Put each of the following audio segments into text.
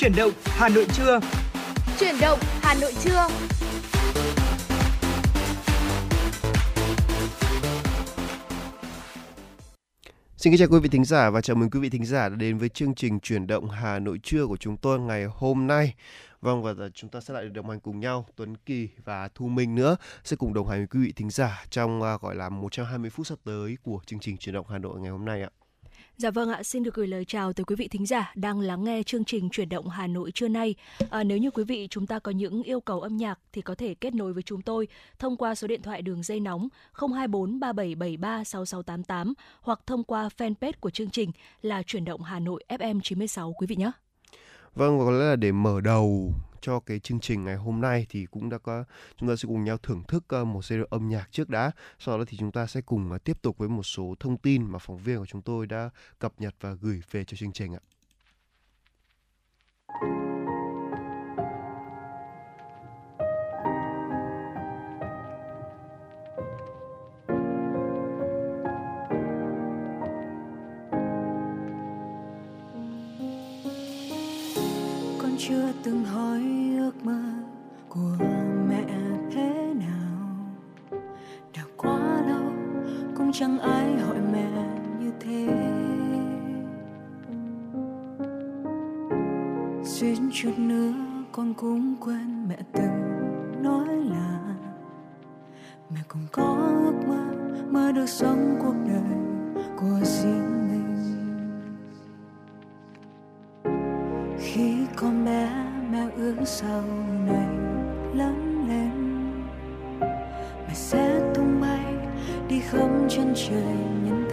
Chuyển động Hà Nội trưa. Chuyển động Hà Nội trưa. Xin kính chào quý vị thính giả và chào mừng quý vị thính giả đã đến với chương trình chuyển động Hà Nội trưa của chúng tôi ngày hôm nay. Vâng và chúng ta sẽ lại được đồng hành cùng nhau Tuấn Kỳ và Thu Minh nữa sẽ cùng đồng hành với quý vị thính giả trong uh, gọi là 120 phút sắp tới của chương trình chuyển động Hà Nội ngày hôm nay ạ. Dạ vâng ạ, xin được gửi lời chào tới quý vị thính giả đang lắng nghe chương trình chuyển động Hà Nội trưa nay. À, nếu như quý vị chúng ta có những yêu cầu âm nhạc thì có thể kết nối với chúng tôi thông qua số điện thoại đường dây nóng 024 3773 6688 hoặc thông qua fanpage của chương trình là chuyển động Hà Nội FM 96 quý vị nhé. Vâng, có lẽ là để mở đầu cho cái chương trình ngày hôm nay thì cũng đã có, chúng ta sẽ cùng nhau thưởng thức ờ, một series âm nhạc trước đã sau đó thì chúng ta sẽ cùng ờ, tiếp tục với một số thông tin mà phóng viên của chúng tôi đã cập nhật và gửi về cho chương trình ạ. chưa từng hỏi ước mơ của mẹ thế nào? Đã quá lâu, cũng chẳng ai hỏi mẹ như thế. Suýt chút nữa, con cũng quên mẹ từng nói là mẹ cũng có ước mơ mơ được sống cuộc đời của riêng mẹ sau này lớn lên. Mày sẽ tung bay đi khắp chân trời những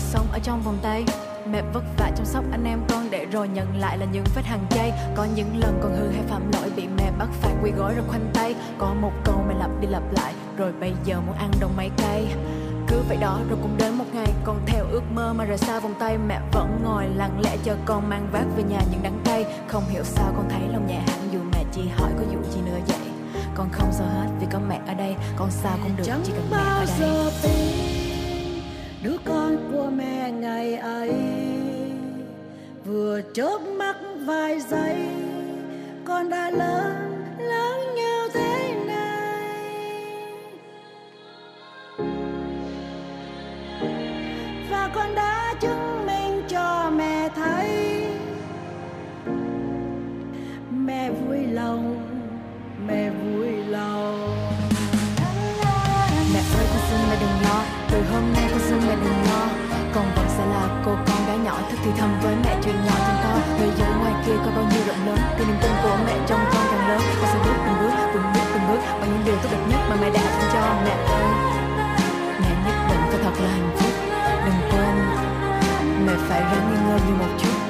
sống ở trong vòng tay. Mẹ vất vả chăm sóc anh em con để rồi nhận lại là những vết hàng chay. Có những lần con hư hay phạm lỗi bị mẹ bắt phạt quỳ gối rồi khoanh tay. Có một câu mẹ lặp đi lặp lại rồi bây giờ muốn ăn đồng mấy cây cứ vậy đó rồi cũng đến một ngày con theo ước mơ mà rời xa vòng tay mẹ vẫn ngồi lặng lẽ chờ con mang vác về nhà những đắng cay. Không hiểu sao con thấy lòng nhẹ hẳn dù mẹ chỉ hỏi có vụ gì nữa vậy. Con không sợ hết vì có mẹ ở đây con sao cũng được chỉ cần mẹ ở đây đứa con của mẹ ngày ấy vừa chớp mắt vài giây, con đã lớn lớn như thế. Thì thầm với mẹ chuyện nhỏ trong to. Thế giới ngoài kia có bao nhiêu rộng lớn, thì niềm tin của mẹ trong con càng lớn. Con sẽ bước từng bước từng bước từng bước, bằng những điều tốt đẹp nhất mà mẹ đã dành cho mẹ ơi. Mẹ nhất định phải thật là hạnh phúc. Đừng quên, mẹ phải ráng như người như một chút.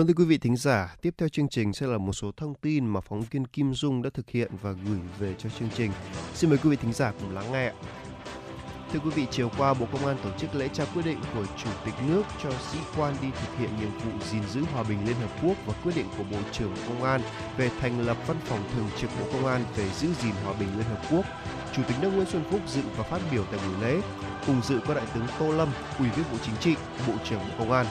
Vâng thưa quý vị thính giả, tiếp theo chương trình sẽ là một số thông tin mà phóng viên Kim Dung đã thực hiện và gửi về cho chương trình. Xin mời quý vị thính giả cùng lắng nghe. Thưa quý vị, chiều qua Bộ Công an tổ chức lễ trao quyết định của Chủ tịch nước cho sĩ quan đi thực hiện nhiệm vụ gìn giữ hòa bình Liên Hợp Quốc và quyết định của Bộ trưởng Công an về thành lập văn phòng thường trực Bộ Công an về giữ gìn hòa bình Liên Hợp Quốc. Chủ tịch nước Nguyễn Xuân Phúc dự và phát biểu tại buổi lễ. Cùng dự có Đại tướng Tô Lâm, Ủy viên Bộ Chính trị, Bộ trưởng Bộ Công an.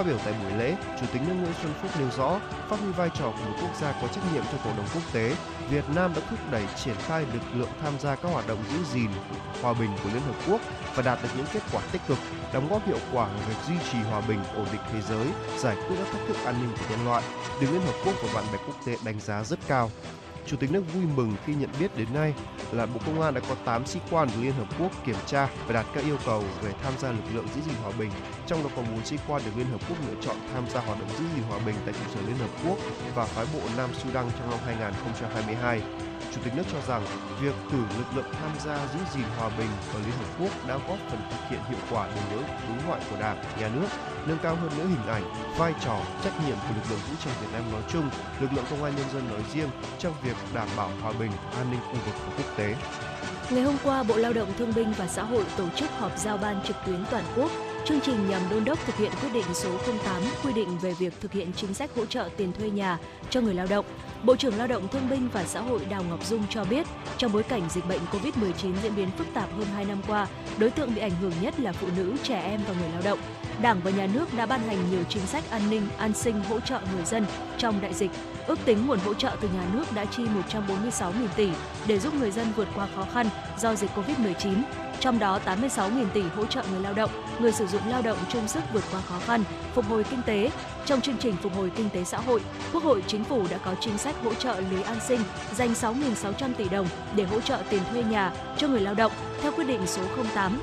Phát biểu tại buổi lễ, Chủ tịch nước Nguyễn Xuân Phúc nêu rõ, phát huy vai trò của một quốc gia có trách nhiệm trong cộng đồng quốc tế, Việt Nam đã thúc đẩy triển khai lực lượng tham gia các hoạt động giữ gìn hòa bình của Liên Hợp Quốc và đạt được những kết quả tích cực, đóng góp hiệu quả vào việc duy trì hòa bình, ổn định thế giới, giải quyết các thách thức an ninh của nhân loại, được Liên Hợp Quốc và bạn bè quốc tế đánh giá rất cao. Chủ tịch nước vui mừng khi nhận biết đến nay là Bộ Công an đã có 8 sĩ quan của Liên Hợp Quốc kiểm tra và đạt các yêu cầu về tham gia lực lượng giữ gìn hòa bình, trong đó có 4 sĩ quan được Liên Hợp Quốc lựa chọn tham gia hoạt động giữ gìn hòa bình tại trụ sở Liên Hợp Quốc và phái bộ Nam Sudan trong năm 2022. Chủ tịch nước cho rằng việc cử lực lượng tham gia giữ gìn hòa bình ở Liên Hợp Quốc đã góp phần thực hiện hiệu quả đường lối đối ngoại của Đảng, Nhà nước, nâng cao hơn nữa hình ảnh, vai trò, trách nhiệm của lực lượng vũ trang Việt Nam nói chung, lực lượng công an nhân dân nói riêng trong việc đảm bảo hòa bình, an ninh khu vực và quốc tế. Ngày hôm qua, Bộ Lao động Thương binh và Xã hội tổ chức họp giao ban trực tuyến toàn quốc Chương trình nhằm đôn đốc thực hiện quyết định số 08 quy định về việc thực hiện chính sách hỗ trợ tiền thuê nhà cho người lao động. Bộ trưởng Lao động Thương binh và Xã hội Đào Ngọc Dung cho biết, trong bối cảnh dịch bệnh COVID-19 diễn biến phức tạp hơn 2 năm qua, đối tượng bị ảnh hưởng nhất là phụ nữ, trẻ em và người lao động. Đảng và Nhà nước đã ban hành nhiều chính sách an ninh, an sinh hỗ trợ người dân trong đại dịch. Ước tính nguồn hỗ trợ từ nhà nước đã chi 146.000 tỷ để giúp người dân vượt qua khó khăn do dịch COVID-19 trong đó 86.000 tỷ hỗ trợ người lao động, người sử dụng lao động chung sức vượt qua khó khăn, phục hồi kinh tế. Trong chương trình phục hồi kinh tế xã hội, Quốc hội Chính phủ đã có chính sách hỗ trợ lý an sinh dành 6.600 tỷ đồng để hỗ trợ tiền thuê nhà cho người lao động theo quyết định số 08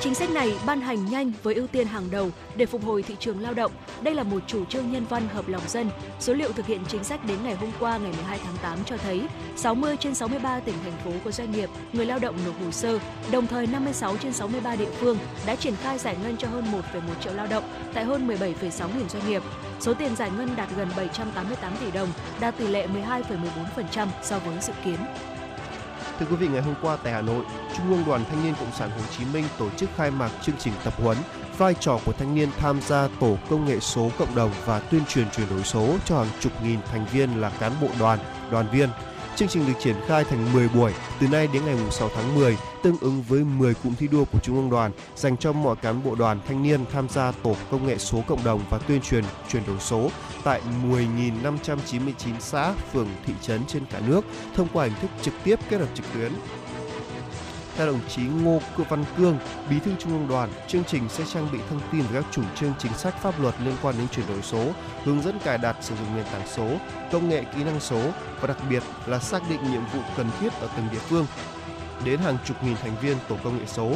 Chính sách này ban hành nhanh với ưu tiên hàng đầu để phục hồi thị trường lao động. Đây là một chủ trương nhân văn hợp lòng dân. Số liệu thực hiện chính sách đến ngày hôm qua ngày 12 tháng 8 cho thấy 60 trên 63 tỉnh thành phố có doanh nghiệp, người lao động nộp hồ sơ, đồng thời 56 trên 63 địa phương đã triển khai giải ngân cho hơn 1,1 triệu lao động tại hơn 17,6 nghìn doanh nghiệp. Số tiền giải ngân đạt gần 788 tỷ đồng, đạt tỷ lệ 12,14% so với dự kiến. Thưa quý vị, ngày hôm qua tại Hà Nội, Trung ương Đoàn Thanh niên Cộng sản Hồ Chí Minh tổ chức khai mạc chương trình tập huấn vai trò của thanh niên tham gia tổ công nghệ số cộng đồng và tuyên truyền chuyển đổi số cho hàng chục nghìn thành viên là cán bộ đoàn, đoàn viên. Chương trình được triển khai thành 10 buổi từ nay đến ngày 6 tháng 10, tương ứng với 10 cụm thi đua của Trung ương đoàn dành cho mọi cán bộ đoàn thanh niên tham gia tổ công nghệ số cộng đồng và tuyên truyền chuyển đổi số tại 10.599 xã, phường, thị trấn trên cả nước thông qua hình thức trực tiếp kết hợp trực tuyến. Theo đồng chí Ngô Cự Văn Cương, Bí thư Trung ương Đoàn, chương trình sẽ trang bị thông tin về các chủ trương chính sách pháp luật liên quan đến chuyển đổi số, hướng dẫn cài đặt sử dụng nền tảng số, công nghệ kỹ năng số và đặc biệt là xác định nhiệm vụ cần thiết ở từng địa phương. Đến hàng chục nghìn thành viên tổ công nghệ số,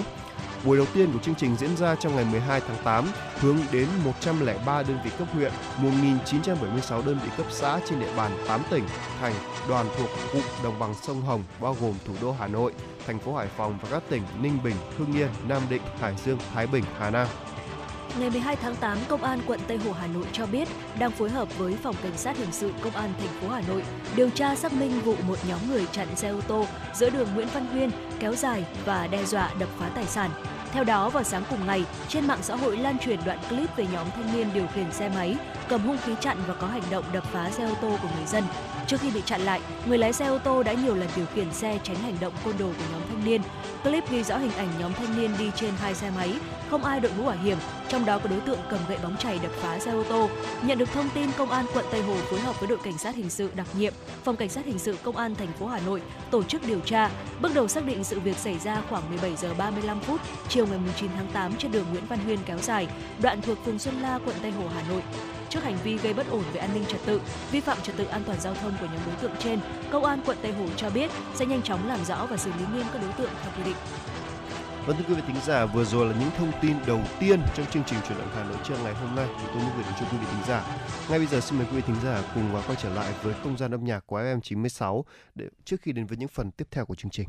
Buổi đầu tiên của chương trình diễn ra trong ngày 12 tháng 8, hướng đến 103 đơn vị cấp huyện, 1.976 đơn vị cấp xã trên địa bàn 8 tỉnh, thành, đoàn thuộc cụm đồng bằng sông Hồng bao gồm thủ đô Hà Nội, thành phố Hải Phòng và các tỉnh Ninh Bình, Hưng Yên, Nam Định, Hải Dương, Thái Bình, Hà Nam. Ngày 12 tháng 8, Công an quận Tây Hồ Hà Nội cho biết đang phối hợp với Phòng Cảnh sát Hình sự Công an thành phố Hà Nội điều tra xác minh vụ một nhóm người chặn xe ô tô giữa đường Nguyễn Văn Huyên kéo dài và đe dọa đập phá tài sản. Theo đó, vào sáng cùng ngày, trên mạng xã hội lan truyền đoạn clip về nhóm thanh niên điều khiển xe máy, cầm hung khí chặn và có hành động đập phá xe ô tô của người dân. Trước khi bị chặn lại, người lái xe ô tô đã nhiều lần điều khiển xe tránh hành động côn đồ của nhóm thanh niên. Clip ghi rõ hình ảnh nhóm thanh niên đi trên hai xe máy, không ai đội mũ bảo hiểm, trong đó có đối tượng cầm gậy bóng chày đập phá xe ô tô. Nhận được thông tin, công an quận Tây Hồ phối hợp với đội cảnh sát hình sự đặc nhiệm, phòng cảnh sát hình sự công an thành phố Hà Nội tổ chức điều tra. Bước đầu xác định sự việc xảy ra khoảng 17 giờ 35 phút chiều ngày 9 tháng 8 trên đường Nguyễn Văn Huyên kéo dài, đoạn thuộc phường Xuân La, quận Tây Hồ, Hà Nội. Trước hành vi gây bất ổn về an ninh trật tự, vi phạm trật tự an toàn giao thông của nhóm đối tượng trên, công an quận Tây Hồ cho biết sẽ nhanh chóng làm rõ và xử lý nghiêm các đối tượng theo quy định. Vâng thưa quý vị thính giả, vừa rồi là những thông tin đầu tiên trong chương trình chuyển động Hà Nội trưa ngày hôm nay chúng tôi muốn gửi đến cho quý vị thính giả. Ngay bây giờ xin mời quý vị thính giả cùng quay trở lại với không gian âm nhạc của FM 96 để trước khi đến với những phần tiếp theo của chương trình.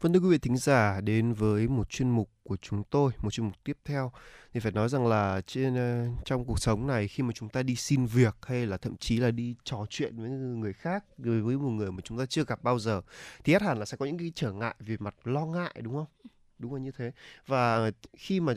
Vâng thưa quý vị thính giả đến với một chuyên mục của chúng tôi, một chuyên mục tiếp theo thì phải nói rằng là trên ờ, trong cuộc sống này khi mà chúng ta đi xin việc hay là thậm chí là đi trò chuyện với người khác với một người mà chúng ta chưa gặp bao giờ thì ắt hẳn là sẽ có những cái trở ngại về mặt lo ngại đúng không? Đúng là như thế. Và khi mà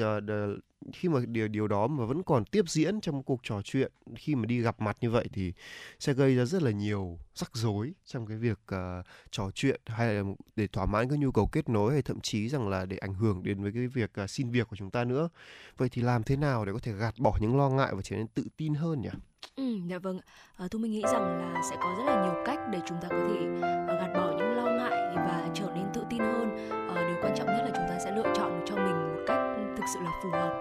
khi mà điều điều đó mà vẫn còn tiếp diễn trong cuộc trò chuyện khi mà đi gặp mặt như vậy thì sẽ gây ra rất là nhiều rắc rối trong cái việc uh, trò chuyện hay là để thỏa mãn cái nhu cầu kết nối hay thậm chí rằng là để ảnh hưởng đến với cái việc uh, xin việc của chúng ta nữa vậy thì làm thế nào để có thể gạt bỏ những lo ngại và trở nên tự tin hơn nhỉ Ừ, dạ vâng. À, ờ, Thu Minh nghĩ rằng là sẽ có rất là nhiều cách để chúng ta có thể uh, gạt bỏ những sẽ lựa chọn được cho mình một cách thực sự là phù hợp.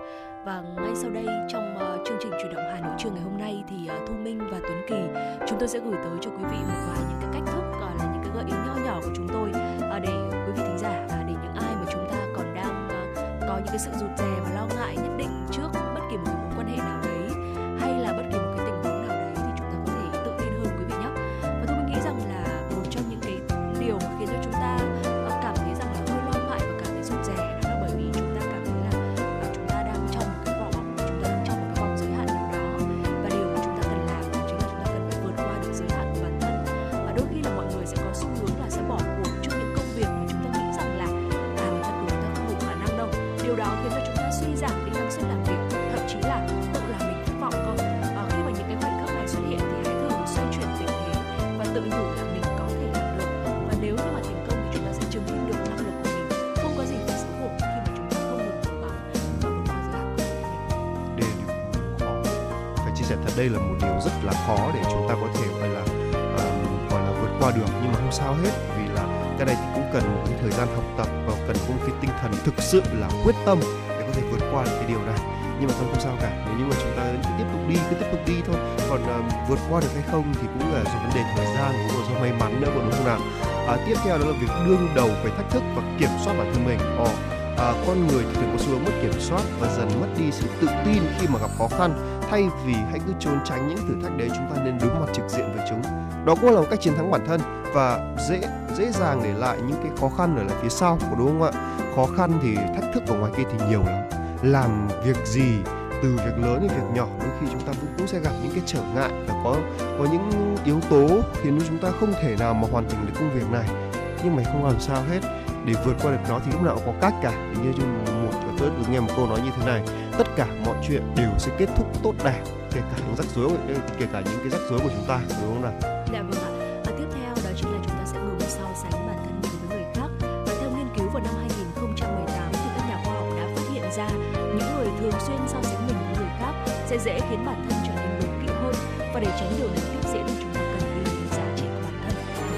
Và ngay sau đây trong uh, chương trình chuyển động Hà Nội trưa ngày hôm nay thì uh, Thu Minh và Tuấn Kỳ chúng tôi sẽ gửi tới cho quý vị một vài những cái cách thức uh, là những cái gợi ý nho nhỏ của chúng tôi uh, để quý vị thính giả uh, để những ai mà chúng ta còn đang uh, có những cái sự rụt rè và đây là một điều rất là khó để chúng ta có thể gọi là uh, gọi là vượt qua được. Nhưng mà không sao hết vì là cái này thì cũng cần một cái thời gian học tập và cần có một cái tinh thần thực sự là quyết tâm để có thể vượt qua được cái điều này. Nhưng mà thôi không sao cả. Nếu như mà chúng ta cứ tiếp tục đi cứ tiếp tục đi thôi. Còn uh, vượt qua được hay không thì cũng là do vấn đề thời gian cũng là do may mắn nữa còn đúng không nào? À, tiếp theo đó là việc đương đầu với thách thức và kiểm soát bản thân mình. Ồ, à, con người thì thường có xu hướng mất kiểm soát và dần mất đi sự tự tin khi mà gặp khó khăn thay vì hãy cứ trốn tránh những thử thách đấy chúng ta nên đối mặt trực diện với chúng. Đó cũng là một cách chiến thắng bản thân và dễ dễ dàng để lại những cái khó khăn ở lại phía sau của đúng không ạ? Khó khăn thì thách thức ở ngoài kia thì nhiều lắm. Làm việc gì từ việc lớn đến việc nhỏ đôi khi chúng ta cũng, cũng sẽ gặp những cái trở ngại và có có những yếu tố khiến chúng ta không thể nào mà hoàn thành được công việc này. Nhưng mà không làm sao hết. Để vượt qua được nó thì lúc nào cũng có cách cả. Như như một tôi được nghe một câu nói như thế này. Tất cả mọi chuyện đều sẽ kết thúc tốt đẹp kể cả những rắc rối kể cả những cái rắc rối của chúng ta đúng không nào Dạ vâng ạ. Và tiếp theo đó chính là chúng ta sẽ ngừng so sánh bản thân mình với người khác. Và theo nghiên cứu vào năm 2018 thì các nhà khoa học đã phát hiện ra những người thường xuyên so sánh mình với người khác sẽ dễ khiến bản thân trở nên đố kỵ hơn và để tránh điều này tiếp diễn thì chúng ta cần ghi nhận giá trị của bản thân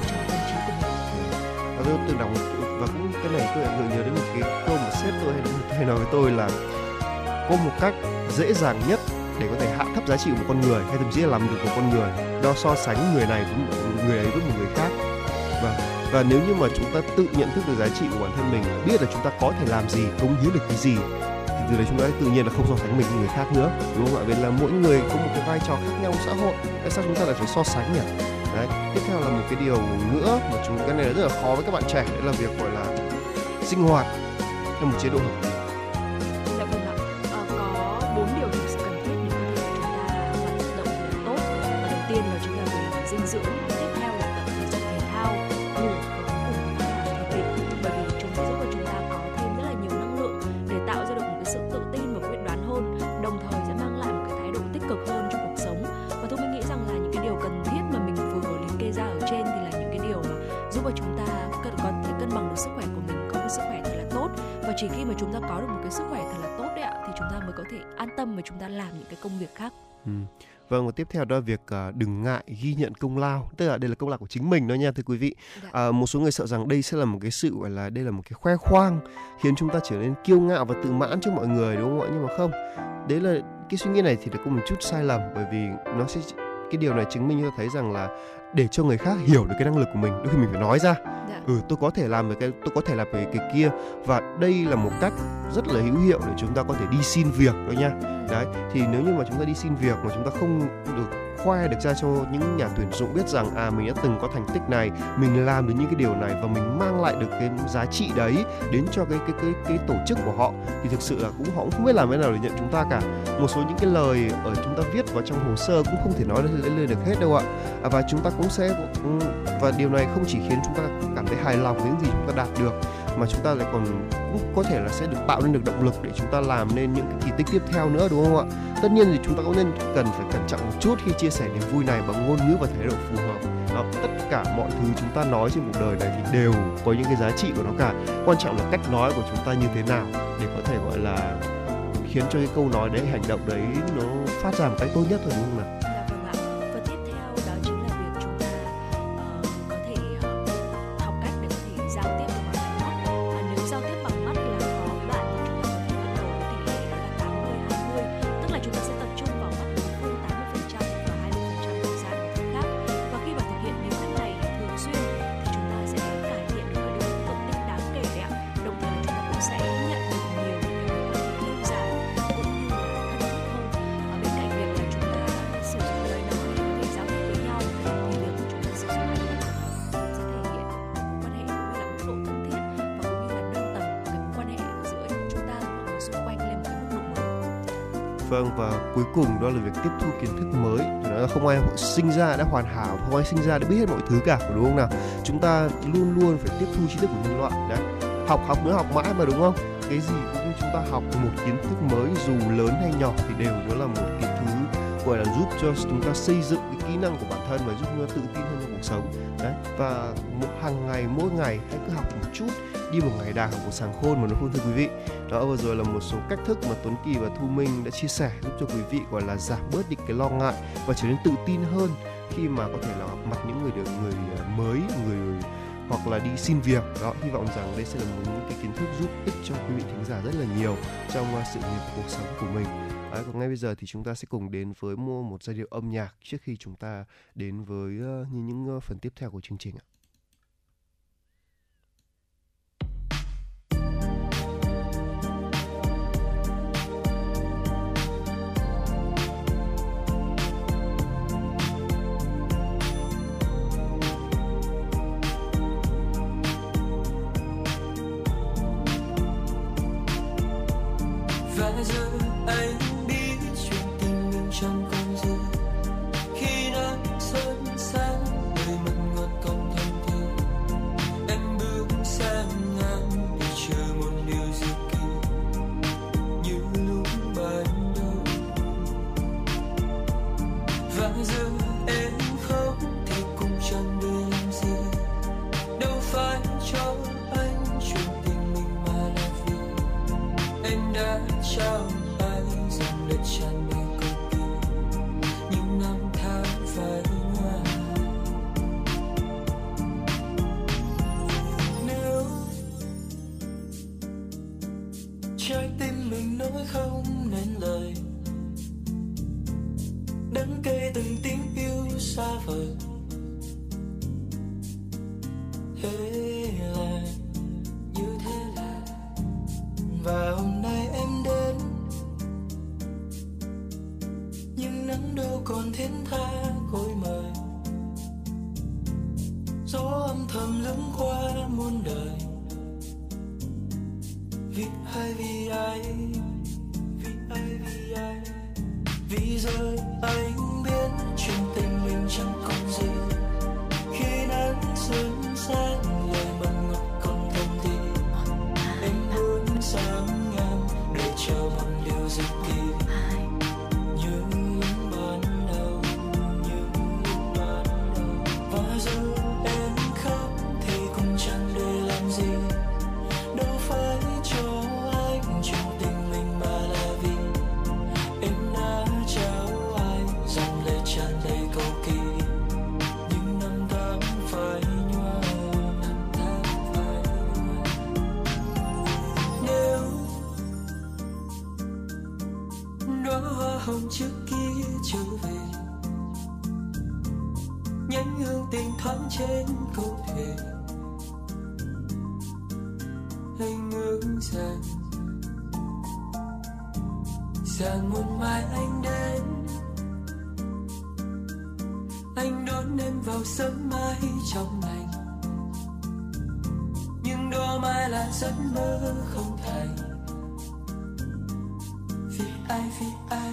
trong tâm trí của mình. và tôi từng đọc và cũng cái này tôi lại gợi nhớ đến một cái câu mà sếp tôi hay, hay nói với tôi là có một cách dễ dàng nhất để có thể hạ thấp giá trị của một con người hay thậm chí là làm được một con người. Đo so sánh người này với một người ấy với một người khác. Và và nếu như mà chúng ta tự nhận thức được giá trị của bản thân mình, biết là chúng ta có thể làm gì, cống hiến được cái gì, thì từ đấy chúng ta tự nhiên là không so sánh mình với người khác nữa. Đúng không ạ? Vì là mỗi người có một cái vai trò khác nhau trong xã hội. Tại sao chúng ta lại phải so sánh nhỉ? Đấy, tiếp theo là một cái điều nữa mà chúng, cái này là rất là khó với các bạn trẻ. Đấy là việc, gọi là, sinh hoạt theo một chế độ hợp lý tiếp theo đó là việc à, đừng ngại ghi nhận công lao tức là đây là công lao của chính mình đó nha thưa quý vị Dạ. à, một số người sợ rằng đây sẽ là một cái sự gọi là đây là một cái khoe khoang khiến chúng ta trở nên kiêu ngạo và tự mãn trước mọi người đúng không ạ nhưng mà không đấy là cái suy nghĩ này thì có một chút sai lầm bởi vì nó sẽ cái điều này chứng minh cho thấy rằng là để cho người khác hiểu được cái năng lực của mình đôi khi mình phải nói ra ừ tôi có thể làm về cái, tôi có thể làm về cái kia. Và đây là một cách rất là hữu hiệu để chúng ta có thể đi xin việc đó nha. Đấy, thì nếu như mà chúng ta đi xin việc mà chúng ta không được khoe được ra cho những nhà tuyển dụng biết rằng à mình đã từng có thành tích này mình làm được những cái điều này và mình mang lại được cái giá trị đấy đến cho cái cái cái cái tổ chức của họ thì thực sự là cũng họ cũng không biết làm thế nào để nhận chúng ta cả. Một số những cái lời ở chúng ta viết vào trong hồ sơ cũng không thể nói lên, lên được hết đâu ạ. À, và chúng ta cũng sẽ ừ, và điều này không chỉ khiến chúng ta cảm thấy hài lòng với những gì chúng ta đạt được mà chúng ta lại còn cũng có thể là sẽ được tạo nên được động lực để chúng ta làm nên những cái kỳ tích tiếp theo nữa, đúng không ạ? Tất nhiên thì chúng ta cũng nên cần phải cẩn trọng một chút khi chia sẻ niềm vui này bằng ngôn ngữ và thái độ phù hợp. Đó, tất cả mọi thứ chúng ta nói trên cuộc đời này thì đều có những cái giá trị của nó cả. Quan trọng là cách nói của chúng ta như thế nào để có thể, gọi là, khiến cho cái câu nói đấy, hành động đấy nó phát ra một cách tốt nhất thôi, đúng không nào? Vâng và cuối cùng đó là việc tiếp thu kiến thức mới. nó không ai sinh ra đã hoàn hảo, không ai sinh ra đã biết hết mọi thứ cả, đúng không nào? Chúng ta luôn luôn phải tiếp thu tri thức của nhân loại. Đấy, học học nữa học mãi mà đúng không? Cái gì cũng chúng ta học một kiến thức mới dù lớn hay nhỏ thì đều nó là một cái thứ gọi là giúp cho chúng ta xây dựng cái kỹ năng của bản thân và giúp chúng ta tự tin hơn trong cuộc sống. Đấy và một hàng ngày mỗi ngày hãy cứ học một chút đi một ngày đàng học một sàng khôn mà nó không thưa quý vị đó vừa rồi là một số cách thức mà Tuấn Kỳ và Thu Minh đã chia sẻ giúp cho quý vị gọi là giảm bớt đi cái lo ngại và trở nên tự tin hơn khi mà có thể là gặp mặt những người được người à, mới người hoặc là đi xin việc đó hy vọng rằng đây sẽ là một những cái kiến thức giúp ích cho quý vị thính giả rất là nhiều trong à, sự nghiệp cuộc sống của mình à, còn ngay bây giờ thì chúng ta sẽ cùng đến với mua một giai điệu âm nhạc trước khi chúng ta đến với uh, những, những uh, phần tiếp theo của chương trình ạ. Thoáng trên cơ thể. Anh ước rằng rằng một mai anh đến. Anh đón em vào sớm mai trong lành. Nhưng đó mai là giấc mơ không thành. Vì ai vì ai?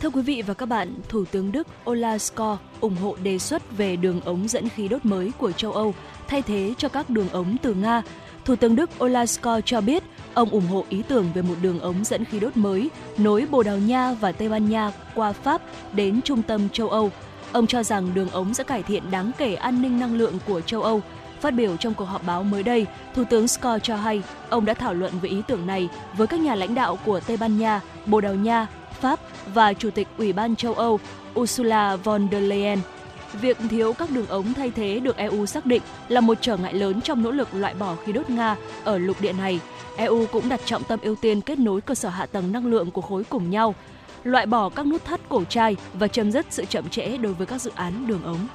Thưa quý vị và các bạn, Thủ tướng Đức Olaf Scholz ủng hộ đề xuất về đường ống dẫn khí đốt mới của châu Âu thay thế cho các đường ống từ Nga. Thủ tướng Đức Olaf Scholz cho biết ông ủng hộ ý tưởng về một đường ống dẫn khí đốt mới nối Bồ Đào Nha và Tây Ban Nha qua Pháp đến trung tâm châu Âu. Ông cho rằng đường ống sẽ cải thiện đáng kể an ninh năng lượng của châu Âu. Phát biểu trong cuộc họp báo mới đây, Thủ tướng Scholz cho hay ông đã thảo luận về ý tưởng này với các nhà lãnh đạo của Tây Ban Nha, Bồ Đào Nha, Pháp và Chủ tịch Ủy ban châu Âu Ursula von der Leyen. Việc thiếu các đường ống thay thế được EU xác định là một trở ngại lớn trong nỗ lực loại bỏ khí đốt Nga ở lục địa này. EU cũng đặt trọng tâm ưu tiên kết nối cơ sở hạ tầng năng lượng của khối cùng nhau, loại bỏ các nút thắt cổ chai và chấm dứt sự chậm trễ đối với các dự án đường ống.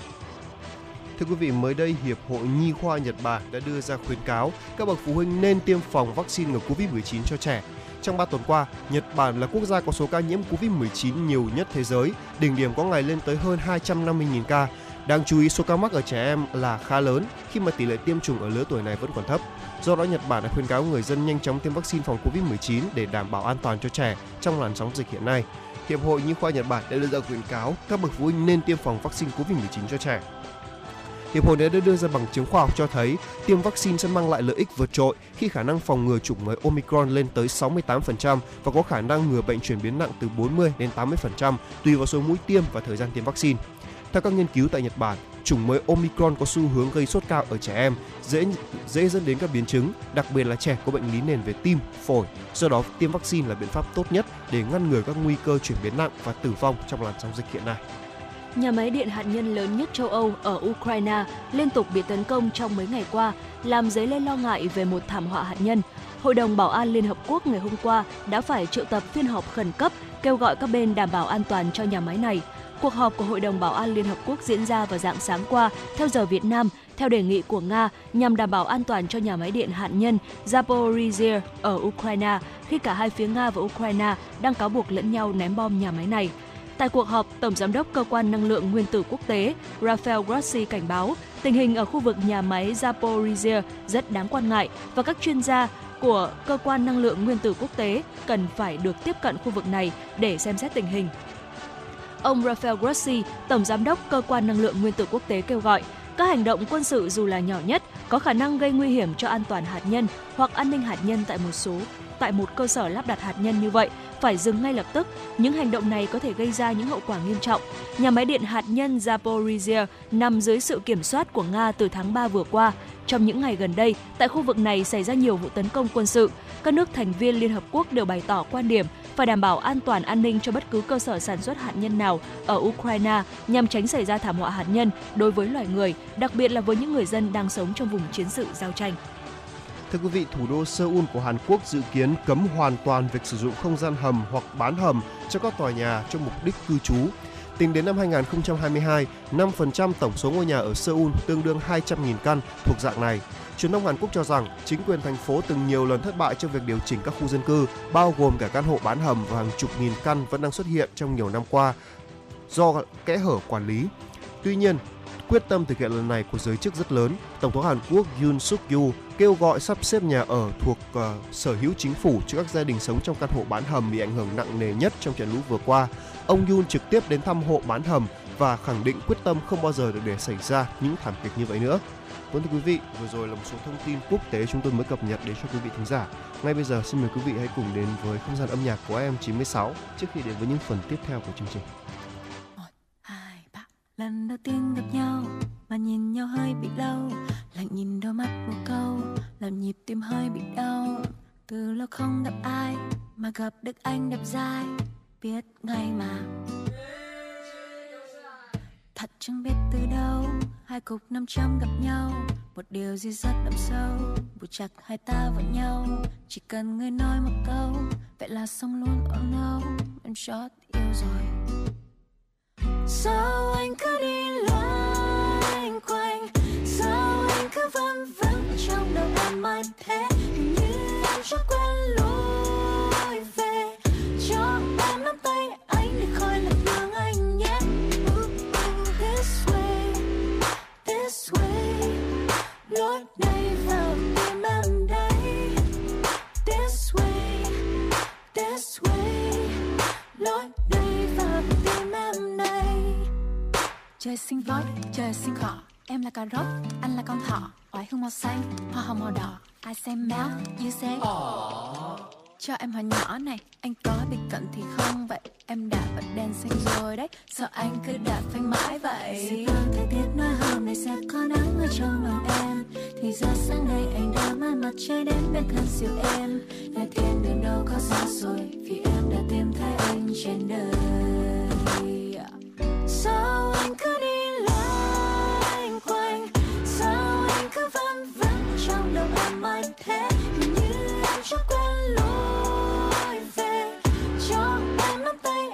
Thưa quý vị, mới đây Hiệp hội Nhi khoa Nhật Bản đã đưa ra khuyến cáo các bậc phụ huynh nên tiêm phòng vaccine ngừa Covid-19 cho trẻ. Trong 3 tuần qua, Nhật Bản là quốc gia có số ca nhiễm Covid-19 nhiều nhất thế giới, đỉnh điểm có ngày lên tới hơn 250.000 ca. Đáng chú ý số ca mắc ở trẻ em là khá lớn khi mà tỷ lệ tiêm chủng ở lứa tuổi này vẫn còn thấp. Do đó Nhật Bản đã khuyến cáo người dân nhanh chóng tiêm vaccine phòng Covid-19 để đảm bảo an toàn cho trẻ trong làn sóng dịch hiện nay. Hiệp hội Nhi khoa Nhật Bản đã đưa ra khuyến cáo các bậc phụ huynh nên tiêm phòng vaccine Covid-19 cho trẻ. Hiệp hội này đã đưa ra bằng chứng khoa học cho thấy tiêm vaccine sẽ mang lại lợi ích vượt trội khi khả năng phòng ngừa chủng mới Omicron lên tới 68% và có khả năng ngừa bệnh chuyển biến nặng từ 40 đến 80% tùy vào số mũi tiêm và thời gian tiêm vaccine. Theo các nghiên cứu tại Nhật Bản, chủng mới Omicron có xu hướng gây sốt cao ở trẻ em, dễ dễ dẫn đến các biến chứng, đặc biệt là trẻ có bệnh lý nền về tim, phổi. Do đó, tiêm vaccine là biện pháp tốt nhất để ngăn ngừa các nguy cơ chuyển biến nặng và tử vong trong làn sóng dịch hiện nay. Nhà máy điện hạt nhân lớn nhất châu Âu ở Ukraine liên tục bị tấn công trong mấy ngày qua, làm dấy lên lo ngại về một thảm họa hạt nhân. Hội đồng Bảo an Liên Hợp Quốc ngày hôm qua đã phải triệu tập phiên họp khẩn cấp kêu gọi các bên đảm bảo an toàn cho nhà máy này. Cuộc họp của Hội đồng Bảo an Liên Hợp Quốc diễn ra vào dạng sáng qua theo giờ Việt Nam theo đề nghị của Nga nhằm đảm bảo an toàn cho nhà máy điện hạt nhân Zaporizhia ở Ukraine khi cả hai phía Nga và Ukraine đang cáo buộc lẫn nhau ném bom nhà máy này. Tại cuộc họp, Tổng Giám đốc Cơ quan Năng lượng Nguyên tử Quốc tế Rafael Grossi cảnh báo tình hình ở khu vực nhà máy Zaporizhia rất đáng quan ngại và các chuyên gia của Cơ quan Năng lượng Nguyên tử Quốc tế cần phải được tiếp cận khu vực này để xem xét tình hình. Ông Rafael Grossi, Tổng Giám đốc Cơ quan Năng lượng Nguyên tử Quốc tế kêu gọi các hành động quân sự dù là nhỏ nhất có khả năng gây nguy hiểm cho an toàn hạt nhân hoặc an ninh hạt nhân tại một số tại một cơ sở lắp đặt hạt nhân như vậy phải dừng ngay lập tức. Những hành động này có thể gây ra những hậu quả nghiêm trọng. Nhà máy điện hạt nhân Zaporizhia nằm dưới sự kiểm soát của Nga từ tháng 3 vừa qua. Trong những ngày gần đây, tại khu vực này xảy ra nhiều vụ tấn công quân sự. Các nước thành viên Liên Hợp Quốc đều bày tỏ quan điểm phải đảm bảo an toàn an ninh cho bất cứ cơ sở sản xuất hạt nhân nào ở Ukraine nhằm tránh xảy ra thảm họa hạt nhân đối với loài người, đặc biệt là với những người dân đang sống trong vùng chiến sự giao tranh. Thưa quý vị, thủ đô Seoul của Hàn Quốc dự kiến cấm hoàn toàn việc sử dụng không gian hầm hoặc bán hầm cho các tòa nhà cho mục đích cư trú. Tính đến năm 2022, 5% tổng số ngôi nhà ở Seoul tương đương 200.000 căn thuộc dạng này. Truyền thông Hàn Quốc cho rằng chính quyền thành phố từng nhiều lần thất bại trong việc điều chỉnh các khu dân cư, bao gồm cả căn hộ bán hầm và hàng chục nghìn căn vẫn đang xuất hiện trong nhiều năm qua do kẽ hở quản lý. Tuy nhiên, quyết tâm thực hiện lần này của giới chức rất lớn. Tổng thống Hàn Quốc Yoon suk yeol kêu gọi sắp xếp nhà ở thuộc uh, sở hữu chính phủ cho các gia đình sống trong căn hộ bán hầm bị ảnh hưởng nặng nề nhất trong trận lũ vừa qua. Ông Yoon trực tiếp đến thăm hộ bán hầm và khẳng định quyết tâm không bao giờ được để xảy ra những thảm kịch như vậy nữa. Vâng thưa quý vị, vừa rồi là một số thông tin quốc tế chúng tôi mới cập nhật đến cho quý vị thính giả. Ngay bây giờ xin mời quý vị hãy cùng đến với không gian âm nhạc của em96 trước khi đến với những phần tiếp theo của chương trình lần đầu tiên gặp nhau mà nhìn nhau hơi bị lâu lạnh nhìn đôi mắt một câu làm nhịp tim hơi bị đau. Từ lâu không gặp ai mà gặp được anh đẹp dai, biết ngay mà. Thật chẳng biết từ đâu, hai cục năm trăm gặp nhau. Một điều gì rất đậm sâu, buộc chặt hai ta vào nhau. Chỉ cần người nói một câu, vậy là xong luôn. Oh no, em chót yêu rồi sao anh cứ đi loanh quanh? Sao anh cứ vân vân trong đầu em mãi thế? Hình như em rất quen luôn. Trời sinh voi trời sinh cỏ em là cà rốt anh là con thỏ. Oải hương màu xanh hoa hồng màu đỏ. I say mouth you say. Cho em hỏi nhỏ này anh có bị cận thì không? Vậy em đã bật đèn xanh rồi đấy. Sao anh cứ đạp phanh mãi vậy? Báo thời tiết nói hôm nay sẽ có nắng ở trong lòng em. Thì ra sáng nay anh đã mang mặt trời đến bên thân siêu em. Nhà thiên đường đâu có xa rồi vì em đã tìm thấy anh trên đời. Sao anh cứ đi cứ vẫn trong đầu em mãi thế hình như em chưa quen lối về. Cho em nắm tay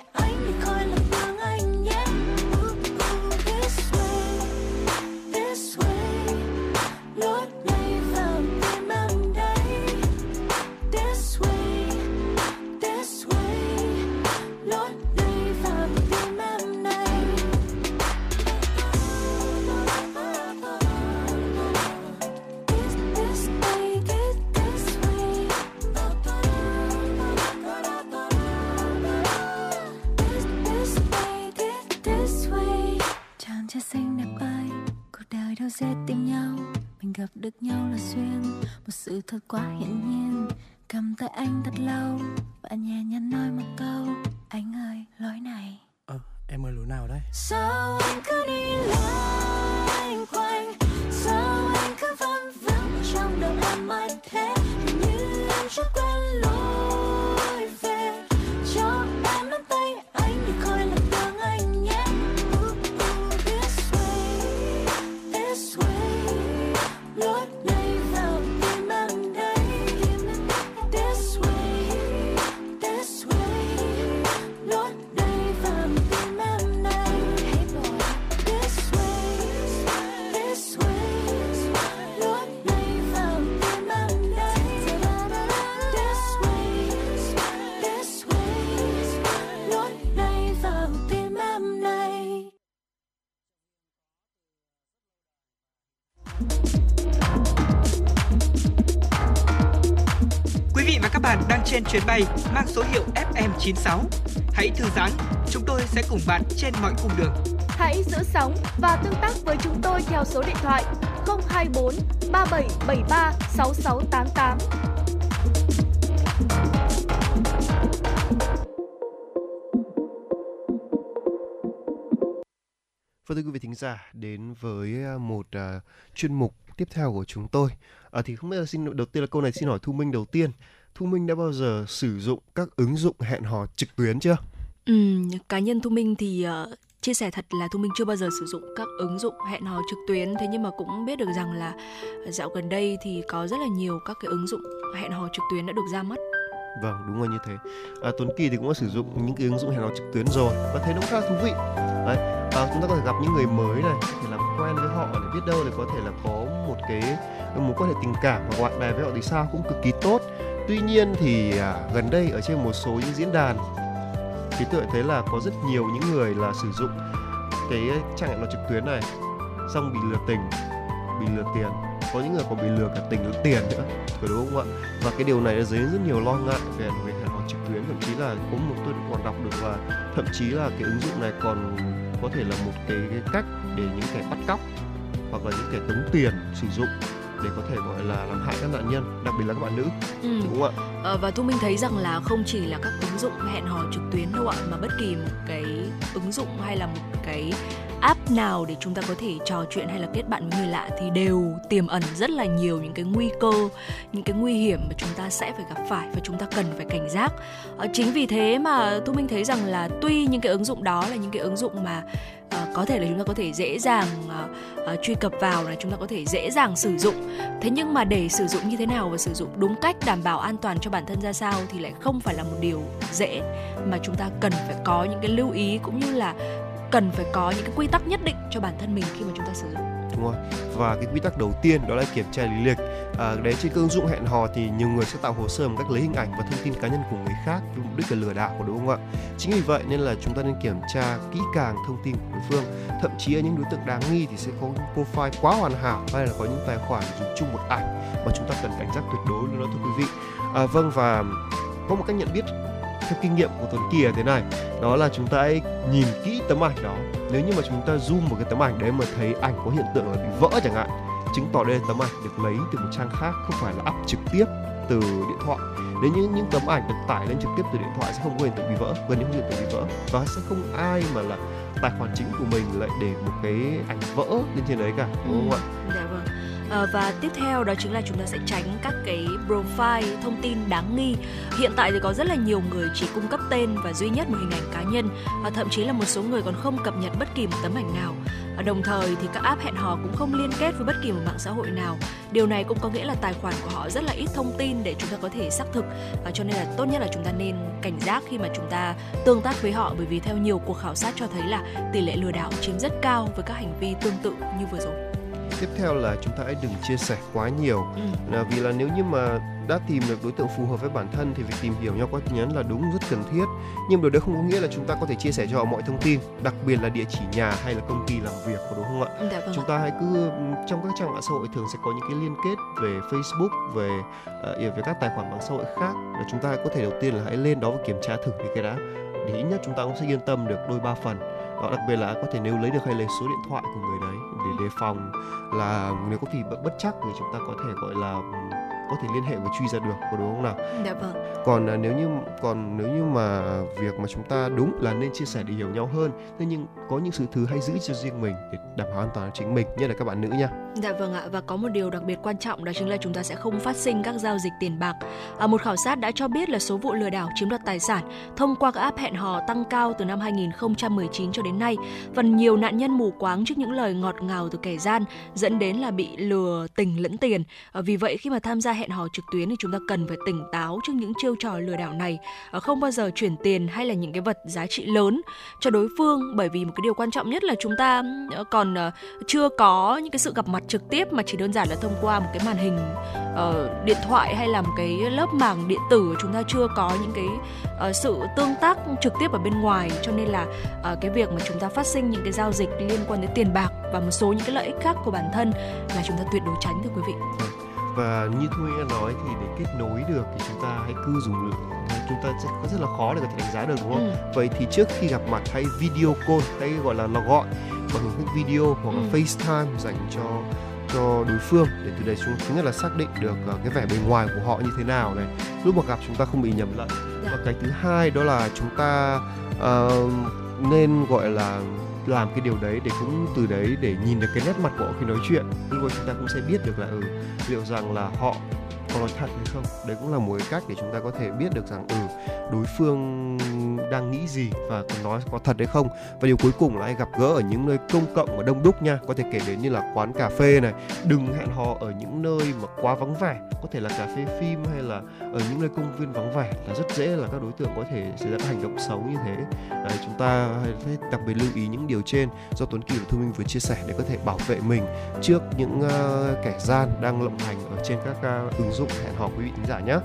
đâu dễ tìm nhau. Mình gặp được nhau là duyên, một sự thật quá hiển nhiên. Cầm tay anh thật lâu và nhẹ nhàng nói một câu. Anh ơi, lối này. Ờ, em ơi lối nào đấy? Sao anh cứ đi loanh quanh Sao anh cứ vân vân trong đầu em mãi thế Hình như em rất quen lối về Cho em nắm tay các bạn đang trên chuyến bay mang số hiệu FM96. Hãy thư giãn, chúng tôi sẽ cùng bạn trên mọi cung đường. Hãy giữ sóng và tương tác với chúng tôi theo số điện thoại 024 3773 6688. Vâng thưa quý vị thính giả, đến với à, một uh, chuyên mục tiếp theo của chúng tôi. À, thì không biết là xin đầu tiên là câu này xin hỏi Thu Minh đầu tiên. Thu Minh đã bao giờ sử dụng các ứng dụng hẹn hò trực tuyến chưa? Ừ, cá nhân Thu Minh thì uh, chia sẻ thật là Thu Minh chưa bao giờ sử dụng các ứng dụng hẹn hò trực tuyến thế nhưng mà cũng biết được rằng là dạo gần đây thì có rất là nhiều các cái ứng dụng hẹn hò trực tuyến đã được ra mắt Vâng, đúng rồi như thế. À, Tuấn Kỳ thì cũng đã sử dụng những cái ứng dụng hẹn hò trực tuyến rồi và thấy nó khá là thú vị. Đấy, à, chúng ta có thể gặp những người mới này, có thể làm quen với họ để biết đâu để có thể là có một cái mối quan hệ tình cảm và bạn bè với họ thì sao cũng cực kỳ tốt. Tuy nhiên thì à, gần đây ở trên một số những diễn đàn thì tôi thấy là có rất nhiều những người là sử dụng cái trang hẹn hò trực tuyến này xong bị lừa tình, bị lừa tiền. Có những người còn bị lừa cả tình lẫn tiền nữa phải đúng không ạ? Và cái điều này đã dấy rất nhiều lo ngại về về hẹn hò trực tuyến thậm chí là có một tôi còn đọc được là thậm chí là cái ứng dụng này còn có thể là một cái, cái cách để những kẻ bắt cóc hoặc là những kẻ tống tiền sử dụng để có thể gọi là làm hại các nạn nhân đặc biệt là các bạn nữ. Ừ. đúng không ạ? Ờ, và thu minh thấy rằng là không chỉ là các ứng dụng hẹn hò trực tuyến đâu ạ mà bất kỳ một cái ứng dụng hay là một cái app nào để chúng ta có thể trò chuyện hay là kết bạn với người lạ thì đều tiềm ẩn rất là nhiều những cái nguy cơ những cái nguy hiểm mà chúng ta sẽ phải gặp phải và chúng ta cần phải cảnh giác. À, chính vì thế mà thu minh thấy rằng là tuy những cái ứng dụng đó là những cái ứng dụng mà uh, có thể là chúng ta có thể dễ dàng uh, uh, truy cập vào là chúng ta có thể dễ dàng sử dụng. Thế nhưng mà để sử dụng như thế nào và sử dụng đúng cách đảm bảo an toàn cho bản thân ra sao thì lại không phải là một điều dễ. Mà chúng ta cần phải có những cái lưu ý cũng như là cần phải có những cái quy tắc nhất định cho bản thân mình khi mà chúng ta sử dụng đúng và cái quy tắc đầu tiên đó là kiểm tra lý lịch. À, đấy trên các ứng dụng hẹn hò thì nhiều người sẽ tạo hồ sơ một cách lấy hình ảnh và thông tin cá nhân của người khác với mục đích là lừa đảo của đúng không ạ? Chính vì vậy nên là chúng ta nên kiểm tra kỹ càng thông tin của đối phương. Thậm chí ở những đối tượng đáng nghi thì sẽ có profile quá hoàn hảo hay là có những tài khoản dùng chung một ảnh mà chúng ta cần cảnh giác tuyệt đối luôn đó thưa quý vị. À, vâng và có một cách nhận biết theo kinh nghiệm của Tuấn Kỳ là thế này. Đó là chúng ta hãy nhìn kỹ tấm ảnh đó nếu như mà chúng ta zoom một cái tấm ảnh đấy mà thấy ảnh có hiện tượng là bị vỡ chẳng hạn, chứng tỏ đây là tấm ảnh được lấy từ một trang khác, không phải là up trực tiếp từ điện thoại nếu như những tấm ảnh được tải lên trực tiếp từ điện thoại sẽ không có hiện tượng bị vỡ, gần như không hiện tượng bị vỡ và sẽ không ai mà là tài khoản chính của mình lại để một cái ảnh vỡ lên trên đấy cả, đúng không ạ? Ừ, dạ vâng. À, và tiếp theo đó chính là chúng ta sẽ tránh các cái profile thông tin đáng nghi. Hiện tại thì có rất là nhiều người chỉ cung cấp tên và duy nhất một hình ảnh cá nhân và thậm chí là một số người còn không cập nhật bất kỳ một tấm ảnh nào. À, đồng thời thì các app hẹn hò cũng không liên kết với bất kỳ một mạng xã hội nào. Điều này cũng có nghĩa là tài khoản của họ rất là ít thông tin để chúng ta có thể xác thực. Và cho nên là tốt nhất là chúng ta nên cảnh giác khi mà chúng ta tương tác với họ bởi vì theo nhiều cuộc khảo sát cho thấy là tỷ lệ lừa đảo chiếm rất cao với các hành vi tương tự như vừa rồi tiếp theo là chúng ta hãy đừng chia sẻ quá nhiều. Ừ. là vì là nếu như mà đã tìm được đối tượng phù hợp với bản thân thì việc tìm hiểu nhau qua tin nhắn là đúng rất cần thiết. Nhưng điều đó không có nghĩa là chúng ta có thể chia sẻ cho họ mọi thông tin đặc biệt là địa chỉ nhà hay là công ty làm việc đúng không ạ? Dạ, vâng. chúng ta hãy cứ trong các trang mạng xã hội thường sẽ có những cái liên kết về Facebook về uh, về các tài khoản mạng xã hội khác. Là chúng ta có thể đầu tiên là hãy lên đó và kiểm tra thử cái đã. Để ít nhất chúng ta cũng sẽ yên tâm được đôi ba phần. Đó đặc biệt là có thể nếu lấy được hay lấy số điện thoại của người đấy để đề phòng là nếu có gì bất chắc thì chúng ta có thể gọi là có thể liên hệ và truy ra được có đúng không nào? Dạ vâng. Còn à, nếu như còn nếu như mà việc mà chúng ta đúng là nên chia sẻ để hiểu nhau hơn, thế nhưng có những sự thứ hãy giữ cho riêng mình để đảm bảo an toàn cho chính mình, nhất là các bạn nữ nha. Dạ vâng ạ và có một điều đặc biệt quan trọng đó chính là chúng ta sẽ không phát sinh các giao dịch tiền bạc. À, một khảo sát đã cho biết là số vụ lừa đảo chiếm đoạt tài sản thông qua các app hẹn hò tăng cao từ năm 2019 cho đến nay. Và nhiều nạn nhân mù quáng trước những lời ngọt ngào từ kẻ gian dẫn đến là bị lừa tình lẫn tiền. À, vì vậy khi mà tham gia hẹn hò trực tuyến thì chúng ta cần phải tỉnh táo trước những chiêu trò lừa đảo này, ờ, không bao giờ chuyển tiền hay là những cái vật giá trị lớn cho đối phương. Bởi vì một cái điều quan trọng nhất là chúng ta ờ, còn ờ, chưa có những cái sự gặp mặt trực tiếp mà chỉ đơn giản là thông qua một cái màn hình uh, điện thoại hay là một cái lớp màng điện tử chúng ta chưa có những cái uh, sự tương tác trực tiếp ở bên ngoài. Cho nên là uh, cái việc mà chúng ta phát sinh những cái giao dịch liên quan đến tiền bạc và một số những cái lợi ích khác của bản thân là chúng ta tuyệt đối tránh thưa quý vị. Vâng và như thu đã nói thì để kết nối được thì chúng ta hãy cứ dùng chúng ta sẽ có rất là khó để có thể đánh giá được đúng không? Ừ. Vậy thì trước khi gặp mặt hãy video call hay gọi là, là gọi bằng hình thức video hoặc là ừ. FaceTime dành cho cho đối phương để từ đấy chúng thứ nhất là xác định được uh, cái vẻ bề ngoài của họ như thế nào này lúc mà gặp chúng ta không bị nhầm lẫn dạ. và cái thứ hai đó là chúng ta uh, nên gọi là làm cái điều đấy để cũng từ đấy để nhìn được cái nét mặt của họ khi nói chuyện. Lúc đó chúng ta cũng sẽ biết được là ừ liệu rằng là họ có nói thật hay không? Đấy cũng là một cái cách để chúng ta có thể biết được rằng ừ đối phương đang nghĩ gì và nói có thật hay không. Và điều cuối cùng là hãy gặp gỡ ở những nơi công cộng và đông đúc nha. Có thể kể đến như là quán cà phê này. Đừng hẹn hò ở những nơi mà quá vắng vẻ. Có thể là cà phê phim hay là ở những nơi công viên vắng vẻ là rất dễ là các đối tượng có thể xảy ra các hành động xấu như thế. Đấy, chúng ta phải đặc biệt lưu ý những điều trên. Do Tuấn Kỳ và Thu Minh vừa chia sẻ để có thể bảo vệ mình trước những uh, kẻ gian đang lộng hành ở trên các uh, ứng dụng hẹn hò quý vị thính giả nhé.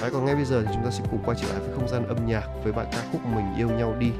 Đấy, còn ngay bây giờ thì chúng ta sẽ cùng quay trở lại với không gian âm nhạc với bạn ca khúc mình yêu nhau đi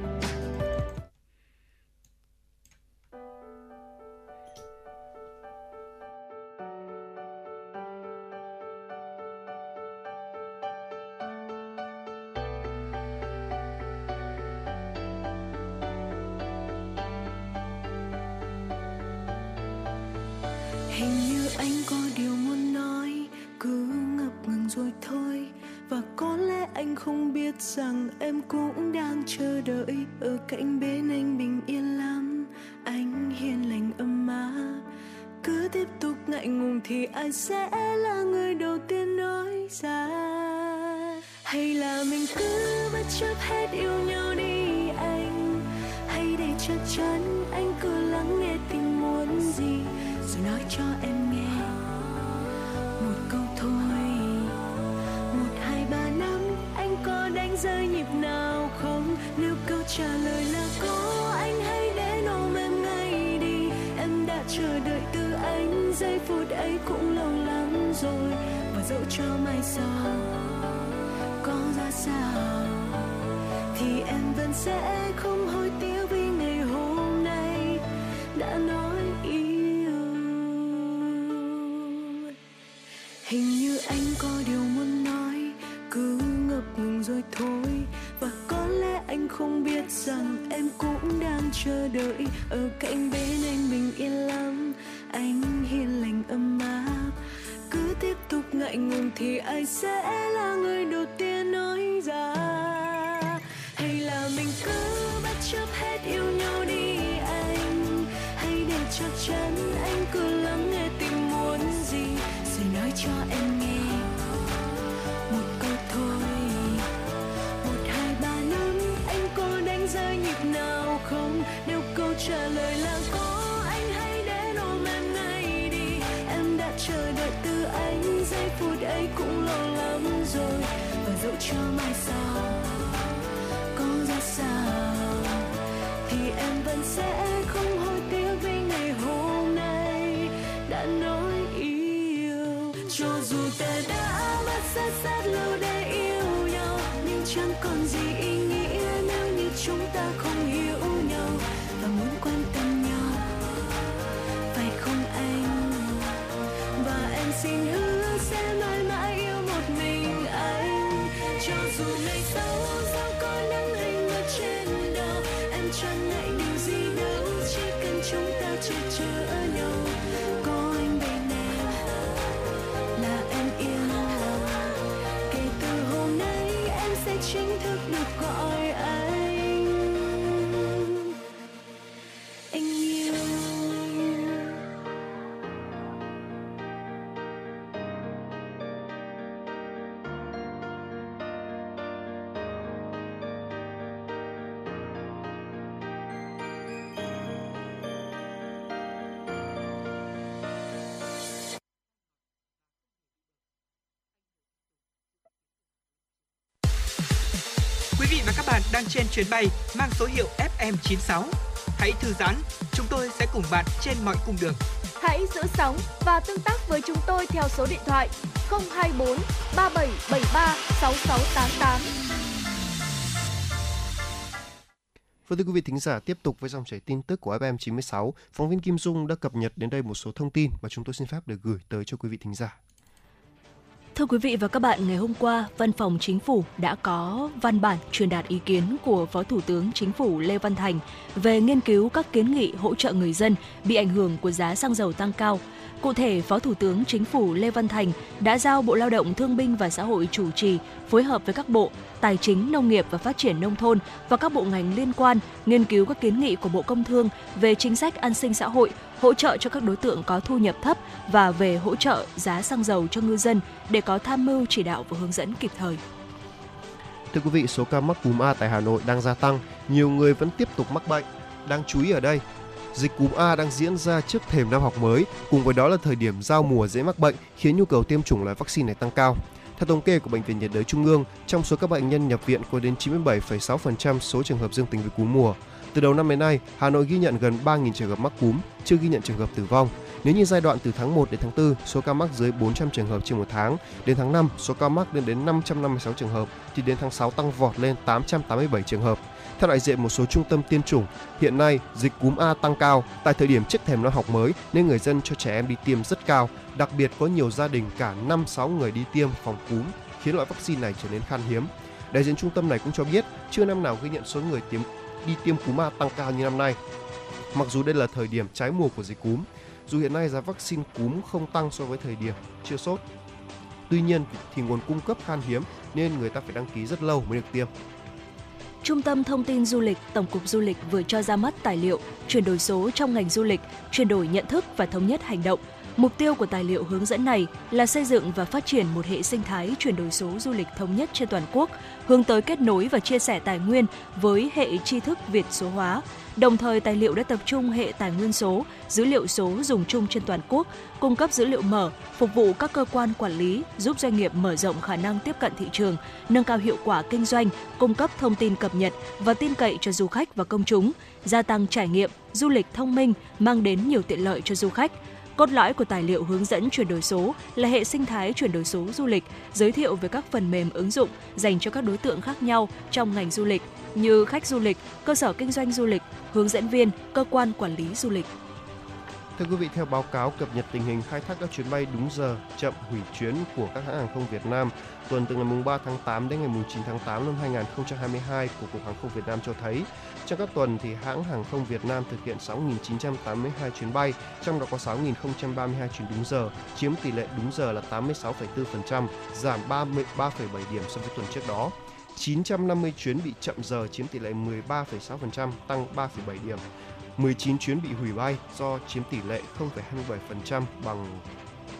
biết rằng em cũng đang chờ đợi. Ở cạnh bên anh bình yên lắm anh hiền lành âm má cứ tiếp tục ngại ngùng thì ai sẽ là người đầu tiên nói ra? Hay là mình cứ bất chấp hết yêu nhau đi anh? Hay để chắc chắn anh cứ lắng nghe tình muốn gì? Rồi nói cho em nghe. Một câu thôi. Một, hai, ba, năm đánh rơi nhịp nào không? Nếu câu trả lời là có, anh hãy để lòng em ngay đi. Em đã chờ đợi từ anh, giây phút ấy cũng lâu lắm rồi. Và dẫu cho mai sau có ra sao, thì em vẫn sẽ không hối tiếc vì ngày hôm nay đã nói yêu. Hình như anh có rồi thôi. Và có lẽ anh không biết rằng em cũng đang chờ đợi. Ở cạnh bên anh bình yên lắm, anh hiền lành ấm áp. Cứ tiếp tục ngại ngùng thì ai sẽ là người đầu tiên nói ra? Hay là mình cứ bất chấp hết yêu nhau đi anh? Hay để chắc chắn anh cứ lắng nghe tình muốn gì? Rồi nói cho em trả lời là có anh hãy đến ôm em ngay đi. Em đã chờ đợi từ anh, giây phút ấy cũng lâu lắm rồi. Và dẫu cho mai sau có ra sao, thì em vẫn sẽ không hối tiếc vì ngày hôm nay đã nói yêu. Cho dù ta đã mất rất rất lâu để yêu nhau, nhưng chẳng còn gì ý nghĩa nếu như chúng ta không hiểu. xin hứa sẽ mãi mãi yêu một mình anh. Cho dù ngày bạn đang trên chuyến bay mang số hiệu FM96. Hãy thư giãn, chúng tôi sẽ cùng bạn trên mọi cung đường. Hãy giữ sóng và tương tác với chúng tôi theo số điện thoại 024 3773 6688. Vâng thưa quý vị thính giả, tiếp tục với dòng chảy tin tức của FM 96, phóng viên Kim Dung đã cập nhật đến đây một số thông tin mà chúng tôi xin phép được gửi tới cho quý vị thính giả. Thưa quý vị và các bạn, ngày hôm qua, Văn phòng Chính phủ đã có văn bản truyền đạt ý kiến của Phó Thủ tướng Chính phủ Lê Văn Thành về nghiên cứu các kiến nghị hỗ trợ người dân bị ảnh hưởng của giá xăng dầu tăng cao – Cụ thể, Phó Thủ tướng Chính phủ Lê Văn Thành đã giao Bộ Lao động Thương binh và Xã hội chủ trì phối hợp với các bộ Tài chính, Nông nghiệp và Phát triển Nông thôn và các bộ ngành liên quan nghiên cứu các kiến nghị của Bộ Công Thương về chính sách an sinh xã hội, hỗ trợ cho các đối tượng có thu nhập thấp và về hỗ trợ giá xăng dầu cho ngư dân để có tham mưu chỉ đạo và hướng dẫn kịp thời. Thưa quý vị, số ca mắc cúm A tại Hà Nội đang gia tăng, nhiều người vẫn tiếp tục mắc bệnh. Đáng chú ý ở đây, dịch cúm A đang diễn ra trước thềm năm học mới, cùng với đó là thời điểm giao mùa dễ mắc bệnh, khiến nhu cầu tiêm chủng loại vaccine này tăng cao. Theo thống kê của Bệnh viện nhiệt đới Trung ương, trong số các bệnh nhân nhập viện có đến 97,6% số trường hợp dương tính với cúm mùa. Từ đầu năm đến nay, Hà Nội ghi nhận gần 3.000 trường hợp mắc cúm, chưa ghi nhận trường hợp tử vong. Nếu như giai đoạn từ tháng 1 đến tháng 4, số ca mắc dưới 400 trường hợp trên một tháng, đến tháng 5, số ca mắc lên đến 556 trường hợp, thì đến tháng 6 tăng vọt lên 887 trường hợp. Theo đại diện một số trung tâm tiêm chủng, hiện nay dịch cúm A tăng cao tại thời điểm trước thềm năm học mới nên người dân cho trẻ em đi tiêm rất cao, đặc biệt có nhiều gia đình cả 5-6 người đi tiêm phòng cúm, khiến loại vaccine này trở nên khan hiếm. Đại diện trung tâm này cũng cho biết chưa năm nào ghi nhận số người tiêm đi tiêm cúm A tăng cao như năm nay. Mặc dù đây là thời điểm trái mùa của dịch cúm, dù hiện nay giá vaccine cúm không tăng so với thời điểm chưa sốt. Tuy nhiên thì nguồn cung cấp khan hiếm nên người ta phải đăng ký rất lâu mới được tiêm. Trung tâm Thông tin Du lịch, Tổng cục Du lịch vừa cho ra mắt tài liệu chuyển đổi số trong ngành du lịch, chuyển đổi nhận thức và thống nhất hành động. Mục tiêu của tài liệu hướng dẫn này là xây dựng và phát triển một hệ sinh thái chuyển đổi số du lịch thống nhất trên toàn quốc, hướng tới kết nối và chia sẻ tài nguyên với hệ tri thức Việt số hóa, Đồng thời, tài liệu đã tập trung hệ tài nguyên số, dữ liệu số dùng chung trên toàn quốc, cung cấp dữ liệu mở, phục vụ các cơ quan quản lý, giúp doanh nghiệp mở rộng khả năng tiếp cận thị trường, nâng cao hiệu quả kinh doanh, cung cấp thông tin cập nhật và tin cậy cho du khách và công chúng, gia tăng trải nghiệm, du lịch thông minh, mang đến nhiều tiện lợi cho du khách. Cốt lõi của tài liệu hướng dẫn chuyển đổi số là hệ sinh thái chuyển đổi số du lịch, giới thiệu về các phần mềm ứng dụng dành cho các đối tượng khác nhau trong ngành du lịch như khách du lịch, cơ sở kinh doanh du lịch, hướng dẫn viên, cơ quan quản lý du lịch. Thưa quý vị, theo báo cáo cập nhật tình hình khai thác các chuyến bay đúng giờ, chậm hủy chuyến của các hãng hàng không Việt Nam tuần từ ngày 3 tháng 8 đến ngày 9 tháng 8 năm 2022 của Cục Hàng không Việt Nam cho thấy, trong các tuần thì hãng hàng không Việt Nam thực hiện 6.982 chuyến bay, trong đó có 6.032 chuyến đúng giờ, chiếm tỷ lệ đúng giờ là 86,4%, giảm 33,7 điểm so với tuần trước đó. 950 chuyến bị chậm giờ chiếm tỷ lệ 13,6%, tăng 3,7 điểm. 19 chuyến bị hủy bay do chiếm tỷ lệ 0,27% bằng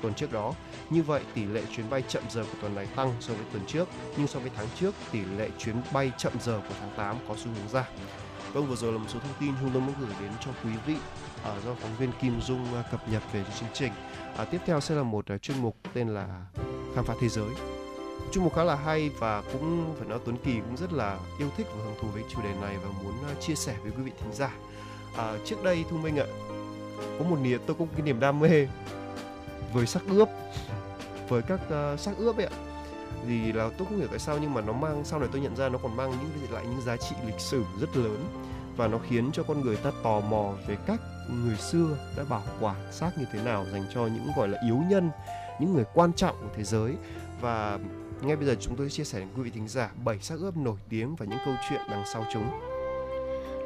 tuần trước đó. Như vậy, tỷ lệ chuyến bay chậm giờ của tuần này tăng so với tuần trước, nhưng so với tháng trước, tỷ lệ chuyến bay chậm giờ của tháng 8 có xu hướng giảm. Vâng, vừa rồi là một số thông tin chúng tôi muốn gửi đến cho quý vị à, do phóng viên Kim Dung à, cập nhật về chương trình. À, tiếp theo sẽ là một à, chuyên mục tên là Khám phá thế giới chuyên mục khá là hay và cũng phải nói Tuấn Kỳ cũng rất là yêu thích và hứng thú với chủ đề này và muốn à, chia sẻ với quý vị thính giả. À, trước đây Thu Minh ạ, có một niềm tôi có một cái niềm đam mê với sắc ướp, với các à, uh, sắc ướp ấy ạ. Thì là tôi không hiểu tại sao nhưng mà nó mang sau này tôi nhận ra nó còn mang những lại những giá trị lịch sử rất lớn và nó khiến cho con người ta tò mò về cách người xưa đã bảo quản xác như thế nào dành cho những, gọi là, yếu nhân, những người quan trọng của thế giới và ngay bây giờ chúng tôi chia sẻ đến quý vị thính giả bảy xác ướp nổi tiếng và những câu chuyện đằng sau chúng.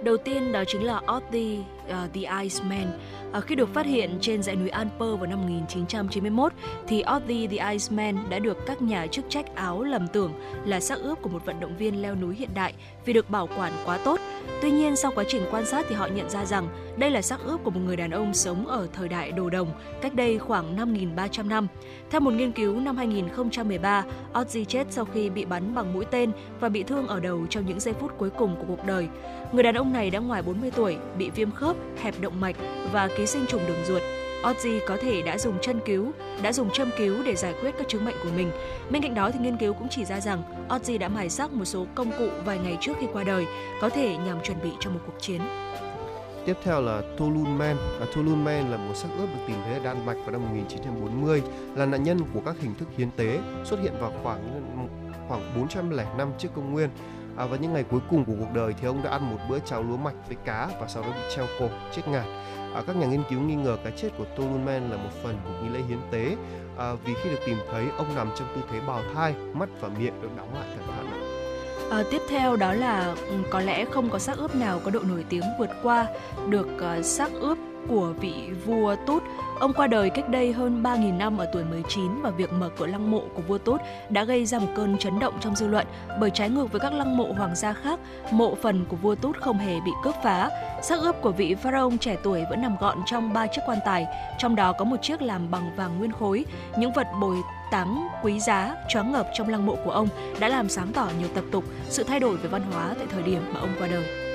Đầu tiên đó chính là Ozzy uh, ờ, the Iceman. Uh, khi được phát hiện trên dãy núi Alper vào năm 1991 thì Ozzy the Iceman đã được các nhà chức trách Áo lầm tưởng là xác ướp của một vận động viên leo núi hiện đại vì được bảo quản quá tốt. Tuy nhiên sau quá trình quan sát thì họ nhận ra rằng đây là xác ướp của một người đàn ông sống ở thời đại đồ đồng, cách đây khoảng 5.300 năm. Theo một nghiên cứu năm 2013, Ozzy chết sau khi bị bắn bằng mũi tên và bị thương ở đầu trong những giây phút cuối cùng của cuộc đời. Người đàn ông này đã ngoài 40 tuổi, bị viêm khớp, hẹp động mạch và ký sinh trùng đường ruột. Ozzy có thể đã dùng chân cứu, đã dùng châm cứu để giải quyết các chứng bệnh của mình. Bên cạnh đó thì nghiên cứu cũng chỉ ra rằng Ozzy đã mài sắc một số công cụ vài ngày trước khi qua đời, có thể nhằm chuẩn bị cho một cuộc chiến. Tiếp theo là Tolun Man. À, Tolun Man là một xác ướp được tìm thấy ở Đan Mạch vào năm 1940, là nạn nhân của các hình thức hiến tế, xuất hiện vào khoảng khoảng 405 trước công nguyên À, và những ngày cuối cùng của cuộc đời thì ông đã ăn một bữa cháo lúa mạch với cá và sau đó bị treo cổ chết ngạt. À, các nhà nghiên cứu nghi ngờ cái chết của Tolman là một phần của nghi lễ hiến tế à, vì khi được tìm thấy ông nằm trong tư thế bào thai, mắt và miệng được đóng lại cẩn thận. À, tiếp theo đó là ừ, có lẽ không có xác ướp nào có độ nổi tiếng vượt qua được uh, xác ướp của vị vua Tút. Ông qua đời cách đây hơn 3.000 năm ở tuổi 19 và việc mở cửa lăng mộ của vua Tút đã gây ra một cơn chấn động trong dư luận bởi trái ngược với các lăng mộ hoàng gia khác, mộ phần của vua Tút không hề bị cướp phá. Xác ướp của vị pharaoh trẻ tuổi vẫn nằm gọn trong ba chiếc quan tài, trong đó có một chiếc làm bằng vàng nguyên khối. Những vật bồi táng quý giá choáng ngợp trong lăng mộ của ông đã làm sáng tỏ nhiều tập tục, sự thay đổi về văn hóa tại thời điểm mà ông qua đời.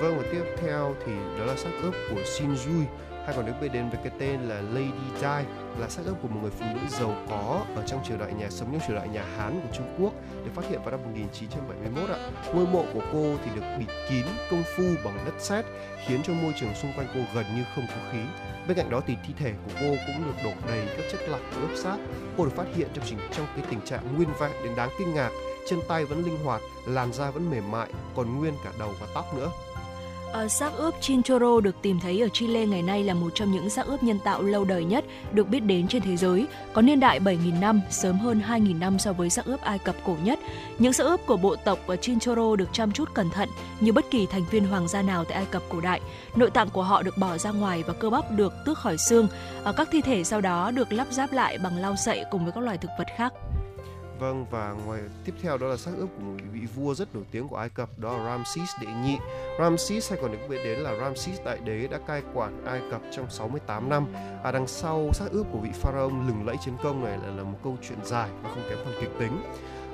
Vâng và tiếp theo thì đó là xác ướp của Shinjui hay còn được biết đến với cái tên là Lady Di là xác ướp của một người phụ nữ giàu có ở trong triều đại nhà sống trong triều đại nhà Hán của Trung Quốc được phát hiện vào năm 1971 ạ. Ngôi mộ của cô thì được bịt kín công phu bằng đất sét khiến cho môi trường xung quanh cô gần như không có khí. Bên cạnh đó thì thi thể của cô cũng được đổ đầy các chất lỏng ướp xác. Cô được phát hiện trong trình trong cái tình trạng nguyên vẹn đến đáng kinh ngạc, chân tay vẫn linh hoạt, làn da vẫn mềm mại, còn nguyên cả đầu và tóc nữa. À, xác ướp Chinchorro được tìm thấy ở Chile ngày nay là một trong những xác ướp nhân tạo lâu đời nhất được biết đến trên thế giới, có niên đại 7.000 năm, sớm hơn 2.000 năm so với xác ướp Ai Cập cổ nhất. Những xác ướp của bộ tộc Chinchorro được chăm chút cẩn thận như bất kỳ thành viên hoàng gia nào tại Ai Cập cổ đại. Nội tạng của họ được bỏ ra ngoài và cơ bắp được tước khỏi xương. À, các thi thể sau đó được lắp ráp lại bằng lau sậy cùng với các loài thực vật khác. Vâng và ngoài tiếp theo đó là xác ướp của một vị vua rất nổi tiếng của Ai Cập đó là Ramses đệ nhị. Ramses hay còn được biết đến là Ramses đại đế đã cai quản Ai Cập trong 68 năm. À đằng sau xác ướp của vị pharaoh lừng lẫy chiến công này là, là một câu chuyện dài và không kém phần kịch tính.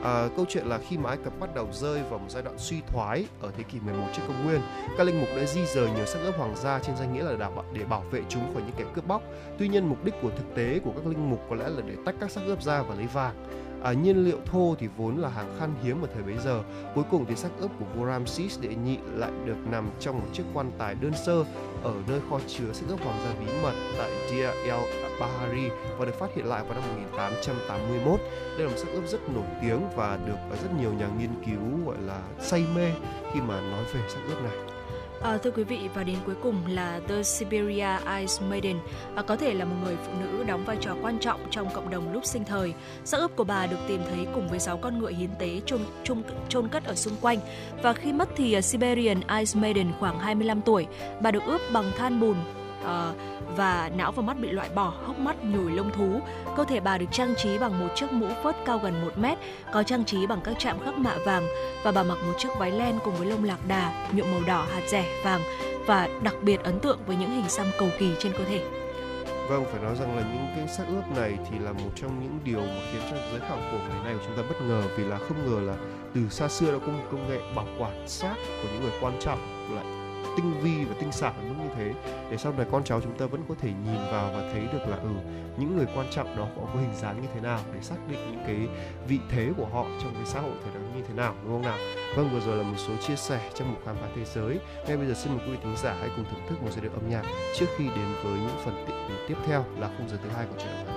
À, câu chuyện là khi mà Ai Cập bắt đầu rơi vào một giai đoạn suy thoái ở thế kỷ 11 trước công nguyên, các linh mục đã di rời nhiều xác ướp hoàng gia trên danh nghĩa là đảm bảo để bảo vệ chúng khỏi những kẻ cướp bóc. Tuy nhiên mục đích của thực tế của các linh mục có lẽ là để tách các xác ướp ra và lấy vàng à, nhiên liệu thô thì vốn là hàng khan hiếm ở thời bấy giờ cuối cùng thì xác ướp của vua Ramses đệ nhị lại được nằm trong một chiếc quan tài đơn sơ ở nơi kho chứa xác ướp hoàng gia bí mật tại Deir el Bahari và được phát hiện lại vào năm 1881. Đây là một xác ướp rất nổi tiếng và được rất nhiều nhà nghiên cứu gọi là say mê khi mà nói về xác ướp này. À, thưa quý vị và đến cuối cùng là The Siberia Ice Maiden à, có thể là một người phụ nữ đóng vai trò quan trọng trong cộng đồng lúc sinh thời. Xác ướp của bà được tìm thấy cùng với 6 con ngựa hiến tế chôn chôn, chôn cất ở xung quanh và khi mất thì uh, Siberian Ice Maiden khoảng 25 tuổi. Bà được ướp bằng than bùn uh, và não và mắt bị loại bỏ, hốc mắt nhồi lông thú. Cơ thể bà được trang trí bằng một chiếc mũ phớt cao gần 1 mét, có trang trí bằng các chạm khắc mạ vàng và bà mặc một chiếc váy len cùng với lông lạc đà, nhuộm màu đỏ hạt rẻ vàng và đặc biệt ấn tượng với những hình xăm cầu kỳ trên cơ thể. Vâng, phải nói rằng là những cái xác ướp này thì là một trong những điều mà khiến cho giới khảo cổ ngày nay của chúng ta bất ngờ vì là không ngờ là từ xa xưa đã có một công nghệ bảo quản xác của những người quan trọng lại tinh vi và tinh xảo đến mức như thế, để sau này con cháu chúng ta vẫn có thể nhìn vào và thấy được là ừ những người quan trọng đó họ có hình dáng như thế nào, để xác định những cái vị thế của họ trong cái xã hội thời đó như thế nào, đúng không nào? Vâng vừa rồi là một số chia sẻ trong một khám phá thế giới. Ngay bây giờ xin mời quý vị thính giả hãy cùng thưởng thức một giai điệu âm nhạc trước khi đến với những phần tiếp theo là khung giờ thứ hai của chương trình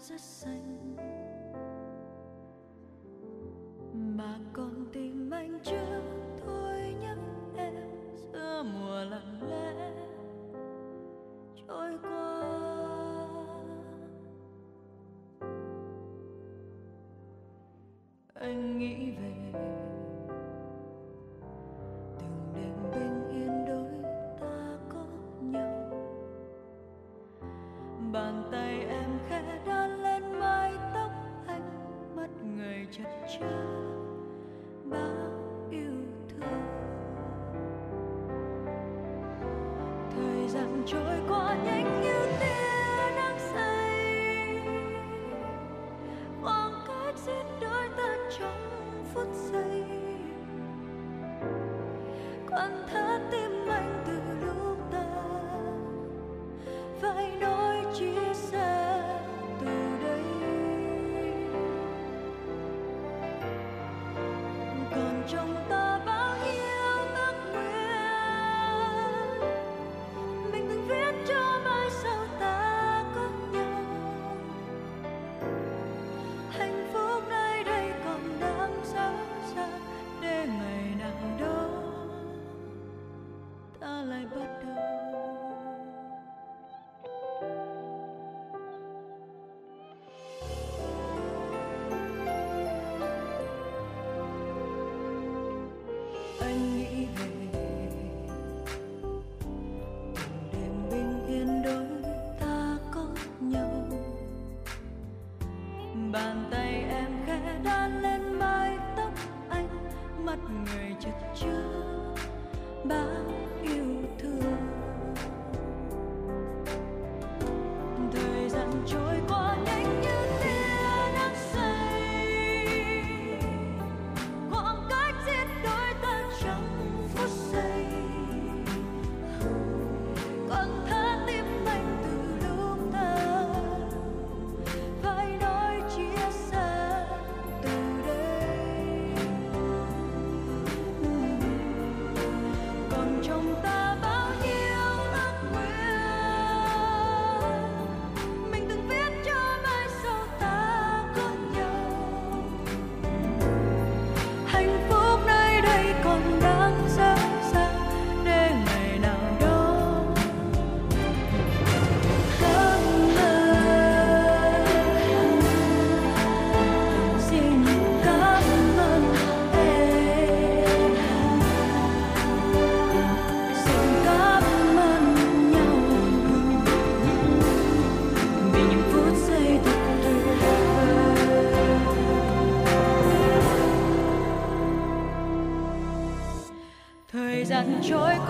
rất xanh. Mà còn tìm anh chưa thôi nhắc em giữa mùa lặng lẽ trôi qua. Anh nghĩ về từng đêm bình yên đôi ta có nhau. Bàn tay em khẽ trôi qua nhanh như tia nắng say. Khoảng cách giết đôi ta trong phút giây. Quan thân thời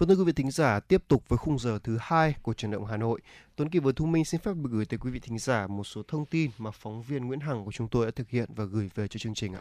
Vâng thưa quý vị thính giả, tiếp tục với khung giờ thứ hai của truyền động Hà Nội. Tuấn Kỳ và Thu Minh xin phép được gửi tới quý vị thính giả một số thông tin mà phóng viên Nguyễn Hằng của chúng tôi đã thực hiện và gửi về cho chương trình ạ.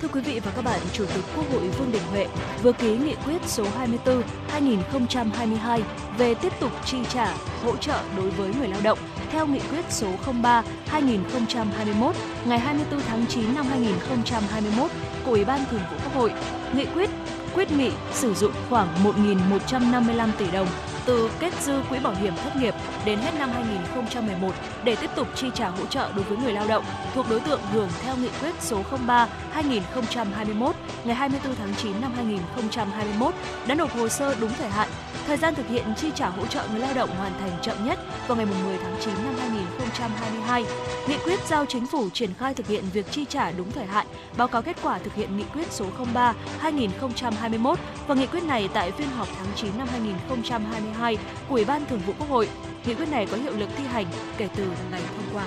Thưa quý vị và các bạn, Chủ tịch Quốc hội Vương Đình Huệ vừa ký nghị quyết số 24/2022 về tiếp tục chi trả hỗ trợ đối với người lao động theo nghị quyết số 03/2021 ngày 24 tháng 9 năm 2021 của Ủy ban Thường vụ Quốc hội. Nghị quyết quyết nghị sử dụng khoảng 1.155 tỷ đồng từ kết dư quỹ bảo hiểm thất nghiệp đến hết năm 2011 để tiếp tục chi trả hỗ trợ đối với người lao động thuộc đối tượng hưởng theo nghị quyết số 03/2021 ngày 24 tháng 9 năm 2021 đã nộp hồ sơ đúng thời hạn. Thời gian thực hiện chi trả hỗ trợ người lao động hoàn thành chậm nhất vào ngày 10 tháng 9 năm 2022. Nghị quyết giao chính phủ triển khai thực hiện việc chi trả đúng thời hạn, báo cáo kết quả thực hiện nghị quyết số 03/2021 và nghị quyết này tại phiên họp tháng 9 năm 2022 của Ủy ban Thường vụ Quốc hội. Nghị quyết này có hiệu lực thi hành kể từ ngày thông qua.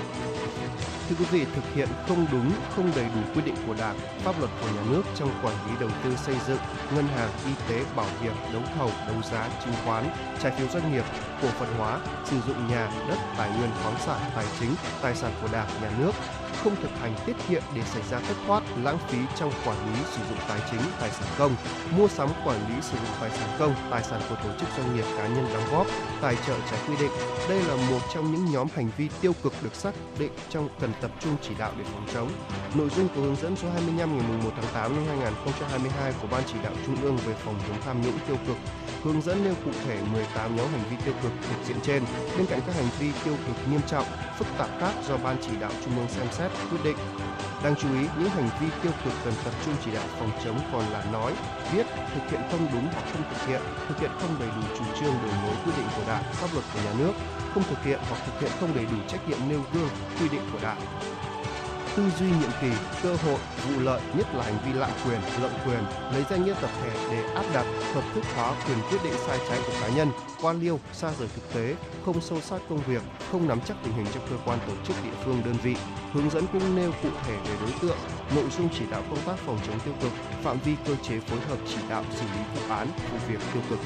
Thưa quý vị, thực hiện không đúng, không đầy đủ quy định của Đảng, pháp luật của nhà nước trong quản lý đầu tư xây dựng, ngân hàng, y tế, bảo hiểm, đấu thầu, đấu giá, chứng khoán, trái phiếu doanh nghiệp, cổ phần hóa, sử dụng nhà, đất, tài nguyên khoáng sản, tài chính, tài sản của Đảng, nhà nước, không thực hành tiết kiệm để xảy ra thất thoát, lãng phí trong quản lý sử dụng tài chính, tài sản công, mua sắm quản lý sử dụng tài sản công, tài sản của tổ chức doanh nghiệp cá nhân đóng góp, tài trợ trái quy định. Đây là một trong những nhóm hành vi tiêu cực được xác định trong cần tập trung chỉ đạo để phòng chống. Nội dung của hướng dẫn số 25 ngày 1 tháng 8 năm 2022 của Ban chỉ đạo Trung ương về phòng chống tham nhũng tiêu cực hướng dẫn nêu cụ thể 18 nhóm hành vi tiêu cực thuộc diện trên bên cạnh các hành vi tiêu cực nghiêm trọng phức tạp khác do ban chỉ đạo trung ương xem xét quyết định. Đáng chú ý, những hành vi tiêu cực cần tập trung chỉ đạo phòng chống còn là nói, viết, thực hiện không đúng hoặc không thực hiện thực hiện không đầy đủ chủ trương đường lối quy định của đảng, pháp luật của nhà nước, không thực hiện hoặc thực hiện không đầy đủ trách nhiệm nêu gương, quy định của đảng tư duy nhiệm kỳ, cơ hội, vụ lợi, nhất là hành vi lạm quyền, lợi quyền, lấy danh nghĩa tập thể để áp đặt, hợp thức hóa quyền quyết định sai trái của cá nhân, quan liêu, xa rời thực tế, không sâu sát công việc, không nắm chắc tình hình trong cơ quan tổ chức địa phương đơn vị. Hướng dẫn cũng nêu cụ thể về đối tượng, nội dung chỉ đạo công tác phòng chống tiêu cực, phạm vi cơ chế phối hợp chỉ đạo xử lý vụ án, vụ việc tiêu cực.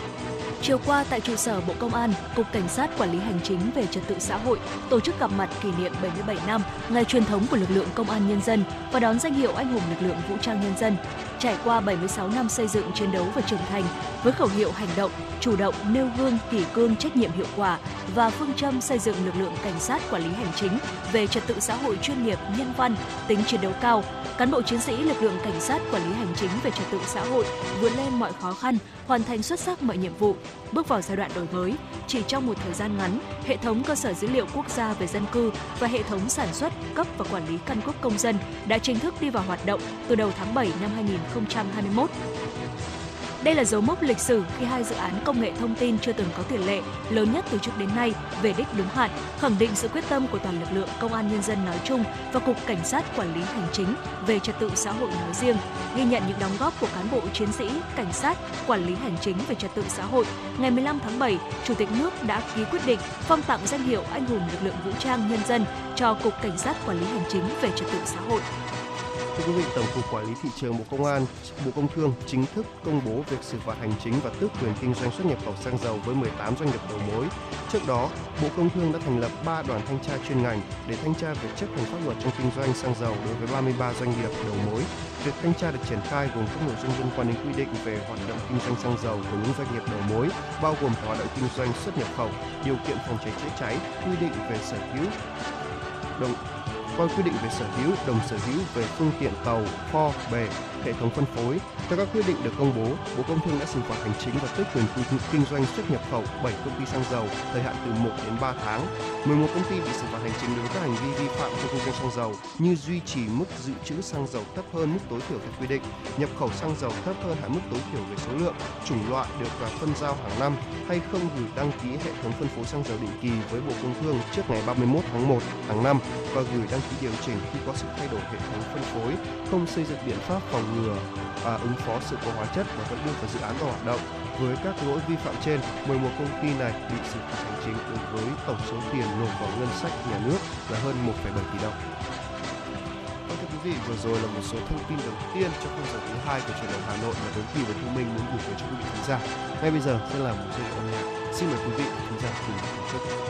Chiều qua tại trụ sở Bộ Công an, Cục Cảnh sát Quản lý Hành chính về Trật tự xã hội tổ chức gặp mặt kỷ niệm 77 năm ngày truyền thống của lực lượng Công an Nhân dân và đón danh hiệu Anh hùng lực lượng Vũ trang Nhân dân. Trải qua 76 năm xây dựng chiến đấu và trưởng thành với khẩu hiệu hành động, chủ động, nêu gương, kỷ cương, trách nhiệm hiệu quả và phương châm xây dựng lực lượng cảnh sát quản lý hành chính về trật tự xã hội chuyên nghiệp, nhân văn, tính chiến đấu cao, cán bộ chiến sĩ lực lượng cảnh sát quản lý hành chính về trật tự xã hội vượt lên mọi khó khăn, hoàn thành xuất sắc mọi nhiệm vụ, bước vào giai đoạn đổi mới. Chỉ trong một thời gian ngắn, hệ thống cơ sở dữ liệu quốc gia về dân cư và hệ thống sản xuất, cấp và quản lý căn cước công dân đã chính thức đi vào hoạt động từ đầu tháng 7 năm 2021. Đây là dấu mốc lịch sử khi hai dự án công nghệ thông tin chưa từng có tiền lệ lớn nhất từ trước đến nay về đích đúng hạn, khẳng định sự quyết tâm của toàn lực lượng công an nhân dân nói chung và cục cảnh sát quản lý hành chính về trật tự xã hội nói riêng, ghi nhận những đóng góp của cán bộ chiến sĩ cảnh sát quản lý hành chính về trật tự xã hội. Ngày 15 tháng 7, Chủ tịch nước đã ký quyết định phong tặng danh hiệu anh hùng lực lượng vũ trang nhân dân cho cục cảnh sát quản lý hành chính về trật tự xã hội. Thưa quý vị, Tổng cục Quản lý thị trường Bộ Công an, Bộ Công Thương chính thức công bố việc xử phạt hành chính và tước quyền kinh doanh xuất nhập khẩu xăng dầu với 18 doanh nghiệp đầu mối. Trước đó, Bộ Công Thương đã thành lập 3 đoàn thanh tra chuyên ngành để thanh tra việc chấp hành pháp luật trong kinh doanh xăng dầu đối với 33 doanh nghiệp đầu mối. Việc thanh tra được triển khai gồm các nội dung liên quan đến quy định về hoạt động kinh doanh xăng dầu của những doanh nghiệp đầu mối, bao gồm hoạt động kinh doanh xuất nhập khẩu, điều kiện phòng cháy chữa cháy, quy định về sở hữu, đồng coi quy định về sở hữu, đồng sở hữu về phương tiện tàu, kho, bể hệ thống phân phối. Theo các quyết định được công bố, Bộ Công Thương đã xử phạt hành chính và tước quyền kinh doanh xuất nhập khẩu 7 công ty xăng dầu, thời hạn từ 1 đến 3 tháng. 11 công ty bị xử phạt hành chính đối với các hành vi vi phạm trong kinh doanh xăng dầu như duy trì mức dự trữ xăng dầu thấp hơn mức tối thiểu theo quy định, nhập khẩu xăng dầu thấp hơn hạn mức tối thiểu về số lượng, chủng loại được và phân giao hàng năm hay không gửi đăng ký hệ thống phân phối xăng dầu định kỳ với Bộ Công Thương trước ngày 31 tháng 1 hàng năm và gửi đăng ký điều chỉnh khi có sự thay đổi hệ thống phân phối, không xây dựng biện pháp phòng ngừa và ứng phó sự cố hóa chất và vẫn đưa vào dự án vào hoạt động. Với các lỗi vi phạm trên, 11 công ty này bị xử phạt hành chính đối với tổng số tiền nộp vào ngân sách nhà nước là hơn 1,7 tỷ đồng. Vâng thưa quý vị, vừa rồi là một số thông tin đầu tiên trong khung giờ thứ hai của truyền động Hà Nội mà Tuấn Kỳ và Thu Minh muốn gửi tới cho quý vị khán giả. Ngay bây giờ sẽ là một giai âm nhạc. Xin mời quý vị khán giả cùng thưởng thức.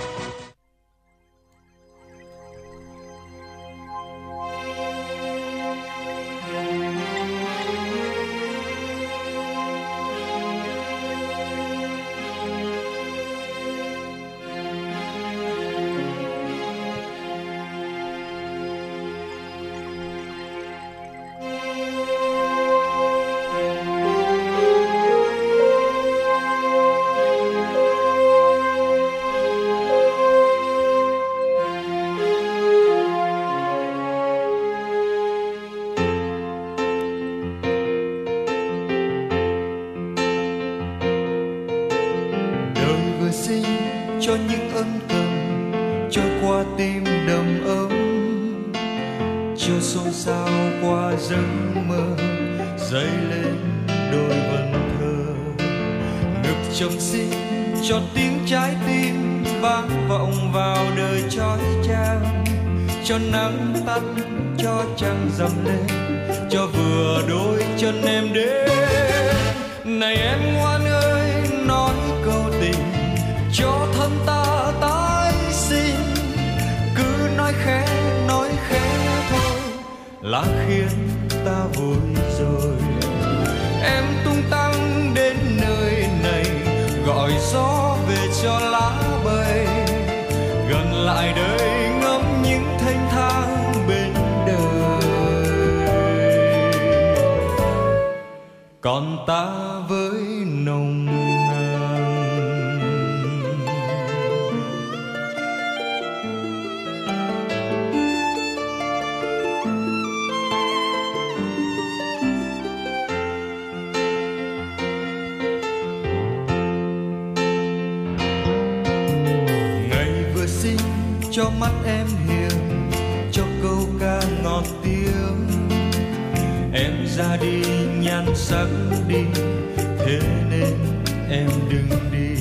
Đi.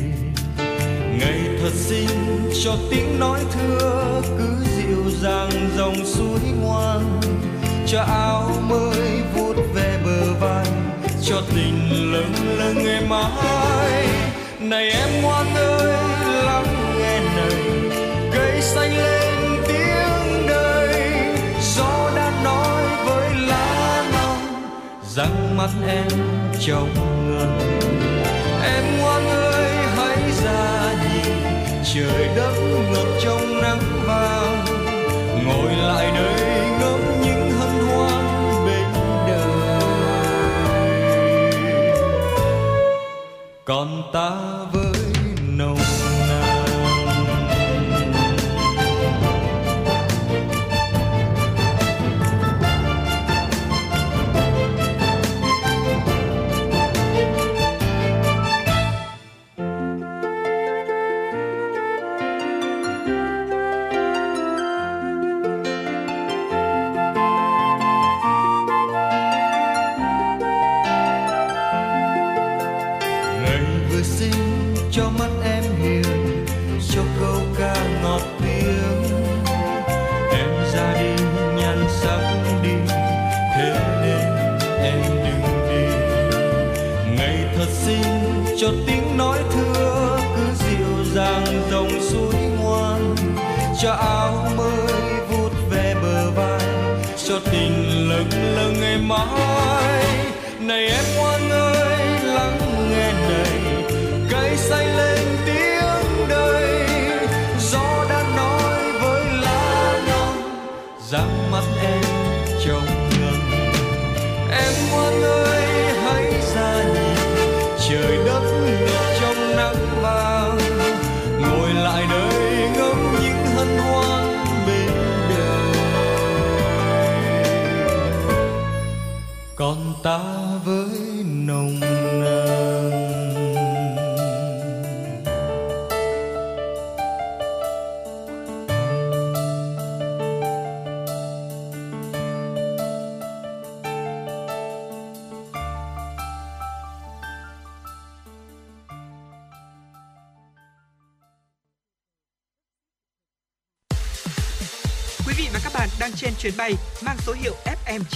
Ngày thật xinh cho tiếng nói thưa, cứ dịu dàng dòng suối ngoan. Cho áo mới vuốt về bờ vai, cho tình lâng lâng ngày mai. Này em ngoan ơi, lắng nghe này cây xanh lên tiếng đời. Gió đã nói với lá non rằng mắt em trong ngần trời đất ngập trong nắng vàng. Ngồi lại đây ngắm những hân hoan bên đời. Còn ta với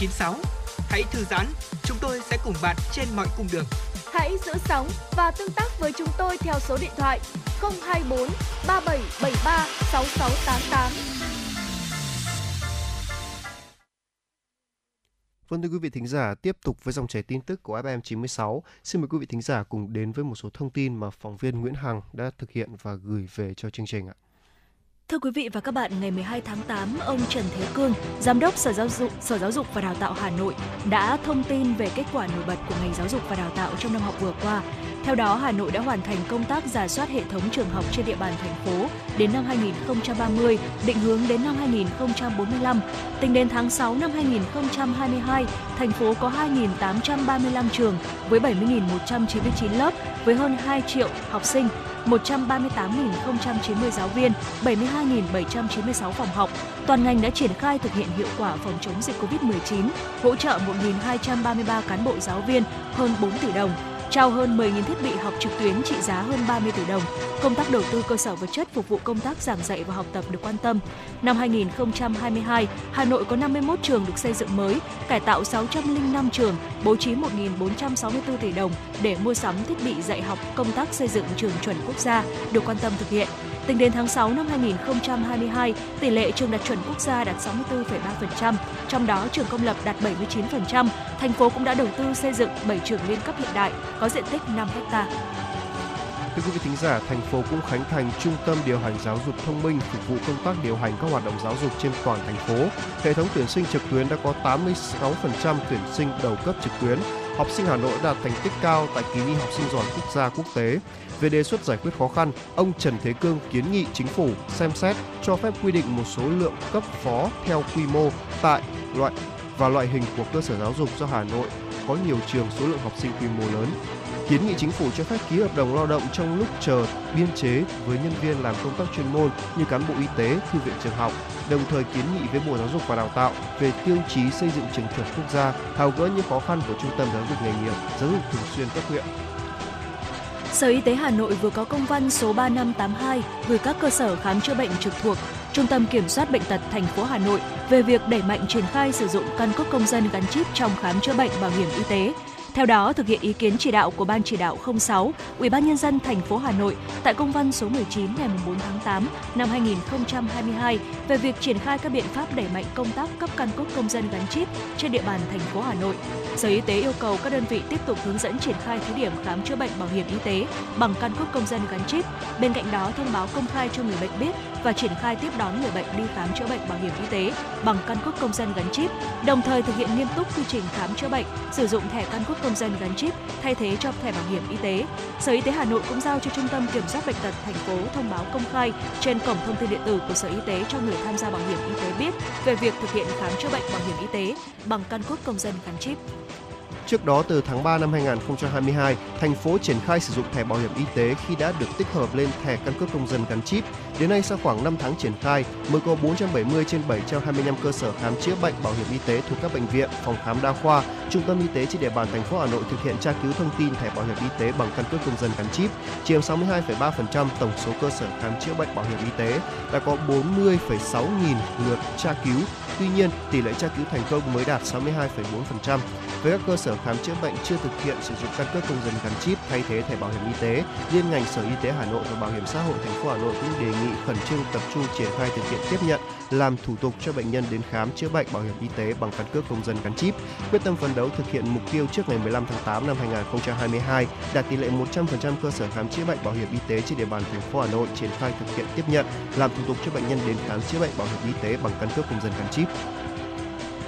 FM96. Hãy thư giãn, chúng tôi sẽ cùng bạn trên mọi cung đường. Hãy giữ sóng và tương tác với chúng tôi theo số điện thoại 024 3773 6688. Vâng thưa quý vị thính giả, tiếp tục với dòng chảy tin tức của FM96. Xin mời quý vị thính giả cùng đến với một số thông tin mà phóng viên Nguyễn Hằng đã thực hiện và gửi về cho chương trình ạ. Thưa quý vị và các bạn, ngày 12 tháng 8, ông Trần Thế Cương, Giám đốc Sở Giáo dục Sở Giáo dục và Đào tạo Hà Nội đã thông tin về kết quả nổi bật của ngành giáo dục và đào tạo trong năm học vừa qua. Theo đó, Hà Nội đã hoàn thành công tác giả soát hệ thống trường học trên địa bàn thành phố đến năm 2030, định hướng đến năm 2045. Tính đến tháng 6 năm 2022, thành phố có 2.835 trường với 70.199 lớp với hơn 2 triệu học sinh, 138.090 giáo viên, 72.796 phòng học. Toàn ngành đã triển khai thực hiện hiệu quả phòng chống dịch COVID-19, hỗ trợ 1.233 cán bộ giáo viên hơn 4 tỷ đồng, trao hơn 10.000 thiết bị học trực tuyến trị giá hơn 30 tỷ đồng. Công tác đầu tư cơ sở vật chất phục vụ công tác giảng dạy và học tập được quan tâm. Năm 2022, Hà Nội có 51 trường được xây dựng mới, cải tạo 605 trường, bố trí 1.464 tỷ đồng để mua sắm thiết bị dạy học công tác xây dựng trường chuẩn quốc gia được quan tâm thực hiện. Tính đến tháng 6 năm 2022, tỷ lệ trường đạt chuẩn quốc gia đạt 64,3%, trong đó trường công lập đạt 79%. Thành phố cũng đã đầu tư xây dựng 7 trường liên cấp hiện đại có diện tích 5 ha. Thưa quý vị thính giả, thành phố cũng khánh thành trung tâm điều hành giáo dục thông minh phục vụ công tác điều hành các hoạt động giáo dục trên toàn thành phố. Hệ thống tuyển sinh trực tuyến đã có 86% tuyển sinh đầu cấp trực tuyến. Học sinh Hà Nội đạt thành tích cao tại kỳ thi học sinh giỏi quốc gia quốc tế. Về đề xuất giải quyết khó khăn, ông Trần Thế Cương kiến nghị chính phủ xem xét cho phép quy định một số lượng cấp phó theo quy mô tại loại và loại hình của cơ sở giáo dục do Hà Nội có nhiều trường số lượng học sinh quy mô lớn kiến nghị chính phủ cho phép ký hợp đồng lao động trong lúc chờ biên chế với nhân viên làm công tác chuyên môn như cán bộ y tế, thư viện trường học, đồng thời kiến nghị với Bộ Giáo dục và Đào tạo về tiêu chí xây dựng trường chuẩn quốc gia, tháo gỡ những khó khăn của trung tâm giáo dục nghề nghiệp, giáo dục thường xuyên cấp huyện. Sở Y tế Hà Nội vừa có công văn số 3582 gửi các cơ sở khám chữa bệnh trực thuộc Trung tâm Kiểm soát Bệnh tật thành phố Hà Nội về việc đẩy mạnh triển khai sử dụng căn cước công dân gắn chip trong khám chữa bệnh bảo hiểm y tế theo đó, thực hiện ý kiến chỉ đạo của Ban chỉ đạo 06, Ủy ban nhân dân thành phố Hà Nội tại công văn số 19 ngày 4 tháng 8 năm 2022 về việc triển khai các biện pháp đẩy mạnh công tác cấp căn cước công dân gắn chip trên địa bàn thành phố Hà Nội. Sở Y tế yêu cầu các đơn vị tiếp tục hướng dẫn triển khai thí điểm khám chữa bệnh bảo hiểm y tế bằng căn cước công dân gắn chip. Bên cạnh đó, thông báo công khai cho người bệnh biết và triển khai tiếp đón người bệnh đi khám chữa bệnh bảo hiểm y tế bằng căn cước công dân gắn chip, đồng thời thực hiện nghiêm túc quy trình khám chữa bệnh, sử dụng thẻ căn cước công dân gắn chip thay thế cho thẻ bảo hiểm y tế. Sở Y tế Hà Nội cũng giao cho Trung tâm Kiểm soát bệnh tật thành phố thông báo công khai trên cổng thông tin điện tử của Sở Y tế cho người tham gia bảo hiểm y tế biết về việc thực hiện khám chữa bệnh bảo hiểm y tế bằng căn cước công dân gắn chip. Trước đó từ tháng 3 năm 2022, thành phố triển khai sử dụng thẻ bảo hiểm y tế khi đã được tích hợp lên thẻ căn cước công dân gắn chip. Đến nay sau khoảng 5 tháng triển khai, mới có 470 trên 725 cơ sở khám chữa bệnh bảo hiểm y tế thuộc các bệnh viện, phòng khám đa khoa, trung tâm y tế trên địa bàn thành phố Hà Nội thực hiện tra cứu thông tin thẻ bảo hiểm y tế bằng căn cước công dân gắn chip, chiếm 62,3% tổng số cơ sở khám chữa bệnh bảo hiểm y tế, đã có 40,6 nghìn lượt tra cứu. Tuy nhiên, tỷ lệ tra cứu thành công mới đạt 62,4%. Với các cơ sở khám chữa bệnh chưa thực hiện sử dụng căn cước công dân gắn chip thay thế thẻ bảo hiểm y tế, liên ngành Sở Y tế Hà Nội và Bảo hiểm xã hội thành phố Hà Nội cũng đề nghị khẩn trương tập trung triển khai thực hiện tiếp nhận, làm thủ tục cho bệnh nhân đến khám chữa bệnh bảo hiểm y tế bằng căn cước công dân gắn chip, quyết tâm phấn đấu thực hiện mục tiêu trước ngày 15 tháng 8 năm 2022 đạt tỷ lệ 100% cơ sở khám chữa bệnh bảo hiểm y tế trên địa bàn thành phố Hà Nội triển khai thực hiện tiếp nhận, làm thủ tục cho bệnh nhân đến khám chữa bệnh bảo hiểm y tế bằng căn cước công dân gắn chip.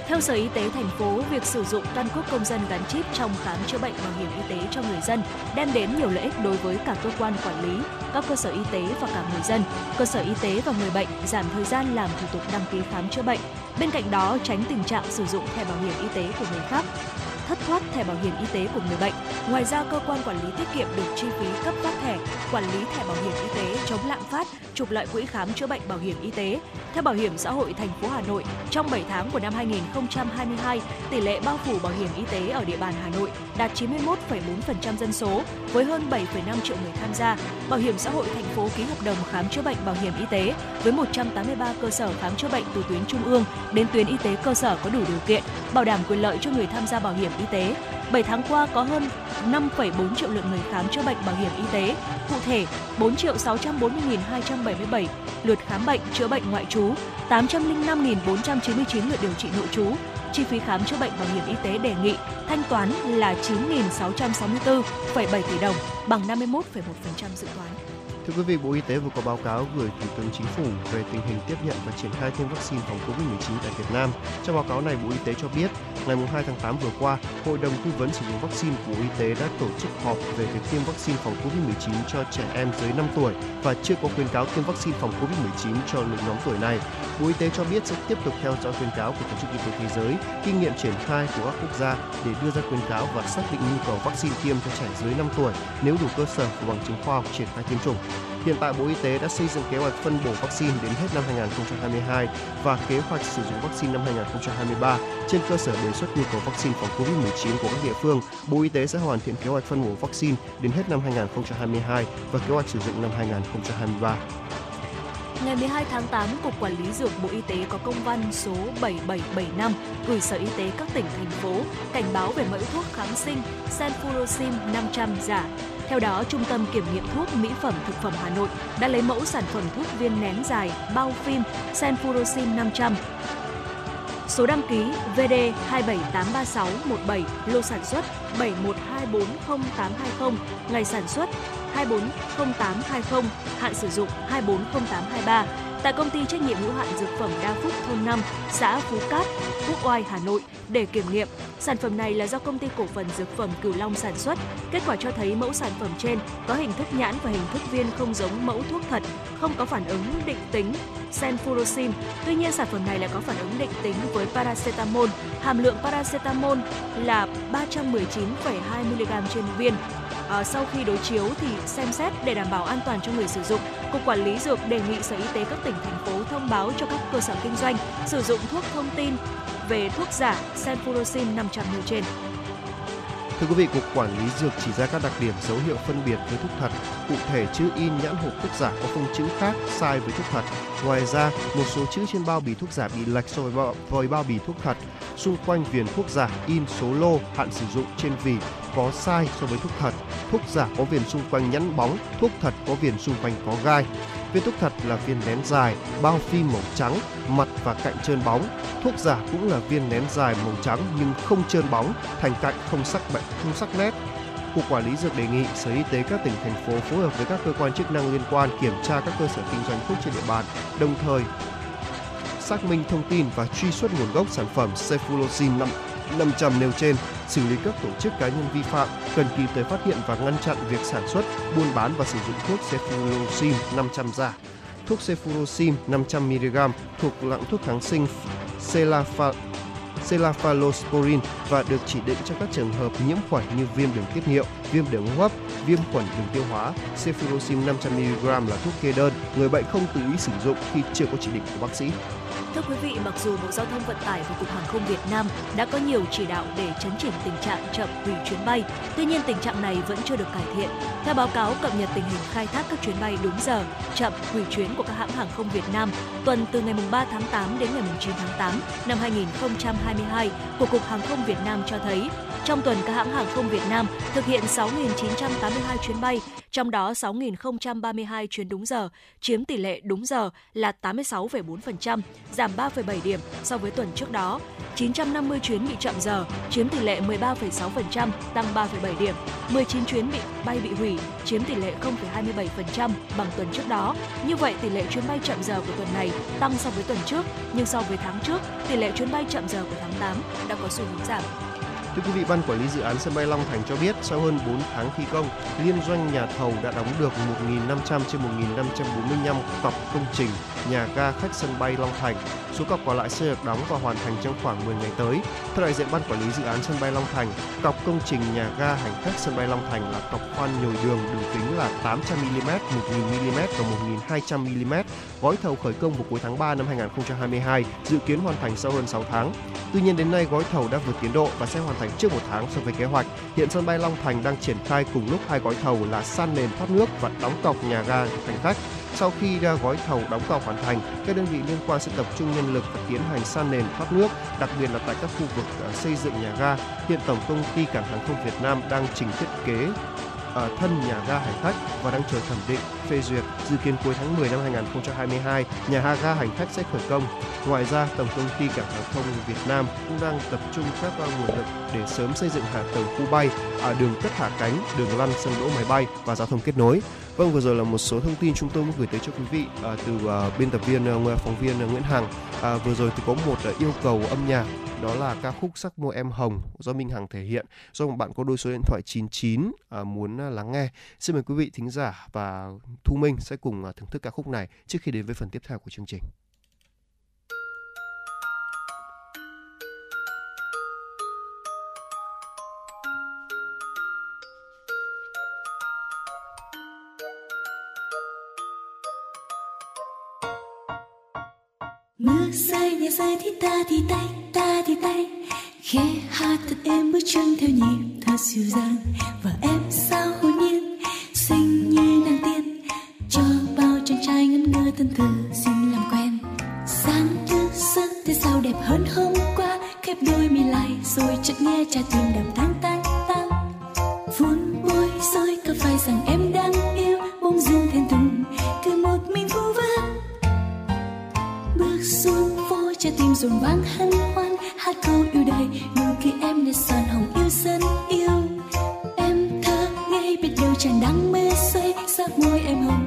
Theo Sở Y tế thành phố, việc sử dụng căn cước công dân gắn chip trong khám chữa bệnh bảo hiểm y tế cho người dân đem đến nhiều lợi ích đối với cả cơ quan quản lý, các cơ sở y tế và cả người dân. Cơ sở y tế và người bệnh giảm thời gian làm thủ tục đăng ký khám chữa bệnh. Bên cạnh đó, tránh tình trạng sử dụng thẻ bảo hiểm y tế của người khác thất thoát thẻ bảo hiểm y tế của người bệnh. Ngoài ra, cơ quan quản lý tiết kiệm được chi phí cấp phát thẻ, quản lý thẻ bảo hiểm y tế, chống lạm phát, trục lợi quỹ khám chữa bệnh bảo hiểm y tế. Theo Bảo hiểm xã hội thành phố Hà Nội, trong 7 tháng của năm 2022, tỷ lệ bao phủ bảo hiểm y tế ở địa bàn Hà Nội đạt 91,4% dân số với hơn 7,5 triệu người tham gia. Bảo hiểm xã hội thành phố ký hợp đồng khám chữa bệnh bảo hiểm y tế với 183 cơ sở khám chữa bệnh từ tuyến trung ương đến tuyến y tế cơ sở có đủ điều kiện, bảo đảm quyền lợi cho người tham gia bảo hiểm y tế. 7 tháng qua có hơn 5,4 triệu lượt người khám chữa bệnh bảo hiểm y tế. Cụ thể, 4 triệu 640.277 lượt khám bệnh chữa bệnh ngoại trú, 805.499 lượt điều trị nội trú. Chi phí khám chữa bệnh bảo hiểm y tế đề nghị thanh toán là 9.664,7 tỷ đồng, bằng 51,1% dự toán. Thưa quý vị, Bộ Y tế vừa có báo cáo gửi Thủ tướng Chính phủ về tình hình tiếp nhận và triển khai tiêm vaccine phòng COVID-19 tại Việt Nam. Trong báo cáo này, Bộ Y tế cho biết, ngày 2 tháng 8 vừa qua, Hội đồng tư vấn sử dụng vaccine của Bộ Y tế đã tổ chức họp về việc tiêm vaccine phòng COVID-19 cho trẻ em dưới 5 tuổi và chưa có khuyến cáo tiêm vaccine phòng COVID-19 cho lứa nhóm tuổi này. Bộ Y tế cho biết sẽ tiếp tục theo dõi khuyến cáo của Tổ chức Y tế Thế giới, kinh nghiệm triển khai của các quốc gia để đưa ra khuyến cáo và xác định nhu cầu vaccine tiêm cho trẻ dưới 5 tuổi nếu đủ cơ sở và bằng chứng khoa học triển khai tiêm chủng. Hiện tại Bộ Y tế đã xây dựng kế hoạch phân bổ vaccine đến hết năm 2022 và kế hoạch sử dụng vaccine năm 2023. Trên cơ sở đề xuất nhu cầu vaccine phòng COVID-19 của các địa phương, Bộ Y tế sẽ hoàn thiện kế hoạch phân bổ vaccine đến hết năm 2022 và kế hoạch sử dụng năm 2023. ngày 12 tháng 8, Cục Quản lý Dược Bộ Y tế có công văn số 7775 gửi Sở Y tế các tỉnh, thành phố cảnh báo về mẫu thuốc kháng sinh Senfurosim 500 giả. Theo đó, Trung tâm Kiểm nghiệm Thuốc Mỹ phẩm Thực phẩm Hà Nội đã lấy mẫu sản phẩm thuốc viên nén dài bao phim Senfurosin 500 Số đăng ký VD 2783617, lô sản xuất 71240820, ngày sản xuất 240820, hạn sử dụng 240823 tại công ty trách nhiệm hữu hạn dược phẩm Đa Phúc thôn 5, xã Phú Cát, Quốc Oai, Hà Nội để kiểm nghiệm. Sản phẩm này là do công ty cổ phần dược phẩm Cửu Long sản xuất. Kết quả cho thấy mẫu sản phẩm trên có hình thức nhãn và hình thức viên không giống mẫu thuốc thật, không có phản ứng định tính senfurosim. Tuy nhiên sản phẩm này lại có phản ứng định tính với paracetamol. Hàm lượng paracetamol là 319,2 mg trên viên. À, sau khi đối chiếu thì xem xét để đảm bảo an toàn cho người sử dụng, Cục Quản lý Dược đề nghị Sở Y tế các tỉnh, thành phố thông báo cho các cơ sở kinh doanh sử dụng thuốc thông tin về thuốc giả Senfurosin 500 nêu trên. Thưa quý vị, Cục Quản lý Dược chỉ ra các đặc điểm dấu hiệu phân biệt với thuốc thật, cụ thể chữ in nhãn hộp thuốc giả có phông chữ khác sai với thuốc thật. Ngoài ra, một số chữ trên bao bì thuốc giả bị lệch so với bao, với bao bì thuốc thật. Xung quanh viền thuốc giả in số lô, hạn sử dụng trên vỉ có sai so với thuốc thật. Thuốc giả có viền xung quanh nhẵn bóng, thuốc thật có viền xung quanh có gai. Viên thuốc thật là viên nén dài, bao phim màu trắng, mặt và cạnh trơn bóng. Thuốc giả cũng là viên nén dài màu trắng nhưng không trơn bóng, thành cạnh không sắc bệnh, không sắc nét. Cục Quản lý Dược đề nghị Sở Y tế các tỉnh, thành phố phối hợp với các cơ quan chức năng liên quan kiểm tra các cơ sở kinh doanh thuốc trên địa bàn, đồng thời xác minh thông tin và truy xuất nguồn gốc sản phẩm Cefulosin 5 500 nêu trên, xử lý các tổ chức cá nhân vi phạm, cần kịp thời phát hiện và ngăn chặn việc sản xuất, buôn bán và sử dụng thuốc cefuroxim 500 giả. Thuốc cefuroxim 500mg thuộc dạng thuốc kháng sinh Celafa Cephalosporin và được chỉ định cho các trường hợp nhiễm khuẩn như viêm đường tiết niệu, viêm đường hô hấp, viêm khuẩn đường tiêu hóa. Cefuroxim 500mg là thuốc kê đơn, người bệnh không tự ý sử dụng khi chưa có chỉ định của bác sĩ. Thưa quý vị, mặc dù Bộ Giao thông Vận tải và Cục Hàng không Việt Nam đã có nhiều chỉ đạo để chấn chỉnh tình trạng chậm hủy chuyến bay, tuy nhiên tình trạng này vẫn chưa được cải thiện. Theo báo cáo cập nhật tình hình khai thác các chuyến bay đúng giờ, chậm hủy chuyến của các hãng hàng không Việt Nam tuần từ ngày 3 tháng 8 đến ngày 9 tháng 8 năm 2022 của Cục Hàng không Việt Nam cho thấy trong tuần, các hãng hàng không Việt Nam thực hiện 6.982 chuyến bay, trong đó 6.032 chuyến đúng giờ, chiếm tỷ lệ đúng giờ là 86,4%, giảm 3,7 điểm so với tuần trước đó. 950 chuyến bị chậm giờ, chiếm tỷ lệ 13,6%, tăng 3,7 điểm. 19 chuyến bị bay bị hủy, chiếm tỷ lệ 0,27% bằng tuần trước đó. Như vậy, tỷ lệ chuyến bay chậm giờ của tuần này tăng so với tuần trước, nhưng so với tháng trước, tỷ lệ chuyến bay chậm giờ của tháng 8 đã có xu hướng giảm. Thưa quý vị, Ban Quản lý Dự án Sân bay Long Thành cho biết sau hơn 4 tháng thi công, liên doanh nhà thầu đã đóng được 1.500 trên 1.545 cọc công trình nhà ga khách sân bay Long Thành. Số cọc còn lại sẽ được đóng và hoàn thành trong khoảng 10 ngày tới. Theo đại diện Ban Quản lý Dự án Sân bay Long Thành, cọc công trình nhà ga hành khách sân bay Long Thành là cọc khoan nhồi đường đường kính là 800mm, 1.000 mm và 1.200 mm Gói thầu khởi công vào cuối tháng 3 năm 2022, dự kiến hoàn thành sau hơn 6 tháng. Tuy nhiên đến nay gói thầu đã vượt tiến độ và sẽ hoàn thành trước một tháng so với kế hoạch. Hiện sân bay Long Thành đang triển khai cùng lúc hai gói thầu là san nền thoát nước và đóng cọc nhà ga hành khách. Sau khi ra gói thầu đóng cọc hoàn thành, các đơn vị liên quan sẽ tập trung nhân lực và tiến hành san nền thoát nước, đặc biệt là tại các khu vực ờ, xây dựng nhà ga. Hiện Tổng công ty Cảng hàng không Việt Nam đang trình thiết kế ở thân nhà ga hành khách và đang chờ thẩm định phê duyệt dự kiến cuối tháng 10 năm 2022 nhà ga hành khách sẽ khởi công. Ngoài ra tổng công ty cảng hàng không Việt Nam cũng đang tập trung các nguồn lực để sớm xây dựng hạ tầng khu bay ở đường cất hạ cánh đường lăn sân đỗ máy bay và giao thông kết nối. Vâng, vừa rồi là một số thông tin chúng tôi muốn gửi tới cho quý vị à, từ à, biên tập viên phóng viên Nguyễn Hằng. Vừa rồi thì có một yêu cầu âm nhạc đó là ca khúc Sắc môi em hồng do Minh Hằng thể hiện do một bạn có đôi số điện thoại 99 à, muốn à, lắng nghe. Xin mời quý vị thính giả và Thu Minh sẽ cùng à, thưởng thức ca khúc này trước khi đến với phần tiếp theo của chương trình. mưa rơi, nhà rơi thì ta thì tay, ta thì tay. Khẽ hát thật em bước chân theo nhịp thật dịu dàng. Và em sao hồn nhiên, xinh như nàng tiên. Cho bao chàng trai ngẩn ngơ thân thờ, xin làm quen. Sáng tư giấc thế sao đẹp hơn hôm qua? Khép đôi mi lại, rồi chợt nghe cha tim đàm tan tan tan. Vuốt môi rồi có phải rằng em trái tim rộn vang hân hoan. Hát câu yêu đời nụ cười em để son hồng yêu dân yêu. Em thơ ngây biết đâu chẳng đang mê say. Sắc môi em hồng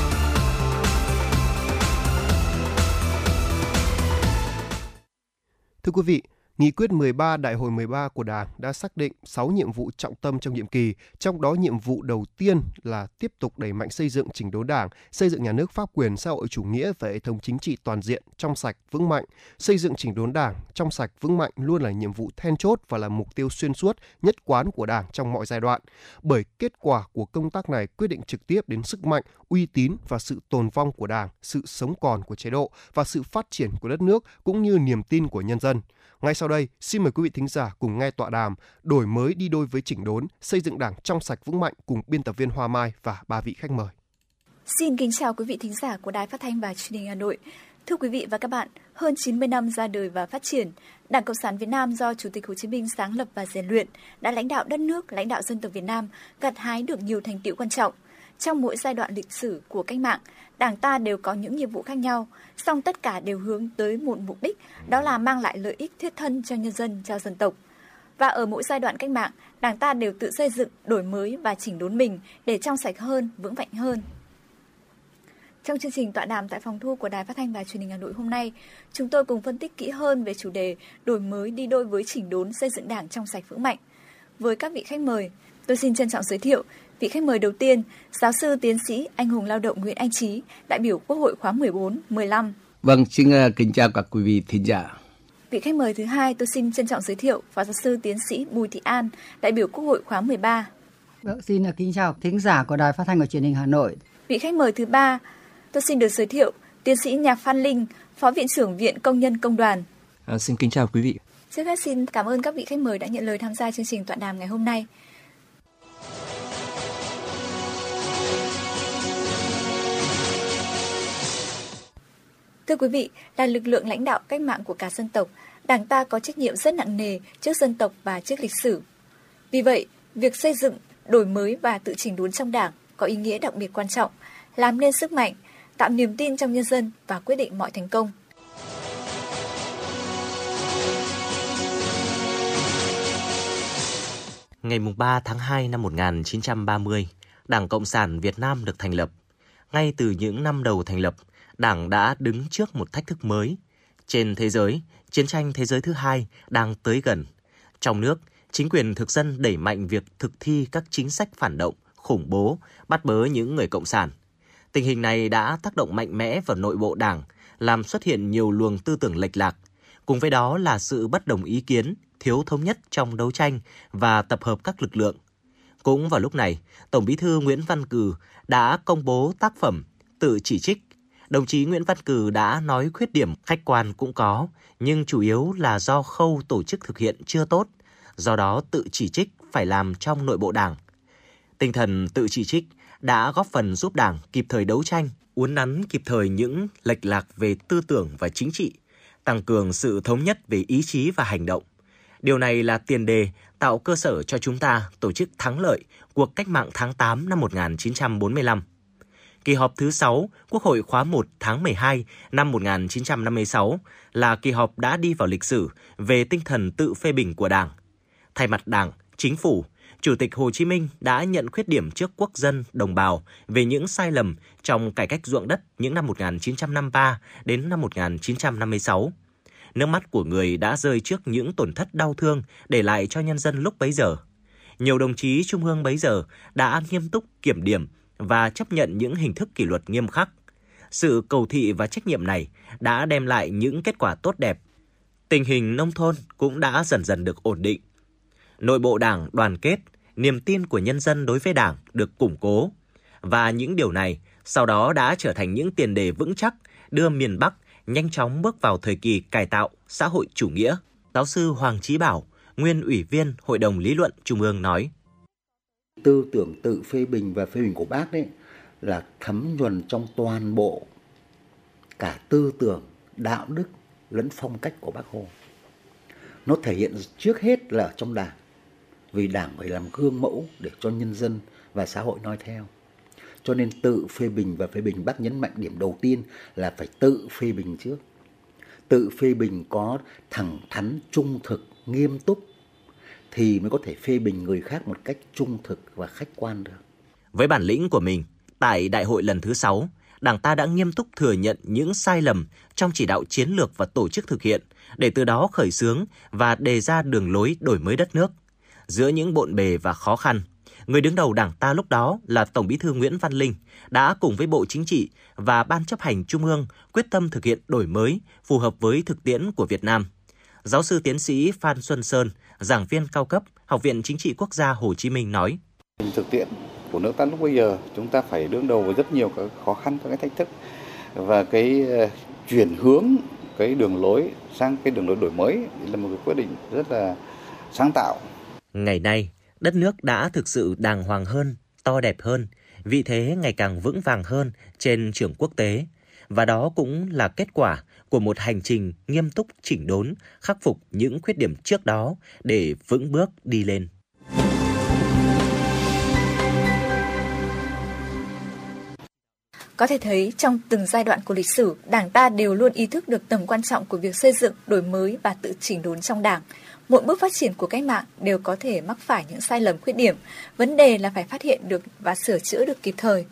Nghị quyết 13 Đại hội 13 của Đảng đã xác định 6 nhiệm vụ trọng tâm trong nhiệm kỳ, trong đó nhiệm vụ đầu tiên là tiếp tục đẩy mạnh xây dựng chỉnh đốn Đảng, xây dựng nhà nước pháp quyền xã hội chủ nghĩa và hệ thống chính trị toàn diện trong sạch vững mạnh. Xây dựng chỉnh đốn Đảng trong sạch vững mạnh luôn là nhiệm vụ then chốt và là mục tiêu xuyên suốt, nhất quán của Đảng trong mọi giai đoạn. Bởi kết quả của công tác này quyết định trực tiếp đến sức mạnh, uy tín và sự tồn vong của Đảng, sự sống còn của chế độ và sự phát triển của đất nước cũng như niềm tin của nhân dân. Ngay sau đây, xin mời quý vị thính giả cùng nghe tọa đàm đổi mới đi đôi với chỉnh đốn, xây dựng Đảng trong sạch vững mạnh cùng biên tập viên Hoa Mai và ba vị khách mời. Xin kính chào quý vị thính giả của Đài Phát thanh và Truyền hình Hà Nội. Thưa quý vị và các bạn, hơn 90 năm ra đời và phát triển, Đảng Cộng sản Việt Nam do Chủ tịch Hồ Chí Minh sáng lập và rèn luyện đã lãnh đạo đất nước, lãnh đạo dân tộc Việt Nam, gặt hái được nhiều thành tựu quan trọng. Trong mỗi giai đoạn lịch sử của cách mạng, Đảng ta đều có những nhiệm vụ khác nhau, song tất cả đều hướng tới một mục đích, đó là mang lại lợi ích thiết thân cho nhân dân, cho dân tộc. Và ở mỗi giai đoạn cách mạng, Đảng ta đều tự xây dựng, đổi mới và chỉnh đốn mình để trong sạch hơn, vững mạnh hơn. Trong chương trình tọa đàm tại phòng thu của Đài Phát thanh và Truyền hình Hà Nội hôm nay, chúng tôi cùng phân tích kỹ hơn về chủ đề đổi mới đi đôi với chỉnh đốn xây dựng Đảng trong sạch vững mạnh. Với các vị khách mời, tôi xin trân trọng giới thiệu vị khách mời đầu tiên, giáo sư tiến sĩ anh hùng lao động Nguyễn Anh Trí, đại biểu Quốc hội khóa 14, 15. Vâng, xin uh, kính chào các quý vị thính giả. Vị khách mời thứ hai, tôi xin trân trọng giới thiệu phó giáo sư tiến sĩ Bùi Thị An, đại biểu Quốc hội khóa 13. Vâng, xin uh, kính chào thính giả của Đài Phát thanh và Truyền hình Hà Nội. Vị khách mời thứ ba, tôi xin được giới thiệu tiến sĩ Nhạc Phan Linh, phó viện trưởng Viện Công nhân Công đoàn. À, xin kính chào quý vị. Trước hết xin cảm ơn các vị khách mời đã nhận lời tham gia chương trình tọa đàm ngày hôm nay. Thưa quý vị, là lực lượng lãnh đạo cách mạng của cả dân tộc, Đảng ta có trách nhiệm rất nặng nề trước dân tộc và trước lịch sử. Vì vậy, việc xây dựng, đổi mới và tự chỉnh đốn trong Đảng có ý nghĩa đặc biệt quan trọng, làm nên sức mạnh, tạo niềm tin trong nhân dân và quyết định mọi thành công. Ngày 3 tháng 2 năm 1930, Đảng Cộng sản Việt Nam được thành lập. Ngay từ những năm đầu thành lập, Đảng đã đứng trước một thách thức mới. Trên thế giới, chiến tranh thế giới thứ hai đang tới gần. Trong nước, chính quyền thực dân đẩy mạnh việc thực thi các chính sách phản động, khủng bố, bắt bớ những người cộng sản. Tình hình này đã tác động mạnh mẽ vào nội bộ Đảng, làm xuất hiện nhiều luồng tư tưởng lệch lạc. Cùng với đó là sự bất đồng ý kiến, thiếu thống nhất trong đấu tranh và tập hợp các lực lượng. Cũng vào lúc này, Tổng Bí thư Nguyễn Văn Cừ đã công bố tác phẩm tự chỉ trích. Đồng chí Nguyễn Văn Cừ đã nói khuyết điểm khách quan cũng có, nhưng chủ yếu là do khâu tổ chức thực hiện chưa tốt, do đó tự chỉ trích phải làm trong nội bộ Đảng. Tinh thần tự chỉ trích đã góp phần giúp Đảng kịp thời đấu tranh, uốn nắn kịp thời những lệch lạc về tư tưởng và chính trị, tăng cường sự thống nhất về ý chí và hành động. Điều này là tiền đề tạo cơ sở cho chúng ta tổ chức thắng lợi cuộc cách mạng tháng 8 năm 1945. Kỳ họp thứ 6 Quốc hội khóa 1 tháng 12 năm 1956 là kỳ họp đã đi vào lịch sử về tinh thần tự phê bình của Đảng. Thay mặt Đảng, Chính phủ, Chủ tịch Hồ Chí Minh đã nhận khuyết điểm trước quốc dân, đồng bào về những sai lầm trong cải cách ruộng đất những năm 1953 đến năm 1956. Nước mắt của người đã rơi trước những tổn thất đau thương để lại cho nhân dân lúc bấy giờ. Nhiều đồng chí trung ương bấy giờ đã nghiêm túc kiểm điểm và chấp nhận những hình thức kỷ luật nghiêm khắc. Sự cầu thị và trách nhiệm này đã đem lại những kết quả tốt đẹp. Tình hình nông thôn cũng đã dần dần được ổn định. Nội bộ Đảng đoàn kết, niềm tin của nhân dân đối với Đảng được củng cố và những điều này sau đó đã trở thành những tiền đề vững chắc đưa miền Bắc nhanh chóng bước vào thời kỳ cải tạo xã hội chủ nghĩa. Giáo sư Hoàng Chí Bảo, nguyên ủy viên Hội đồng Lý luận Trung ương nói. Tư tưởng tự phê bình và phê bình của bác đấy là thấm nhuần trong toàn bộ cả tư tưởng, đạo đức lẫn phong cách của bác Hồ. Nó thể hiện trước hết là trong đảng, vì đảng phải làm gương mẫu để cho nhân dân và xã hội noi theo. Cho nên tự phê bình và phê bình bác nhấn mạnh điểm đầu tiên là phải tự phê bình trước. Tự phê bình có thẳng thắn, trung thực, nghiêm túc thì mới có thể phê bình người khác một cách trung thực và khách quan được. Với bản lĩnh của mình, tại đại hội lần thứ 6, Đảng ta đã nghiêm túc thừa nhận những sai lầm trong chỉ đạo chiến lược và tổ chức thực hiện, để từ đó khởi xướng và đề ra đường lối đổi mới đất nước. Giữa những bộn bề và khó khăn, người đứng đầu Đảng ta lúc đó là Tổng Bí thư Nguyễn Văn Linh đã cùng với Bộ Chính trị và Ban chấp hành Trung ương quyết tâm thực hiện đổi mới phù hợp với thực tiễn của Việt Nam. Giáo sư tiến sĩ Phan Xuân Sơn, giảng viên cao cấp Học viện Chính trị Quốc gia Hồ Chí Minh nói: Thực tiễn của nước ta lúc bây giờ chúng ta phải đương đầu với rất nhiều các khó khăn các cái thách thức và cái ờ, chuyển hướng cái đường lối sang cái đường lối đổi mới là một cái quyết định rất là sáng tạo. Ngày nay, đất nước đã thực sự đàng hoàng hơn, to đẹp hơn, vị thế ngày càng vững vàng hơn trên trường quốc tế và đó cũng là kết quả của một hành trình nghiêm túc chỉnh đốn, khắc phục những khuyết điểm trước đó để vững bước đi lên. Có thể thấy trong từng giai đoạn của lịch sử, Đảng ta đều luôn ý thức được tầm quan trọng của việc xây dựng, đổi mới và tự chỉnh đốn trong Đảng. Mỗi bước phát triển của cách mạng đều có thể mắc phải những sai lầm khuyết điểm. Vấn đề là phải phát hiện được và sửa chữa được kịp thời.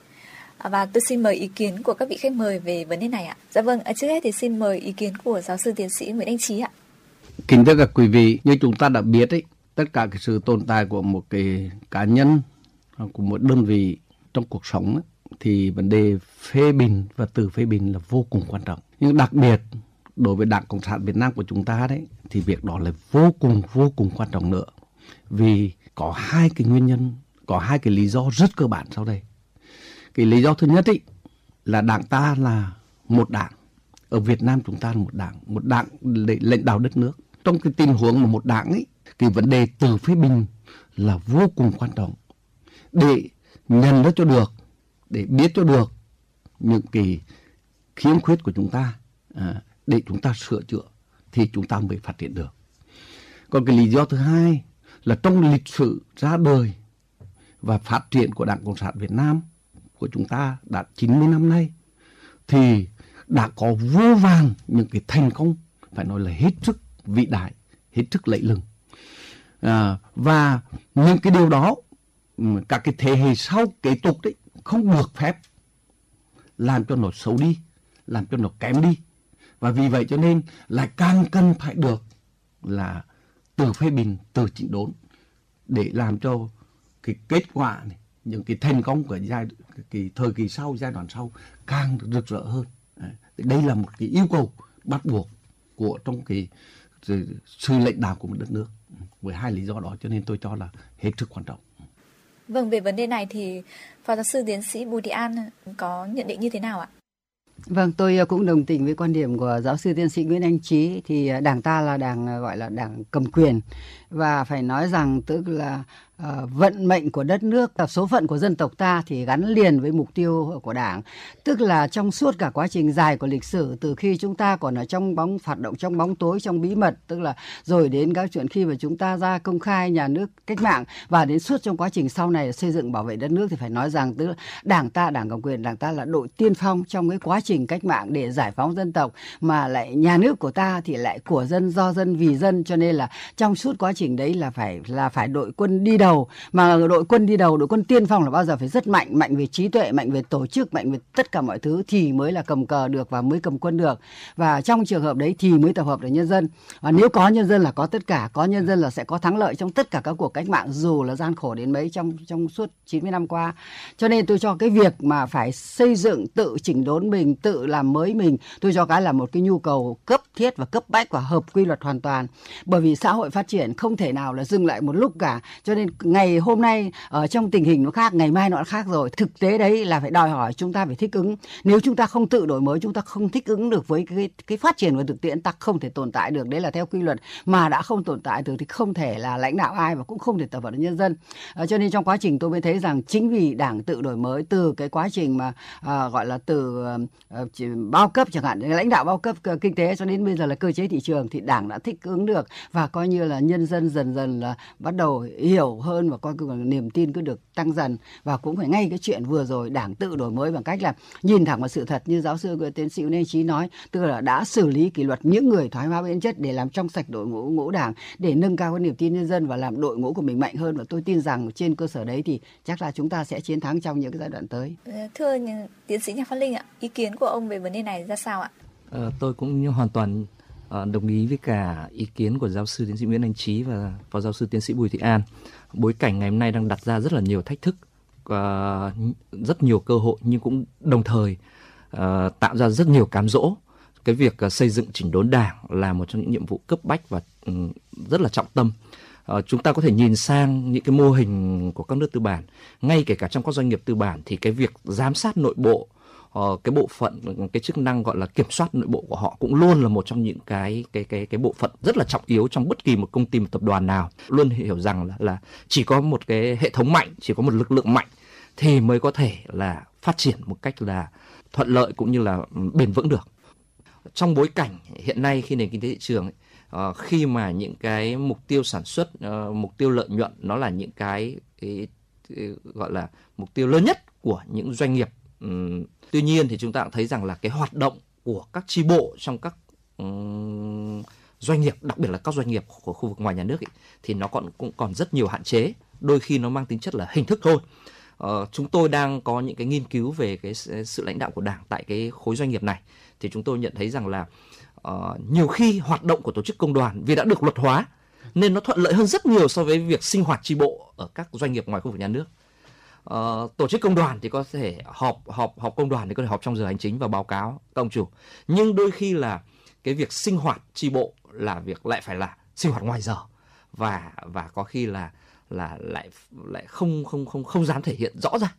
À, và tôi xin mời ý kiến của các vị khách mời về vấn đề này ạ. Dạ vâng, à, trước hết thì xin mời ý kiến của giáo sư tiến sĩ Nguyễn Anh Trí ạ. Kính thưa các quý vị, như chúng ta đã biết ấy, tất cả cái sự tồn tại của một cái cá nhân, của một đơn vị trong cuộc sống ấy, thì vấn đề phê bình và từ phê bình là vô cùng quan trọng. Nhưng đặc biệt đối với Đảng Cộng sản Việt Nam của chúng ta đấy thì việc đó là vô cùng vô cùng quan trọng nữa. Vì có hai cái nguyên nhân, có hai cái lý do rất cơ bản sau đây. Cái lý do thứ nhất ý, là đảng ta là một đảng. Ở Việt Nam chúng ta là một đảng, một đảng để lãnh đạo đất nước. Trong cái tình huống mà một đảng ấy, cái vấn đề từ phê bình là vô cùng quan trọng. Để nhận ra cho được, để biết cho được những cái khiếm khuyết của chúng ta à, để chúng ta sửa chữa thì chúng ta mới phát triển được còn cái lý do thứ hai là trong lịch sử ra đời và phát triển của Đảng Cộng sản Việt Nam của chúng ta đã 90 năm nay thì đã có vô vàng những cái thành công phải nói là hết sức vĩ đại, hết sức lẫy lừng. À, và những cái điều đó các cái thế hệ sau kế tục đấy không được phép làm cho nó xấu đi, làm cho nó kém đi. Và vì vậy cho nên lại càng cần phải được là từ phê bình, từ chỉnh đốn để làm cho cái kết quả này, những cái thành công của giai cái thời kỳ sau giai đoạn sau càng rực rỡ hơn. Đây là một cái yêu cầu bắt buộc của trong cái sự lãnh đạo của một đất nước. Với hai lý do đó cho nên tôi cho là hết sức quan trọng. Vâng, về vấn đề này thì Phó giáo sư tiến sĩ Bùi Thị An có nhận định như thế nào ạ? Vâng, tôi cũng đồng tình với quan điểm của giáo sư tiến sĩ Nguyễn Anh Trí thì đảng ta là đảng gọi là đảng cầm quyền. Và phải nói rằng tức là uh, vận mệnh của đất nước và số phận của dân tộc ta thì gắn liền với mục tiêu của đảng. Tức là trong suốt cả quá trình dài của lịch sử từ khi chúng ta còn ở trong bóng hoạt động trong bóng tối trong bí mật tức là rồi đến các chuyện khi mà chúng ta ra công khai nhà nước cách mạng và đến suốt trong quá trình sau này xây dựng bảo vệ đất nước thì phải nói rằng tức là đảng ta đảng cầm quyền đảng ta là đội tiên phong trong cái quá trình cách mạng để giải phóng dân tộc mà lại nhà nước của ta thì lại của dân do dân vì dân cho nên là trong suốt quá trình đấy là phải là phải đội quân đi đầu mà đội quân đi đầu, đội quân tiên phong là bao giờ phải rất mạnh mạnh về trí tuệ, mạnh về tổ chức, mạnh về tất cả mọi thứ thì mới là cầm cờ được và mới cầm quân được. Và trong trường hợp đấy thì mới tập hợp được nhân dân. Và nếu có nhân dân là có tất cả, có nhân dân là sẽ có thắng lợi trong tất cả các cuộc cách mạng, dù là gian khổ đến mấy trong trong suốt 90 năm qua. Cho nên tôi cho cái việc mà phải xây dựng, tự chỉnh đốn mình, tự làm mới mình, tôi cho cái là một cái nhu cầu cấp thiết và cấp bách và hợp quy luật hoàn toàn. Bởi vì xã hội phát triển không thể nào là dừng lại một lúc cả. Cho nên ngày hôm nay ở trong tình hình nó khác ngày mai nó khác rồi. Thực tế đấy là phải đòi hỏi chúng ta phải thích ứng. Nếu chúng ta không tự đổi mới chúng ta không thích ứng được với cái cái phát triển của thực tiễn ta không thể tồn tại được. Đấy là theo quy luật mà đã không tồn tại được thì không thể là lãnh đạo ai và cũng không thể tập vận nhân dân. À, cho nên trong quá trình tôi mới thấy rằng chính vì đảng tự đổi mới từ cái quá trình mà à, gọi là từ à, bao cấp chẳng hạn lãnh đạo bao cấp kinh tế cho đến bây giờ là cơ chế thị trường thì đảng đã thích ứng được và coi như là nhân dân dần dần là bắt đầu hiểu hơn và coi là niềm tin cứ được tăng dần và cũng phải ngay cái chuyện vừa rồi đảng tự đổi mới bằng cách là nhìn thẳng vào sự thật như giáo sư tiến sĩ Lê Chí nói tức là đã xử lý kỷ luật những người thoái hóa biến chất để làm trong sạch đội ngũ ngũ đảng để nâng cao cái niềm tin nhân dân và làm đội ngũ của mình mạnh hơn và tôi tin rằng trên cơ sở đấy thì chắc là chúng ta sẽ chiến thắng trong những cái giai đoạn tới. Thưa tiến sĩ Nhạc Phát Linh ạ, ý kiến của ông về vấn đề này ra sao ạ? Ờ, tôi cũng hoàn toàn ờ, đồng ý với cả ý kiến của giáo sư tiến sĩ Nguyễn Anh Trí và phó giáo sư tiến sĩ Bùi Thị An. Bối cảnh ngày hôm nay đang đặt ra rất là nhiều thách thức, ờ, rất nhiều cơ hội nhưng cũng đồng thời uh, tạo ra rất nhiều cám dỗ. Cái việc uh, xây dựng chỉnh đốn đảng là một trong những nhiệm vụ cấp bách và um, rất là trọng tâm. Uh, chúng ta có thể nhìn sang những cái mô hình của các nước tư bản, ngay kể cả trong các doanh nghiệp tư bản thì cái việc giám sát nội bộ uh, cái bộ phận cái chức năng gọi là kiểm soát nội bộ của họ cũng luôn là một trong những cái cái cái cái bộ phận rất là trọng yếu trong bất kỳ một công ty một tập đoàn nào. Luôn hiểu rằng là, là chỉ có một cái hệ thống mạnh chỉ có một lực lượng mạnh thì mới có thể là phát triển một cách là thuận lợi cũng như là ừ, bền vững được. Trong bối cảnh hiện nay khi nền kinh tế thị trường ấy, uh, khi mà những cái mục tiêu sản xuất uh, mục tiêu lợi nhuận nó là những cái, cái, cái gọi là mục tiêu lớn nhất của những doanh nghiệp um, Tuy nhiên thì chúng ta cũng thấy rằng là cái hoạt động của các chi bộ trong các um, doanh nghiệp, đặc biệt là các doanh nghiệp của khu vực ngoài nhà nước ấy, thì nó còn cũng còn rất nhiều hạn chế. Đôi khi nó mang tính chất là hình thức thôi. Ờ, chúng tôi đang có những cái nghiên cứu về cái sự lãnh đạo của đảng tại cái khối doanh nghiệp này thì chúng tôi nhận thấy rằng là uh, nhiều khi hoạt động của tổ chức công đoàn vì đã được luật hóa nên nó thuận lợi hơn rất nhiều so với việc sinh hoạt tri bộ ở các doanh nghiệp ngoài khu vực nhà nước uh, tổ chức công đoàn thì có thể họp họp họp công đoàn thì có thể họp trong giờ hành chính và báo cáo các ông chủ. Nhưng đôi khi là cái việc sinh hoạt tri bộ là việc lại phải là sinh hoạt ngoài giờ. Và và có khi là là lại lại không không không không dám thể hiện rõ ra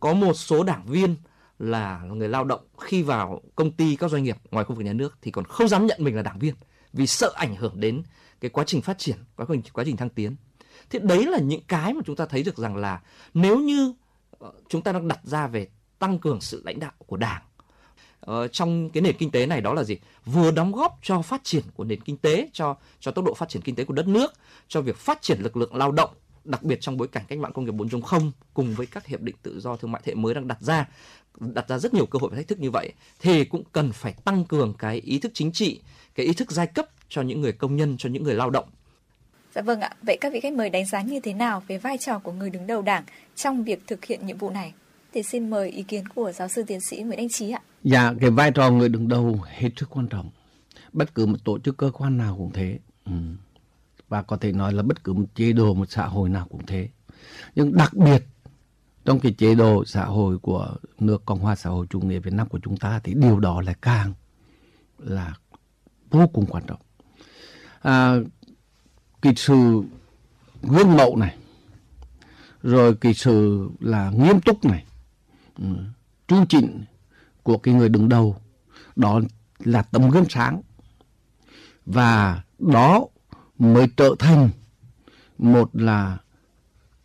có một số đảng viên là người lao động khi vào công ty các doanh nghiệp ngoài khu vực nhà nước thì còn không dám nhận mình là đảng viên vì sợ ảnh hưởng đến cái quá trình phát triển quá trình quá trình thăng tiến thì đấy là những cái mà chúng ta thấy được rằng là nếu như ờ, chúng ta đang đặt ra về tăng cường sự lãnh đạo của đảng ờ, trong cái nền kinh tế này đó là gì vừa đóng góp cho phát triển của nền kinh tế cho cho tốc độ phát triển kinh tế của đất nước cho việc phát triển lực lượng lao động đặc biệt trong bối cảnh cách mạng công nghiệp 4.0 cùng với các hiệp định tự do thương mại thế mới đang đặt ra đặt ra rất nhiều cơ hội và thách thức như vậy thì cũng cần phải tăng cường cái ý thức chính trị, cái ý thức giai cấp cho những người công nhân, cho những người lao động. Dạ vâng ạ, vậy các vị khách mời đánh giá như thế nào về vai trò của người đứng đầu Đảng trong việc thực hiện nhiệm vụ này? Thì xin mời ý kiến của giáo sư tiến sĩ Nguyễn Anh Trí ạ. Dạ, cái vai trò người đứng đầu hết sức quan trọng. Bất cứ một tổ chức cơ quan nào cũng thế. Ừ. Và có thể nói là bất cứ một chế độ, một xã hội nào cũng thế. Nhưng đặc biệt trong cái chế độ xã hội của nước Cộng hòa xã hội chủ nghĩa Việt Nam của chúng ta thì điều đó là càng là vô cùng quan trọng. À, cái sự gương mẫu này, rồi cái sự là nghiêm túc này, ừ, trung chu chỉnh của cái người đứng đầu, đó là tấm gương sáng. Và đó mới trở thành một là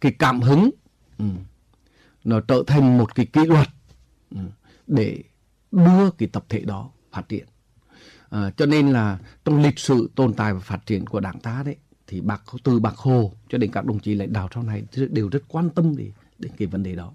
cái cảm hứng ừ, nó trở thành một cái kỷ luật ừ, để đưa cái tập thể đó phát triển. À, cho nên là trong lịch sử tồn tại và phát triển của đảng ta đấy thì bạc từ bạc hồ cho đến các đồng chí lãnh đạo sau này đều rất quan tâm đến, đến cái vấn đề đó.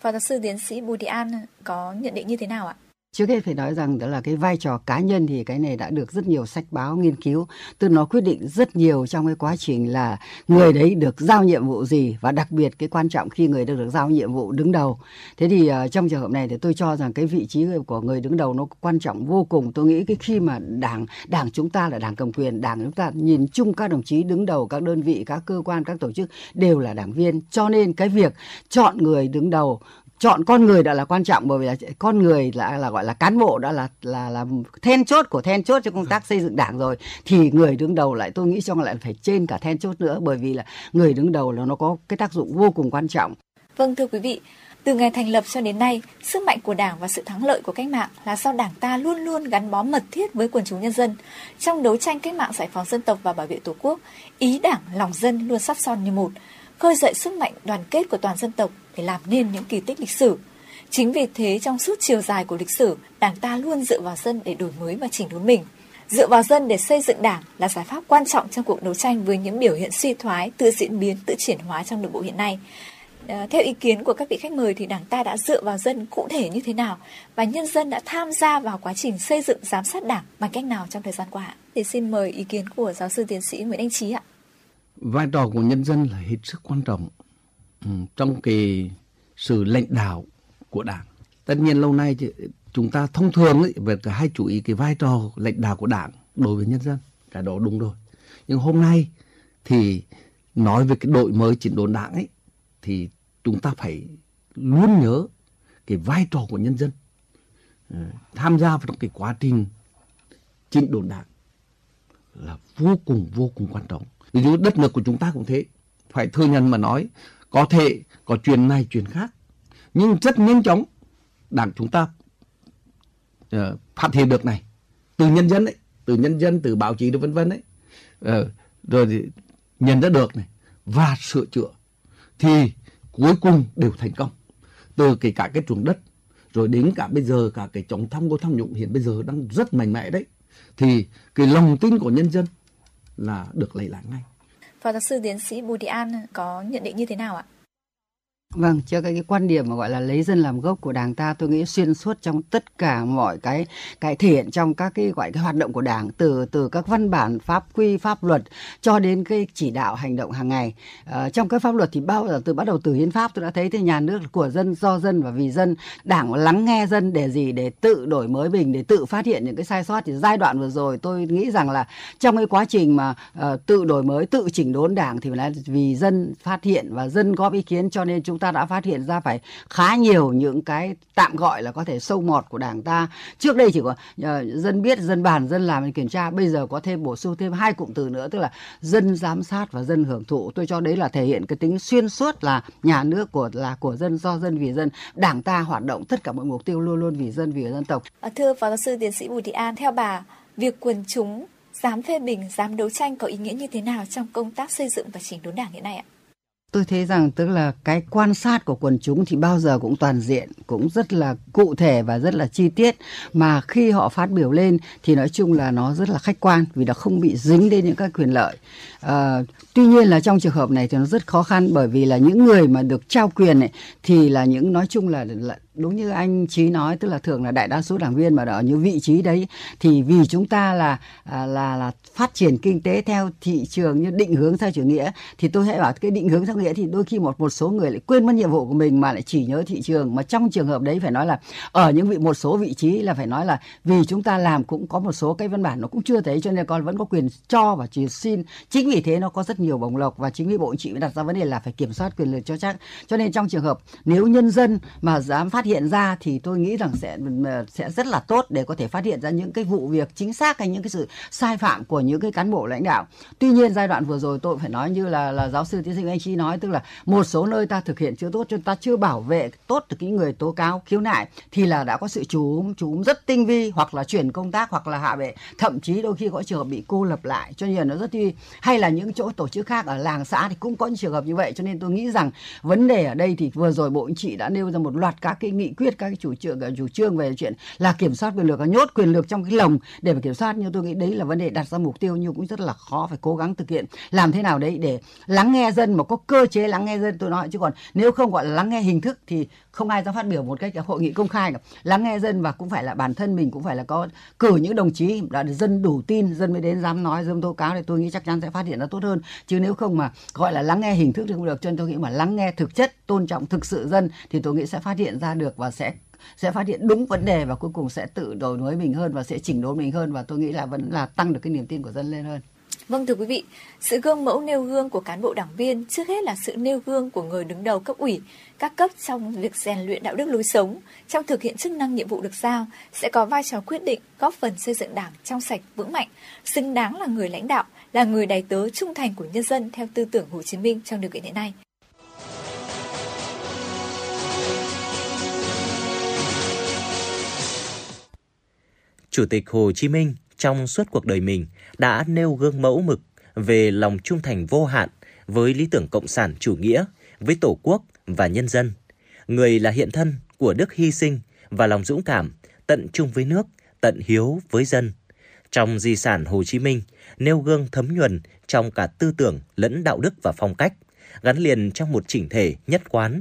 Phó giáo sư tiến sĩ Bùi Thị An có nhận định như thế nào ạ? Trước hết phải nói rằng đó là cái vai trò cá nhân thì cái này đã được rất nhiều sách báo nghiên cứu, từ nó quyết định rất nhiều trong cái quá trình là người đấy được giao nhiệm vụ gì và đặc biệt cái quan trọng khi người được được giao nhiệm vụ đứng đầu. Thế thì uh, trong trường hợp này thì tôi cho rằng cái vị trí của người đứng đầu nó quan trọng vô cùng. Tôi nghĩ cái khi mà đảng đảng chúng ta là đảng cầm quyền, đảng chúng ta nhìn chung các đồng chí đứng đầu các đơn vị, các cơ quan, các tổ chức đều là đảng viên. Cho nên cái việc chọn người đứng đầu chọn con người đã là quan trọng bởi vì là con người là là gọi là cán bộ đã là là là then chốt của then chốt cho công tác xây dựng đảng rồi thì người đứng đầu lại tôi nghĩ trong lại phải trên cả then chốt nữa bởi vì là người đứng đầu là nó có cái tác dụng vô cùng quan trọng. Vâng thưa quý vị, từ ngày thành lập cho đến nay, sức mạnh của Đảng và sự thắng lợi của cách mạng là do Đảng ta luôn luôn gắn bó mật thiết với quần chúng nhân dân. Trong đấu tranh cách mạng giải phóng dân tộc và bảo vệ Tổ quốc, ý Đảng, lòng dân luôn sắt son như một, khơi dậy sức mạnh đoàn kết của toàn dân tộc để làm nên những kỳ tích lịch sử. Chính vì thế trong suốt chiều dài của lịch sử, Đảng ta luôn dựa vào dân để đổi mới và chỉnh đốn mình. Dựa vào dân để xây dựng Đảng là giải pháp quan trọng trong cuộc đấu tranh với những biểu hiện suy thoái, tự diễn biến, tự chuyển hóa trong nội bộ hiện nay. À, theo ý kiến của các vị khách mời thì Đảng ta đã dựa vào dân cụ thể như thế nào và nhân dân đã tham gia vào quá trình xây dựng giám sát Đảng bằng cách nào trong thời gian qua? Thì xin mời ý kiến của giáo sư tiến sĩ Nguyễn Anh Trí ạ. Vai trò của nhân dân là hết sức quan trọng Ừ, trong cái sự lãnh đạo của đảng. Tất nhiên lâu nay chúng ta thông thường ấy, về hay chú ý cái vai trò lãnh đạo của đảng đối với nhân dân cái đó đúng rồi. Nhưng hôm nay thì nói về cái đổi mới chỉnh đốn đảng ấy thì chúng ta phải luôn nhớ cái vai trò của nhân dân ừ, tham gia vào trong cái quá trình chỉnh đốn đảng là vô cùng vô cùng quan trọng. Ví dụ đất nước của chúng ta cũng thế. Phải thừa nhận mà nói có thể có chuyện này chuyện khác. Nhưng rất nhanh chóng đảng chúng ta uh, phát hiện được này. Từ nhân dân đấy từ nhân dân từ báo chí vân vân đấy uh, ờ, rồi thì nhận ra được này và sửa chữa. Thì cuối cùng đều thành công. Từ cái cả cái chuồng đất rồi đến cả bây giờ cả cái chống tham ô tham nhũng hiện bây giờ đang rất mạnh mẽ đấy. Thì cái lòng tin của nhân dân là được lấy lại ngay. Phó giáo sư tiến sĩ Bùi Thị An có nhận định như thế nào ạ? Vâng, cho cái, cái quan điểm mà gọi là lấy dân làm gốc của Đảng ta tôi nghĩ xuyên suốt trong tất cả mọi cái cái thể hiện trong các cái gọi cái hoạt động của Đảng từ từ các văn bản pháp quy pháp luật cho đến cái chỉ đạo hành động hàng ngày. À, trong các pháp luật thì bao giờ từ bắt đầu từ hiến pháp tôi đã thấy thì nhà nước của dân do dân và vì dân, Đảng lắng nghe dân để gì để tự đổi mới mình để tự phát hiện những cái sai sót thì giai đoạn vừa rồi tôi nghĩ rằng là trong cái quá trình mà uh, tự đổi mới, tự chỉnh đốn Đảng thì là vì dân phát hiện và dân góp ý kiến cho nên chúng ta đã phát hiện ra phải khá nhiều những cái tạm gọi là có thể sâu mọt của đảng ta. Trước đây chỉ có uh, dân biết dân bàn dân làm kiểm tra. Bây giờ có thêm bổ sung thêm hai cụm từ nữa tức là dân giám sát và dân hưởng thụ. Tôi cho đấy là thể hiện cái tính xuyên suốt là nhà nước của là của dân do dân vì dân. Đảng ta hoạt động tất cả mọi mục tiêu luôn luôn vì dân vì dân tộc. À, thưa phó giáo sư tiến sĩ bùi thị an theo bà việc quần chúng dám phê bình dám đấu tranh có ý nghĩa như thế nào trong công tác xây dựng và chỉnh đốn đảng hiện nay ạ? Tôi thấy rằng tức là cái quan sát của quần chúng thì bao giờ cũng toàn diện cũng rất là cụ thể và rất là chi tiết. Mà khi họ phát biểu lên thì nói chung là nó rất là khách quan vì nó không bị dính đến những các quyền lợi. À, tuy nhiên là trong trường hợp này thì nó rất khó khăn bởi vì là những người mà được trao quyền này thì là những nói chung là, là đúng như anh trí nói, tức là thường là đại đa số đảng viên mà ở những vị trí đấy, thì vì chúng ta là à, là là phát triển kinh tế theo thị trường như định hướng theo chủ nghĩa, thì tôi hãy bảo cái định hướng theo nghĩa thì đôi khi một một số người lại quên mất nhiệm vụ của mình mà lại chỉ nhớ thị trường. Mà trong trường hợp đấy phải nói là ở những vị, một số vị trí là phải nói là vì chúng ta làm cũng có một số cái văn bản nó cũng chưa thấy, cho nên con vẫn có quyền cho và chỉ xin. Chính vì thế nó có rất nhiều bổng lộc và chính vì bộ chị mới đặt ra vấn đề là phải kiểm soát quyền lực cho chắc. Cho nên trong trường hợp nếu nhân dân mà dám phát hiện ra thì tôi nghĩ rằng sẽ sẽ rất là tốt để có thể phát hiện ra những cái vụ việc chính xác hay những cái sự sai phạm của những cái cán bộ lãnh đạo. Tuy nhiên giai đoạn vừa rồi tôi phải nói như là là giáo sư tiến sĩ anh chi nói, tức là một số nơi ta thực hiện chưa tốt chúng ta chưa bảo vệ tốt được cái người tố cáo, khiếu nại, thì là đã có sự chú chú rất tinh vi, hoặc là chuyển công tác, hoặc là hạ bệ. Thậm chí đôi khi có trường hợp bị cô lập lại. Cho nên nó rất tinh hay là những chỗ tổ chức khác ở làng xã thì cũng có những trường hợp như vậy. Cho nên tôi nghĩ rằng vấn đề ở đây thì vừa rồi bộ anh chị đã nêu ra một loạt các cái nghị quyết các cái chủ trương chủ trương về chuyện là kiểm soát quyền lực và nhốt quyền lực trong cái lồng để mà kiểm soát. Nhưng tôi nghĩ đấy là vấn đề đặt ra mục tiêu nhưng cũng rất là khó, phải cố gắng thực hiện. Làm thế nào đấy để lắng nghe dân mà có cơ chế lắng nghe dân, tôi nói chứ còn nếu không gọi là lắng nghe hình thức thì không ai dám phát biểu một cách hội nghị công khai cả lắng nghe dân và cũng phải là bản thân mình cũng phải là có cử những đồng chí đã dân đủ tin, dân mới đến dám nói dám tố cáo thì tôi nghĩ chắc chắn sẽ phát hiện nó tốt hơn. Chứ nếu không mà gọi là lắng nghe hình thức thì không được. Cho nên tôi nghĩ mà lắng nghe thực chất, tôn trọng thực sự dân thì tôi nghĩ sẽ phát hiện ra được và sẽ sẽ phát hiện đúng vấn đề và cuối cùng sẽ tự đổi mới mình hơn và sẽ chỉnh đốn mình hơn và tôi nghĩ là vẫn là tăng được cái niềm tin của dân lên hơn. Vâng thưa quý vị, sự gương mẫu nêu gương của cán bộ đảng viên trước hết là sự nêu gương của người đứng đầu cấp ủy, các cấp trong việc rèn luyện đạo đức lối sống, trong thực hiện chức năng nhiệm vụ được giao sẽ có vai trò quyết định góp phần xây dựng đảng trong sạch vững mạnh, xứng đáng là người lãnh đạo, là người đầy tớ trung thành của nhân dân theo tư tưởng Hồ Chí Minh trong điều kiện hiện nay. Chủ tịch Hồ Chí Minh trong suốt cuộc đời mình đã nêu gương mẫu mực về lòng trung thành vô hạn với lý tưởng cộng sản chủ nghĩa, với Tổ quốc và nhân dân. Người là hiện thân của đức hy sinh và lòng dũng cảm, tận trung với nước, tận hiếu với dân. Trong di sản Hồ Chí Minh, nêu gương thấm nhuần trong cả tư tưởng lẫn đạo đức và phong cách, gắn liền trong một chỉnh thể nhất quán.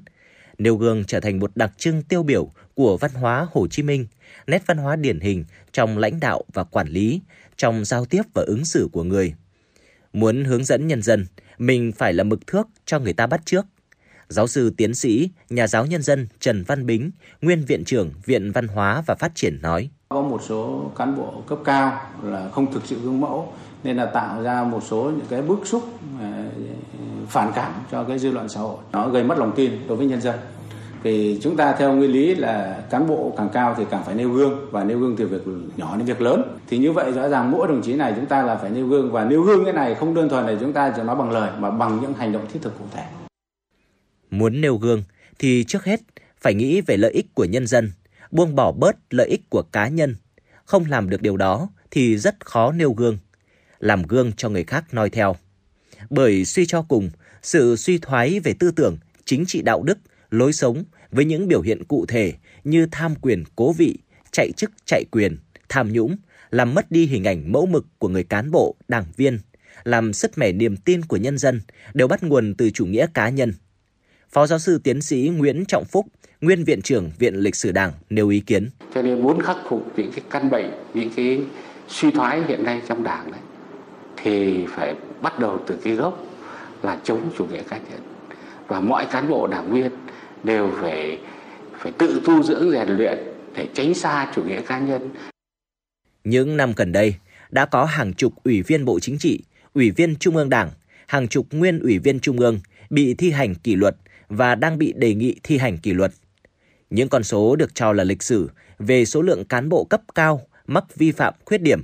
Nêu gương trở thành một đặc trưng tiêu biểu của văn hóa Hồ Chí Minh, nét văn hóa điển hình trong lãnh đạo và quản lý, trong giao tiếp và ứng xử của người. Muốn hướng dẫn nhân dân, mình phải là mực thước cho người ta bắt trước. Giáo sư tiến sĩ, nhà giáo nhân dân Trần Văn Bính, nguyên viện trưởng Viện Văn hóa và Phát triển nói. Có một số cán bộ cấp cao là không thực sự gương mẫu nên là tạo ra một số những cái bức xúc ờ, phản cảm cho cái dư luận xã hội. Nó gây mất lòng tin đối với nhân dân. Vì chúng ta theo nguyên lý là cán bộ càng cao thì càng phải nêu gương, và nêu gương từ việc nhỏ đến việc lớn. Thì như vậy rõ ràng mỗi đồng chí này chúng ta là phải nêu gương, và nêu gương cái này không đơn thuần là chúng ta chỉ nói bằng lời, mà bằng những hành động thiết thực cụ thể. Muốn nêu gương thì trước hết phải nghĩ về lợi ích của nhân dân, buông bỏ bớt lợi ích của cá nhân. Không làm được điều đó thì rất khó nêu gương làm gương cho người khác noi theo bởi suy cho cùng sự suy thoái về tư tưởng chính trị đạo đức lối sống với những biểu hiện cụ thể như tham quyền cố vị, chạy chức chạy quyền, tham nhũng, làm mất đi hình ảnh mẫu mực của người cán bộ, đảng viên, làm sứt mẻ niềm tin của nhân dân đều bắt nguồn từ chủ nghĩa cá nhân. Phó giáo sư tiến sĩ Nguyễn Trọng Phúc, nguyên viện trưởng Viện Lịch sử Đảng nêu ý kiến. Cho nên muốn khắc phục những cái căn bệnh, những cái suy thoái hiện nay trong đảng đấy thì phải bắt đầu từ cái gốc là chống chủ nghĩa cá nhân và mọi cán bộ đảng viên đều phải phải tự tu dưỡng rèn luyện để tránh xa chủ nghĩa cá nhân. Những năm gần đây, đã có hàng chục ủy viên Bộ Chính trị, ủy viên Trung ương Đảng, hàng chục nguyên ủy viên Trung ương bị thi hành kỷ luật và đang bị đề nghị thi hành kỷ luật. Những con số được cho là lịch sử về số lượng cán bộ cấp cao mắc vi phạm khuyết điểm.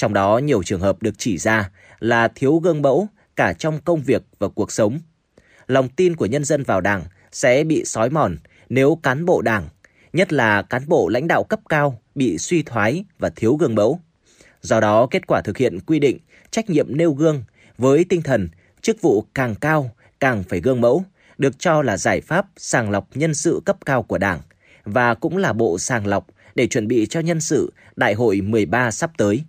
Trong đó nhiều trường hợp được chỉ ra là thiếu gương mẫu cả trong công việc và cuộc sống. Lòng tin của nhân dân vào Đảng sẽ bị sói mòn nếu cán bộ đảng, nhất là cán bộ lãnh đạo cấp cao bị suy thoái và thiếu gương mẫu. Do đó, kết quả thực hiện quy định trách nhiệm nêu gương với tinh thần chức vụ càng cao càng phải gương mẫu, được cho là giải pháp sàng lọc nhân sự cấp cao của Đảng và cũng là bộ sàng lọc để chuẩn bị cho nhân sự Đại hội 13 sắp tới.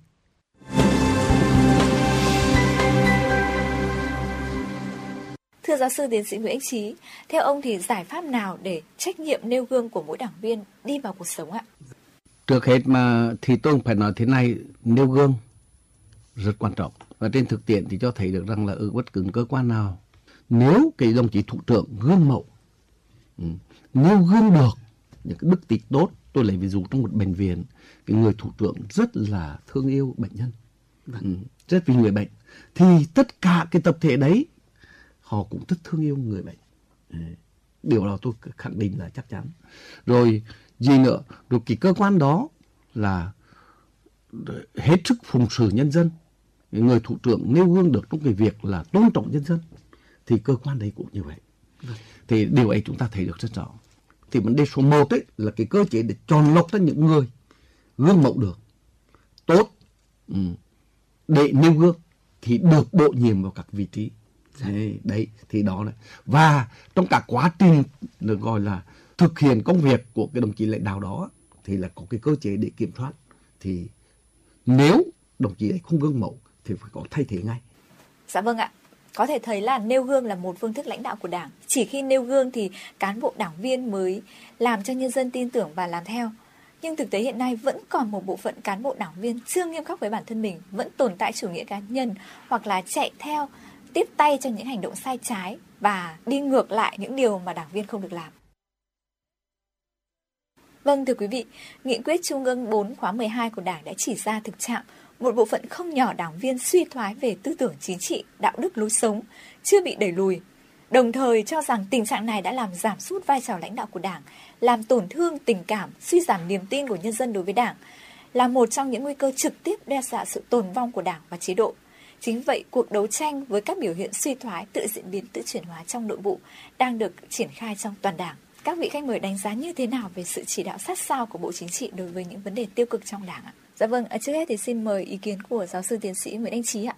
Thưa giáo sư tiến sĩ Nguyễn Anh Trí, theo ông thì giải pháp nào để trách nhiệm nêu gương của mỗi đảng viên đi vào cuộc sống ạ? Trước hết mà thì tôi phải nói thế này, nêu gương rất quan trọng. Và trên thực tiễn thì cho thấy được rằng là ở bất cứ cơ quan nào, nếu cái đồng chí thủ trưởng gương mẫu, ừ, nêu gương được những cái đức tính tốt, tôi lấy ví dụ trong một bệnh viện, cái người thủ trưởng rất là thương yêu bệnh nhân, ừ, rất vì người bệnh, thì tất cả cái tập thể đấy họ cũng rất thương yêu người bệnh. Điều đó tôi khẳng định là chắc chắn. Rồi gì nữa, rồi cái cơ quan đó là hết sức phụng sự nhân dân. Người thủ trưởng nêu gương được trong cái việc là tôn trọng nhân dân. Thì cơ quan đấy cũng như vậy. Thì điều ấy chúng ta thấy được rất rõ. Thì vấn đề số 1 ấy là cái cơ chế để chọn lọc ra những người gương mẫu được tốt ừ, để nêu gương thì được bổ nhiệm vào các vị trí đấy, đấy thì đó này và trong cả quá trình được gọi là thực hiện công việc của cái đồng chí lãnh đạo đó thì là có cái cơ chế để kiểm soát thì nếu đồng chí ấy không gương mẫu thì phải có thay thế ngay. Dạ vâng ạ. Có thể thấy là nêu gương là một phương thức lãnh đạo của Đảng. Chỉ khi nêu gương thì cán bộ đảng viên mới làm cho nhân dân tin tưởng và làm theo. Nhưng thực tế hiện nay vẫn còn một bộ phận cán bộ đảng viên chưa nghiêm khắc với bản thân mình, vẫn tồn tại chủ nghĩa cá nhân hoặc là chạy theo, tiếp tay cho những hành động sai trái và đi ngược lại những điều mà đảng viên không được làm. Vâng thưa quý vị, nghị quyết Trung ương 4 khóa 12 của Đảng đã chỉ ra thực trạng một bộ phận không nhỏ đảng viên suy thoái về tư tưởng chính trị, đạo đức lối sống, chưa bị đẩy lùi. Đồng thời cho rằng tình trạng này đã làm giảm sút vai trò lãnh đạo của Đảng, làm tổn thương tình cảm, suy giảm niềm tin của nhân dân đối với Đảng, là một trong những nguy cơ trực tiếp đe dọa sự tồn vong của Đảng và chế độ. Chính vậy, cuộc đấu tranh với các biểu hiện suy thoái tự diễn biến tự chuyển hóa trong nội bộ đang được triển khai trong toàn Đảng. Các vị khách mời đánh giá như thế nào về sự chỉ đạo sát sao của Bộ Chính trị đối với những vấn đề tiêu cực trong Đảng ạ? Dạ vâng, à, trước hết thì xin mời ý kiến của giáo sư tiến sĩ Nguyễn Anh Trí ạ.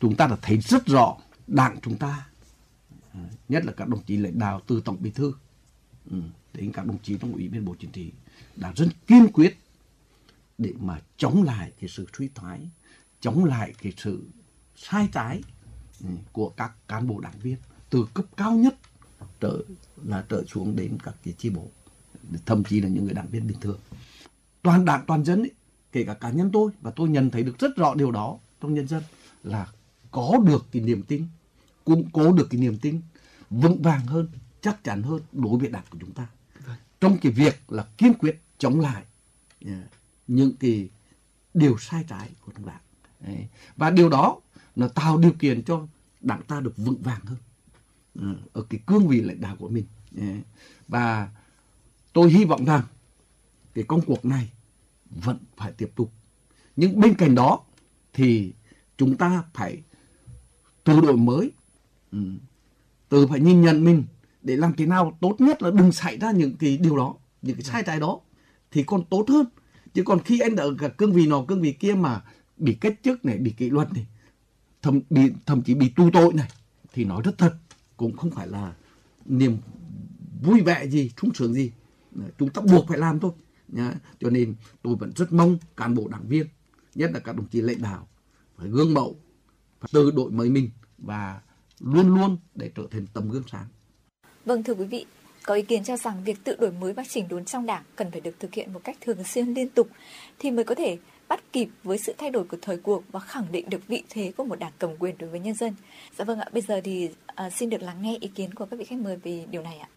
Chúng ta đã thấy rất rõ đảng chúng ta, nhất là các đồng chí lãnh đạo từ tổng bí thư ừ, đến các đồng chí trong ủy viên bộ chính trị đã rất kiên quyết để mà chống lại cái sự suy thoái, chống lại cái sự sai trái ừ, của các cán bộ đảng viên từ cấp cao nhất trở là trở xuống đến các cái chi bộ thậm chí là những người đảng viên bình thường. Toàn đảng toàn dân ấy, kể cả cá nhân tôi và tôi nhận thấy được rất rõ điều đó trong nhân dân là có được cái niềm tin củng cố được cái niềm tin vững vàng hơn chắc chắn hơn đối với đảng của chúng ta. Trong cái việc là kiên quyết chống lại yeah, những cái điều sai trái của trong đảng. Đấy. và điều đó nó tạo điều kiện cho đảng ta được vững vàng hơn ờ, ở cái cương vị lãnh đạo của mình ờ, và tôi hy vọng rằng cái công cuộc này vẫn phải tiếp tục. Nhưng bên cạnh đó thì chúng ta phải tự đổi mới, từ tự phải nhìn nhận mình để làm thế nào tốt nhất là đừng xảy ra những cái điều đó, những cái sai trái đó thì còn tốt hơn. Chứ còn khi anh ở cả cương vị nào cương vị kia mà bị cách chức này, bị kỷ luật này, thậm, bị, thậm chí bị tu tội này thì nói rất thật cũng không phải là niềm vui vẻ gì, sung sướng gì. Chúng ta buộc phải làm thôi nhá. cho nên tôi vẫn rất mong cán bộ đảng viên nhất là các đồng chí lãnh đạo phải gương mẫu phải tự đổi mới mình và luôn luôn để trở thành tấm gương sáng vâng thưa quý vị có ý kiến cho rằng việc tự đổi mới và chỉnh đốn trong đảng cần phải được thực hiện một cách thường xuyên liên tục thì mới có thể bắt kịp với sự thay đổi của thời cuộc và khẳng định được vị thế của một đảng cầm quyền đối với nhân dân. Dạ vâng ạ, bây giờ thì uh, xin được lắng nghe ý kiến của các vị khách mời về điều này ạ.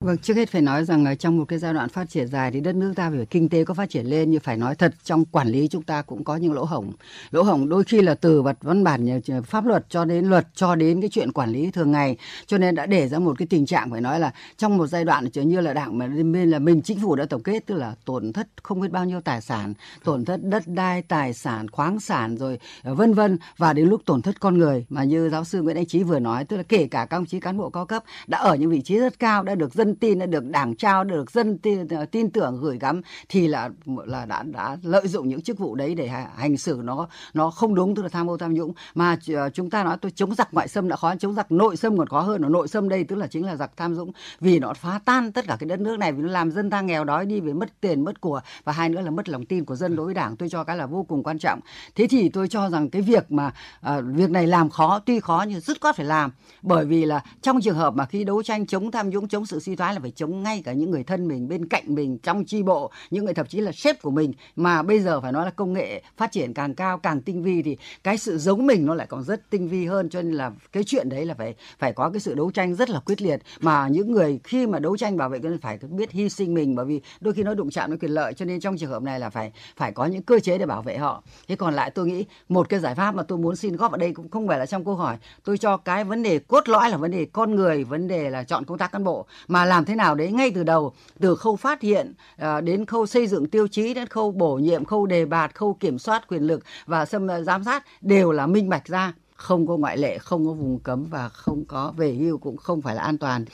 Vâng, trước hết phải nói rằng là trong một cái giai đoạn phát triển dài thì đất nước ta về kinh tế có phát triển lên nhưng phải nói thật trong quản lý chúng ta cũng có những lỗ hổng. Lỗ hổng đôi khi là từ vật văn bản pháp luật cho đến luật cho đến cái chuyện quản lý thường ngày cho nên đã để ra một cái tình trạng phải nói là trong một giai đoạn như là đảng mà bên là mình chính phủ đã tổng kết tức là tổn thất không biết bao nhiêu tài sản, tổn thất đất đai, tài sản, khoáng sản rồi ờ, vân vân và đến lúc tổn thất con người mà như giáo sư Nguyễn Anh Trí vừa nói tức là kể cả các ông chí cán bộ cao cấp đã ở những vị trí rất cao đã được dân dân tin đã được đảng trao được dân tin, tin tưởng gửi gắm thì là là đã đã lợi dụng những chức vụ đấy để hành xử nó nó không đúng tức là tham ô tham nhũng. Mà chúng ta nói tôi chống giặc ngoại xâm đã khó chống giặc nội xâm còn khó hơn ở nội xâm đây tức là chính là giặc tham nhũng vì nó phá tan tất cả cái đất nước này vì nó làm dân ta nghèo đói đi về mất tiền mất của và hai nữa là mất lòng tin của dân đối với đảng tôi cho cái là vô cùng quan trọng. Thế thì tôi cho rằng cái việc mà à, việc này làm khó tuy khó nhưng rất có phải làm. Bởi vì là trong trường hợp mà khi đấu tranh chống tham nhũng chống sự suy thoái là phải chống ngay cả những người thân mình, bên cạnh mình, trong chi bộ, những người thậm chí là sếp của mình. Mà bây giờ phải nói là công nghệ phát triển càng cao, càng tinh vi thì cái sự giống mình nó lại còn rất tinh vi hơn. Cho nên là cái chuyện đấy là phải phải có cái sự đấu tranh rất là quyết liệt. Mà những người khi mà đấu tranh bảo vệ quyền phải biết hy sinh mình. Bởi vì đôi khi nó đụng chạm đến quyền lợi, cho nên trong trường hợp này là phải phải có những cơ chế để bảo vệ họ. Thế còn lại tôi nghĩ một cái giải pháp mà tôi muốn xin góp ở đây cũng không phải là trong câu hỏi. Tôi cho cái vấn đề cốt lõi là vấn đề con người, vấn đề là chọn công tác cán bộ. Mà làm thế nào đấy ngay từ đầu từ khâu phát hiện à, đến khâu xây dựng tiêu chí đến khâu bổ nhiệm khâu đề bạt khâu kiểm soát quyền lực và xâm giám sát đều là minh bạch ra không có ngoại lệ không có vùng cấm và không có về hưu cũng không phải là an toàn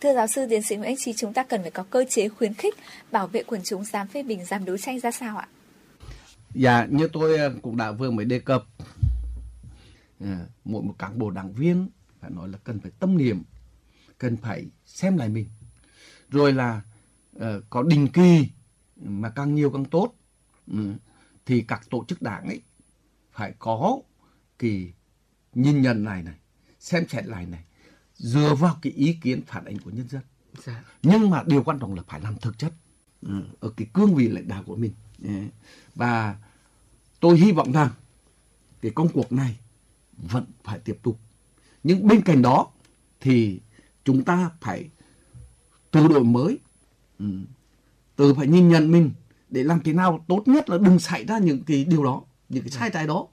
Thưa giáo sư tiến sĩ Nguyễn Anh Trí, chúng ta cần phải có cơ chế khuyến khích bảo vệ quần chúng dám phê bình, dám đấu tranh ra sao ạ? Dạ, như tôi ờ, cũng đã vừa mới đề cập, ờ, mỗi một cán bộ đảng viên phải nói là cần phải tâm niệm, cần phải xem lại mình. Rồi là uh, có định kỳ mà càng nhiều càng tốt. Ừ. Thì các tổ chức đảng ấy phải có kỳ nhìn nhận này này, xem xét lại này dựa vào cái ý kiến phản ánh của nhân dân dạ. nhưng mà điều quan trọng là phải làm thực chất ừ, ở cái cương vị lãnh đạo của mình và tôi hy vọng rằng cái công cuộc này vẫn phải tiếp tục nhưng bên cạnh đó thì chúng ta phải tự đổi mới. Ừ, tự phải nhìn nhận mình để làm thế nào tốt nhất là đừng xảy ra những cái điều đó những cái sai trái đó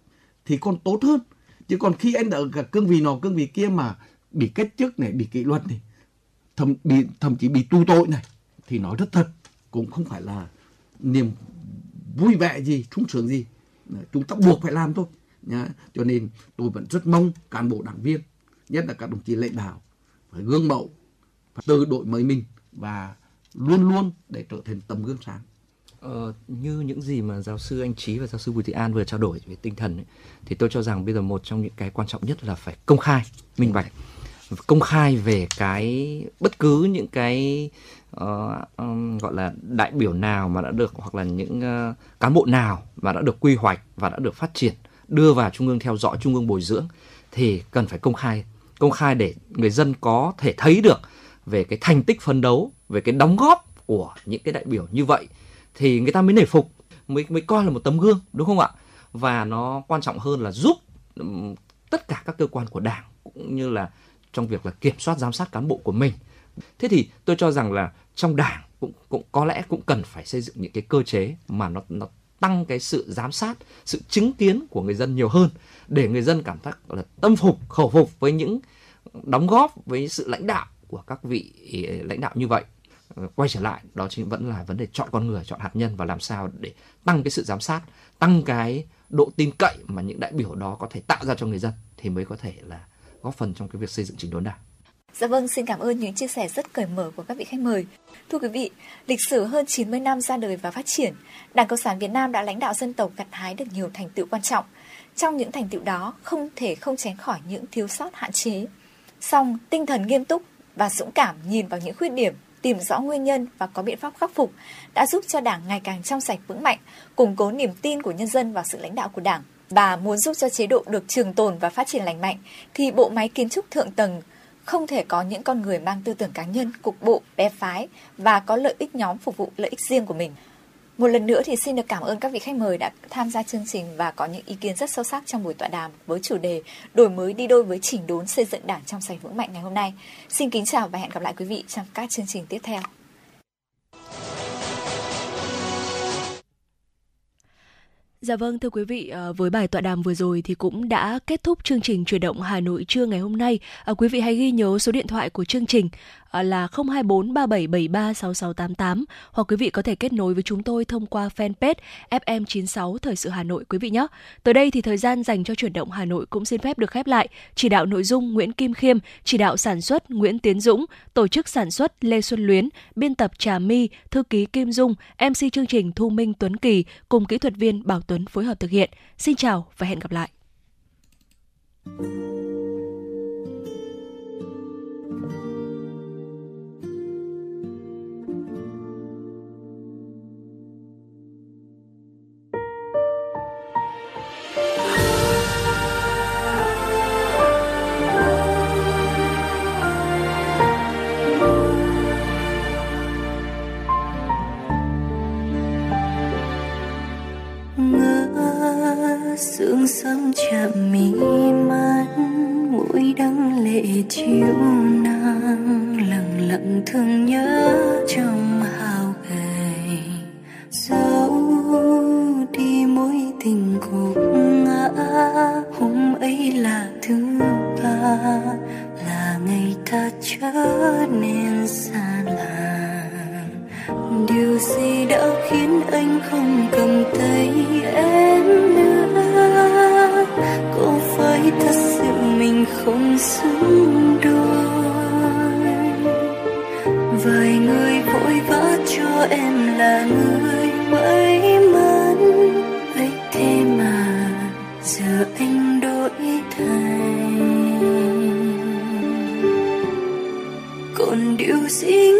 thì còn tốt hơn. Chứ còn khi anh đã ở cả cương vị nọ cương vị kia mà bị cách chức này bị kỷ luật này thậm bị thậm chí bị tu tội này thì nói rất thật cũng không phải là niềm vui vẻ gì sung sướng gì. Chúng ta buộc phải làm thôi. Nhá. cho nên tôi vẫn rất mong cán bộ đảng viên nhất là các đồng chí lãnh đạo phải gương mẫu tự đổi mới mình và luôn luôn để trở thành tấm gương sáng. Ờ, như những gì mà giáo sư anh Trí và giáo sư Bùi Thị An vừa trao đổi về tinh thần ấy, thì tôi cho rằng bây giờ một trong những cái quan trọng nhất là phải công khai, minh bạch. Công khai về cái bất cứ những cái uh, um, gọi là đại biểu nào mà đã được hoặc là những uh, cán bộ nào mà đã được quy hoạch và đã được phát triển đưa vào trung ương theo dõi trung ương bồi dưỡng thì cần phải công khai. Công khai để người dân có thể thấy được về cái thành tích phấn đấu, về cái đóng góp của những cái đại biểu như vậy, thì người ta mới nể phục, mới mới coi là một tấm gương, đúng không ạ? Và nó quan trọng hơn là giúp tất cả các cơ quan của đảng, cũng như là trong việc là kiểm soát, giám sát cán bộ của mình. Thế thì tôi cho rằng là trong đảng cũng cũng có lẽ cũng cần phải xây dựng những cái cơ chế mà nó nó tăng cái sự giám sát, sự chứng kiến của người dân nhiều hơn, để người dân cảm giác là tâm phục, khẩu phục với những đóng góp, với sự lãnh đạo của các vị lãnh đạo như vậy ờ, quay trở lại đó chính vẫn là vấn đề chọn con người chọn hạt nhân và làm sao để tăng cái sự giám sát tăng cái độ tin cậy mà những đại biểu đó có thể tạo ra cho người dân thì mới có thể là góp phần trong cái việc xây dựng chỉnh đốn đảng. Dạ vâng, xin cảm ơn những chia sẻ rất cởi mở của các vị khách mời. Thưa quý vị, lịch sử hơn 90 năm ra đời và phát triển, Đảng Cộng sản Việt Nam đã lãnh đạo dân tộc gặt hái được nhiều thành tựu quan trọng. Trong những thành tựu đó, không thể không tránh khỏi những thiếu sót hạn chế. Song, tinh thần nghiêm túc và dũng cảm nhìn vào những khuyết điểm, tìm rõ nguyên nhân và có biện pháp khắc phục đã giúp cho Đảng ngày càng trong sạch vững mạnh, củng cố niềm tin của nhân dân vào sự lãnh đạo của Đảng và muốn giúp cho chế độ được trường tồn và phát triển lành mạnh thì bộ máy kiến trúc thượng tầng không thể có những con người mang tư tưởng cá nhân, cục bộ, bé phái và có lợi ích nhóm phục vụ lợi ích riêng của mình. Một lần nữa thì xin được cảm ơn các vị khách mời đã tham gia chương trình và có những ý kiến rất sâu sắc trong buổi tọa đàm với chủ đề đổi mới đi đôi với chỉnh đốn xây dựng đảng trong sạch vững mạnh ngày hôm nay. Xin kính chào và hẹn gặp lại quý vị trong các chương trình tiếp theo. Dạ vâng thưa quý vị, à, với bài tọa đàm vừa rồi thì cũng đã kết thúc chương trình chuyển động Hà Nội trưa ngày hôm nay. À, quý vị hãy ghi nhớ số điện thoại của chương trình Ờ, là 024 3773 6688 hoặc quý vị có thể kết nối với chúng tôi thông qua fanpage FM96 Thời sự Hà Nội quý vị nhé. Tới đây thì thời gian dành cho chuyển động Hà Nội cũng xin phép được khép lại. Chỉ đạo nội dung Nguyễn Kim Khiêm, chỉ đạo sản xuất Nguyễn Tiến Dũng, tổ chức sản xuất Lê Xuân Luyến, biên tập Trà My, thư ký Kim Dung, MC chương trình Thu Minh Tuấn Kỳ cùng kỹ thuật viên Bảo Tuấn phối hợp thực hiện. Xin chào và hẹn gặp lại. ngỡ sương sớm chạm mi mắt mũi đắng lệ chiếu nắng lặng lặng thương nhớ trong hào gầy dấu đi mối tình gục ngã, hôm ấy là thứ ba, là ngày ta trở nên xa lạ. Điều gì đã khiến anh không cầm tay em? Thật sự mình không xứng đôi. Vài người vội vã cho em là người may mắn. Ấy thế mà giờ anh đổi thay còn điều gì